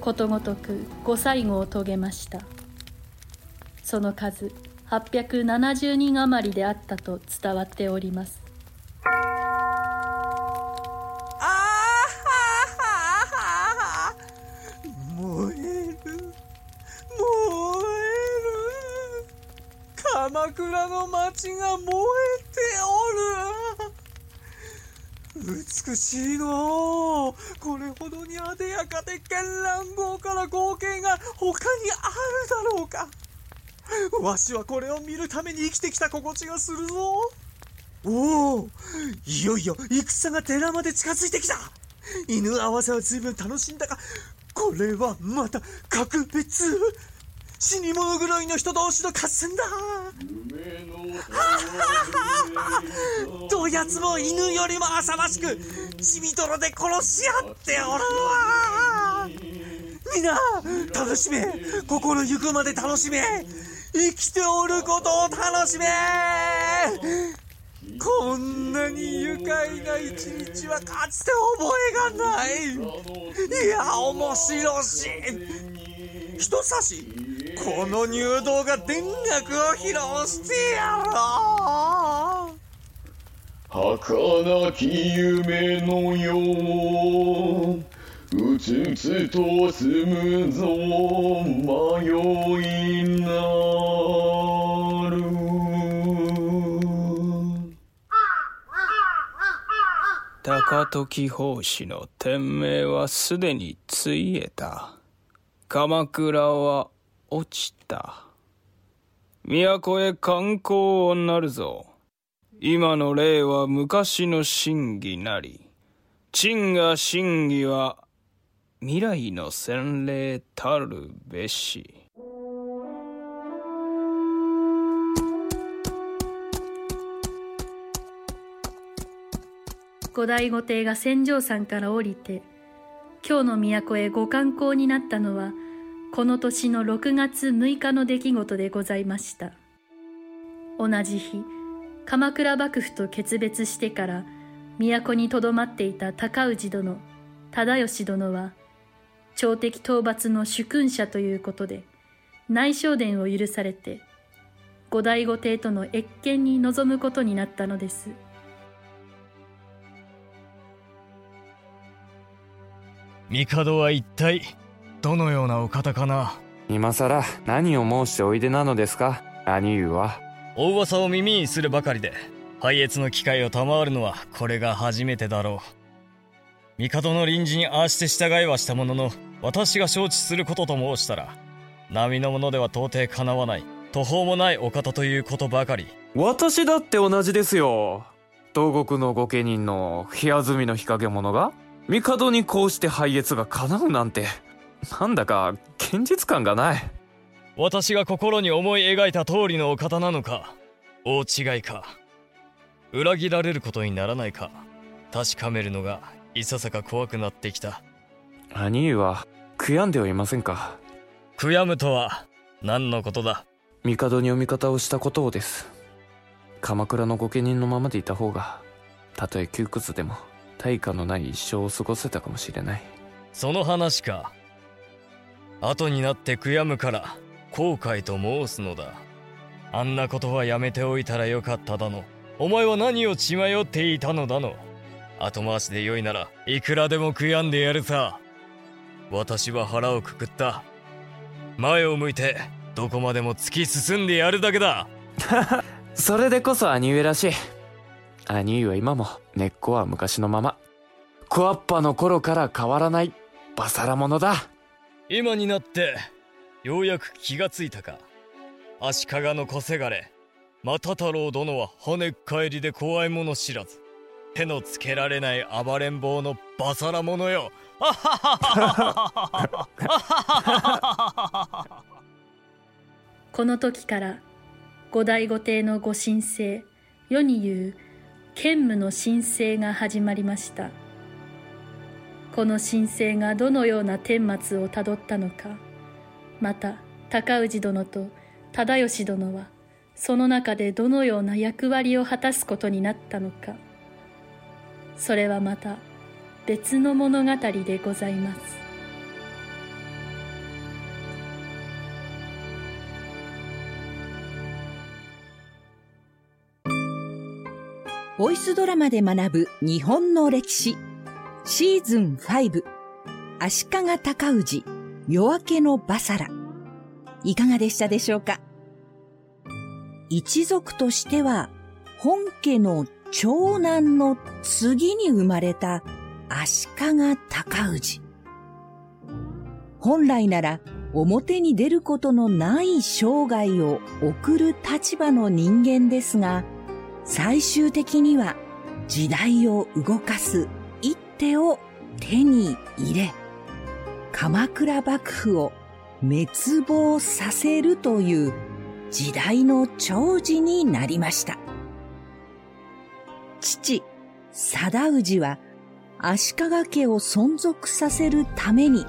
ことごとくご最後を遂げました。その数870人余りであったと伝わっております。燃える。燃える。鎌倉の町が燃えておる。美しいの。これほどにあでやかで絢爛豪華な光景が他にあるだろうか。わしはこれを見るために生きてきた心地がするぞ。おおいよいよ戦が寺まで近づいてきた。犬合わせは随分楽しんだがこれはまた格別。死に物狂いの人同士の合戦だ。どやつも犬よりも浅ましく血みどろで殺し合っておるわみんな楽しめ。心ゆくまで楽しめ。生きておることを楽しめ。こんなに愉快な一日はかつて覚えがない。いや面白し。人差しこの入道が電楽を披露してやろう。儚き夢のよう。うつつと住むぞ迷いなる。高時法師の天命はすでについえた。鎌倉は落ちた。都へ観光をなるぞ。今の例は昔の真偽なり。陳が真偽は未来の洗礼たるべし。後醍醐帝が戦場山から降りて京の都へご観光になったのは、この年の6月6日の出来事でございました。同じ日、鎌倉幕府と決別してから、都にとどまっていた高氏殿、忠義殿は、朝敵討伐の主君者ということで、内省殿を許されて、後醍醐帝との謁見に臨むことになったのです。帝は一体どのようなお方かな？今さら何を申しておいでなのですか？兄上はお噂を耳にするばかりで拝謁の機会を賜るのはこれが初めてだろう。帝の臨時にああして従いはしたものの私が承知することと申したら並のものでは到底かなわない途方もないお方ということばかり。私だって同じですよ。東国の御家人の部屋住みの日陰者が帝にこうして拝謁が叶うなんてなんだか現実感がない。私が心に思い描いた通りのお方なのか大違いか。裏切られることにならないか確かめるのがいささか怖くなってきた。兄は悔やんではいませんか？悔やむとは何のことだ？帝にお味方をしたことをです。鎌倉の御家人のままでいた方がたとえ窮屈でも対価のない一生を過ごせたかもしれない。その話か後になって悔やむから後悔と申すのだ。あんなことはやめておいたらよかっただの。お前は何を血迷っていたのだの。後回しでよいならいくらでも悔やんでやるさ。私は腹をくくった。前を向いてどこまでも突き進んでやるだけだ。それでこそ兄上らしい。兄上は今も根っこは昔のまま。小アッパの頃から変わらない。バサラ者だ。今になってようやく気がついたか。足利の小せがれ又太郎殿は跳ねっ返りで怖いもの知らず手のつけられない暴れん坊のバサラ者よ。この時から後醍醐帝のご神聖世に言う兼務の申請が始まりました。この申請がどのような顛末をたどったのか。また高氏殿と忠義殿はその中でどのような役割を果たすことになったのか。それはまた別の物語でございます。ボイスドラマで学ぶ日本の歴史。シーズン5足利尊氏夜明けのバサラ。いかがでしたでしょうか？一族としては本家の長男の次に生まれた足利尊氏。本来なら表に出ることのない生涯を送る立場の人間ですが、最終的には時代を動かす手を手に入れ、鎌倉幕府を滅亡させるという時代の長寿になりました。父、貞氏は足利家を存続させるために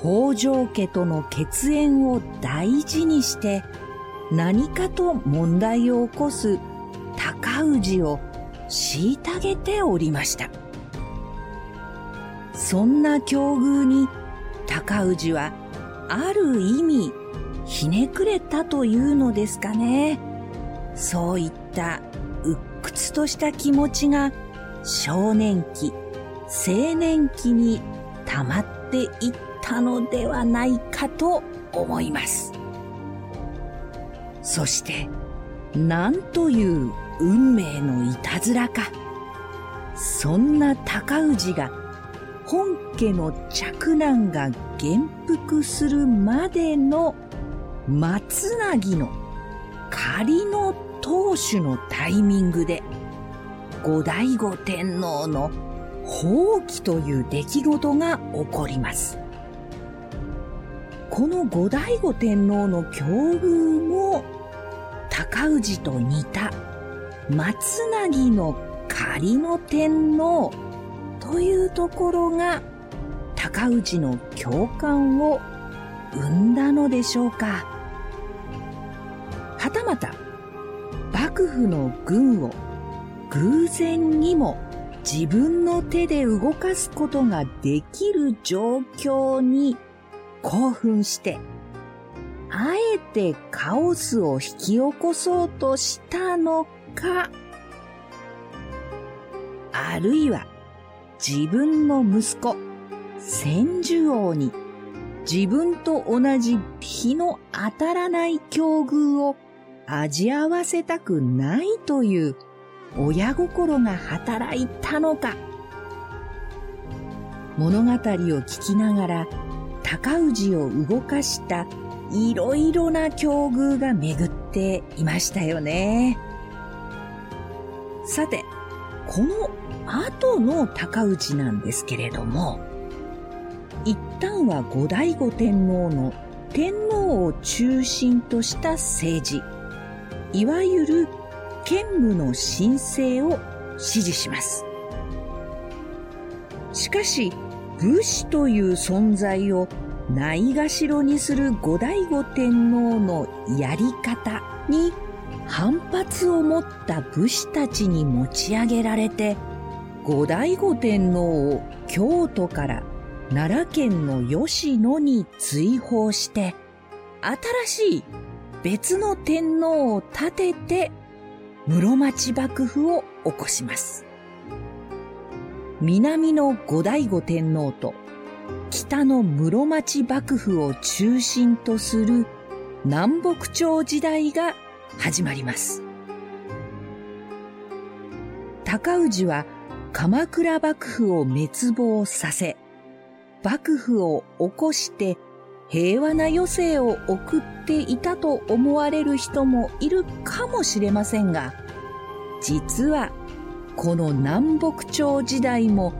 北条家との血縁を大事にして何かと問題を起こす高氏を虐げておりました。そんな境遇に高氏はある意味ひねくれたというのですかね。そういった鬱屈とした気持ちが少年期、青年期に溜まっていったのではないかと思います。そして、なんという運命のいたずらか。そんな高氏が本家の嫡男が元服するまでの松なの仮の当主のタイミングで後醍醐天皇の放棄という出来事が起こります。この後醍醐天皇の境遇も高氏と似た松凪の仮の天皇というところが高氏の共感を生んだのでしょうか。はたまた幕府の軍を偶然にも自分の手で動かすことができる状況に興奮してあえてカオスを引き起こそうとしたのか、あるいは自分の息子、千住王に自分と同じ日の当たらない境遇を味合わせたくないという親心が働いたのか。物語を聞きながら高氏を動かしたいろいろな境遇が巡っていましたよね。さて、この後の高氏なんですけれども、一旦は後醍醐天皇の天皇を中心とした政治、いわゆる兼務の申請を支持します。しかし、武士という存在をないがしろにする後醍醐天皇のやり方に反発を持った武士たちに持ち上げられて、後醍醐天皇を京都から奈良県の吉野に追放して、新しい別の天皇を立てて室町幕府を起こします。南の後醍醐天皇と北の室町幕府を中心とする南北朝時代が始まります。高氏は鎌倉幕府を滅亡させ、幕府を起こして平和な余生を送っていたと思われる人もいるかもしれませんが、実はこの南北朝時代も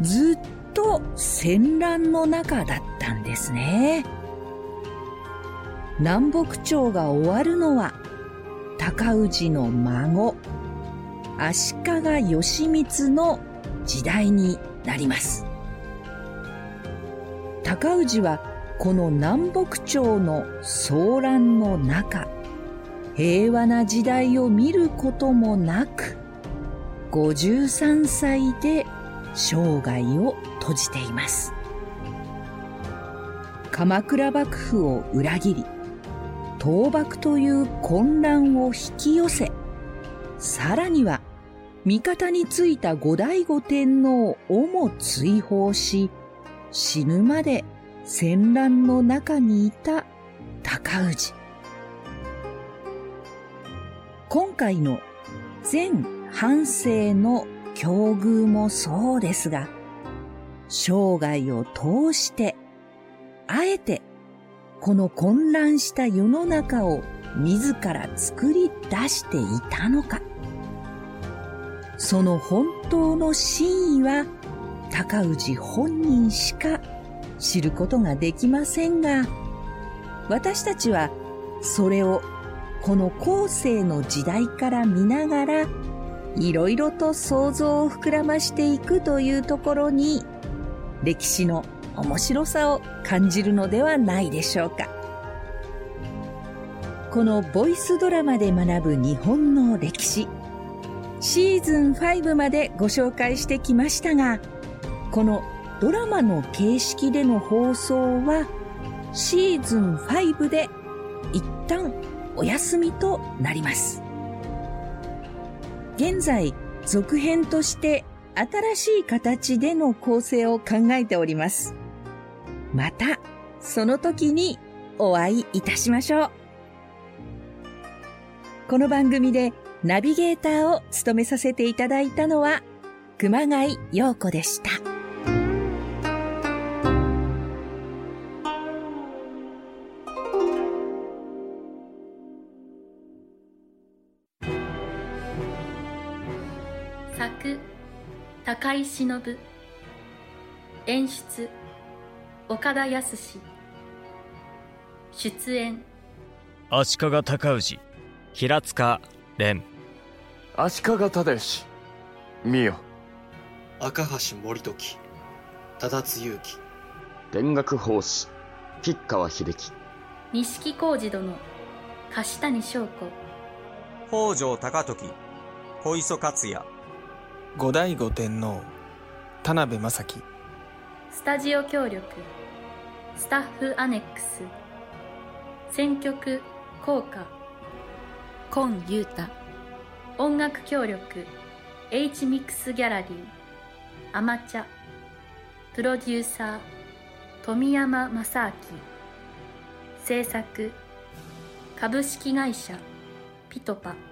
ずっと戦乱の中だったんですね。南北朝が終わるのは高氏の孫足利義満の時代になります。高氏はこの南北朝の騒乱の中、平和な時代を見ることもなく、53歳で生涯を閉じています。鎌倉幕府を裏切り、倒幕という混乱を引き寄せ、さらには味方についた後醍醐天皇をも追放し、死ぬまで戦乱の中にいた高氏。今回の全半生の境遇もそうですが、生涯を通して、あえてこの混乱した世の中を自ら作り出していたのか。その本当の真意は高氏本人しか知ることができませんが、私たちはそれをこの後世の時代から見ながらいろいろと想像を膨らましていくというところに歴史の面白さを感じるのではないでしょうか。このボイスドラマで学ぶ日本の歴史、シーズン5までご紹介してきましたが、このドラマの形式での放送はシーズン5で一旦お休みとなります。現在、続編として新しい形での構成を考えております。また、その時にお会いいたしましょう。この番組でナビゲーターを務めさせていただいたのは、熊谷陽子でした。作高井忍。演出岡田康。出演。足利尊氏平塚蓮足利忠義。美代赤橋森時。忠津祐樹田楽法師。吉川秀樹。錦小路殿。樫谷翔子。北条高時。小磯克也。後醍醐天皇田辺正樹。スタジオ協力。スタッフアネックス。選曲効果。今雄太音楽協力 H ミックスギャラリーアマチャプロデューサー富山正明制作株式会社ピトパ。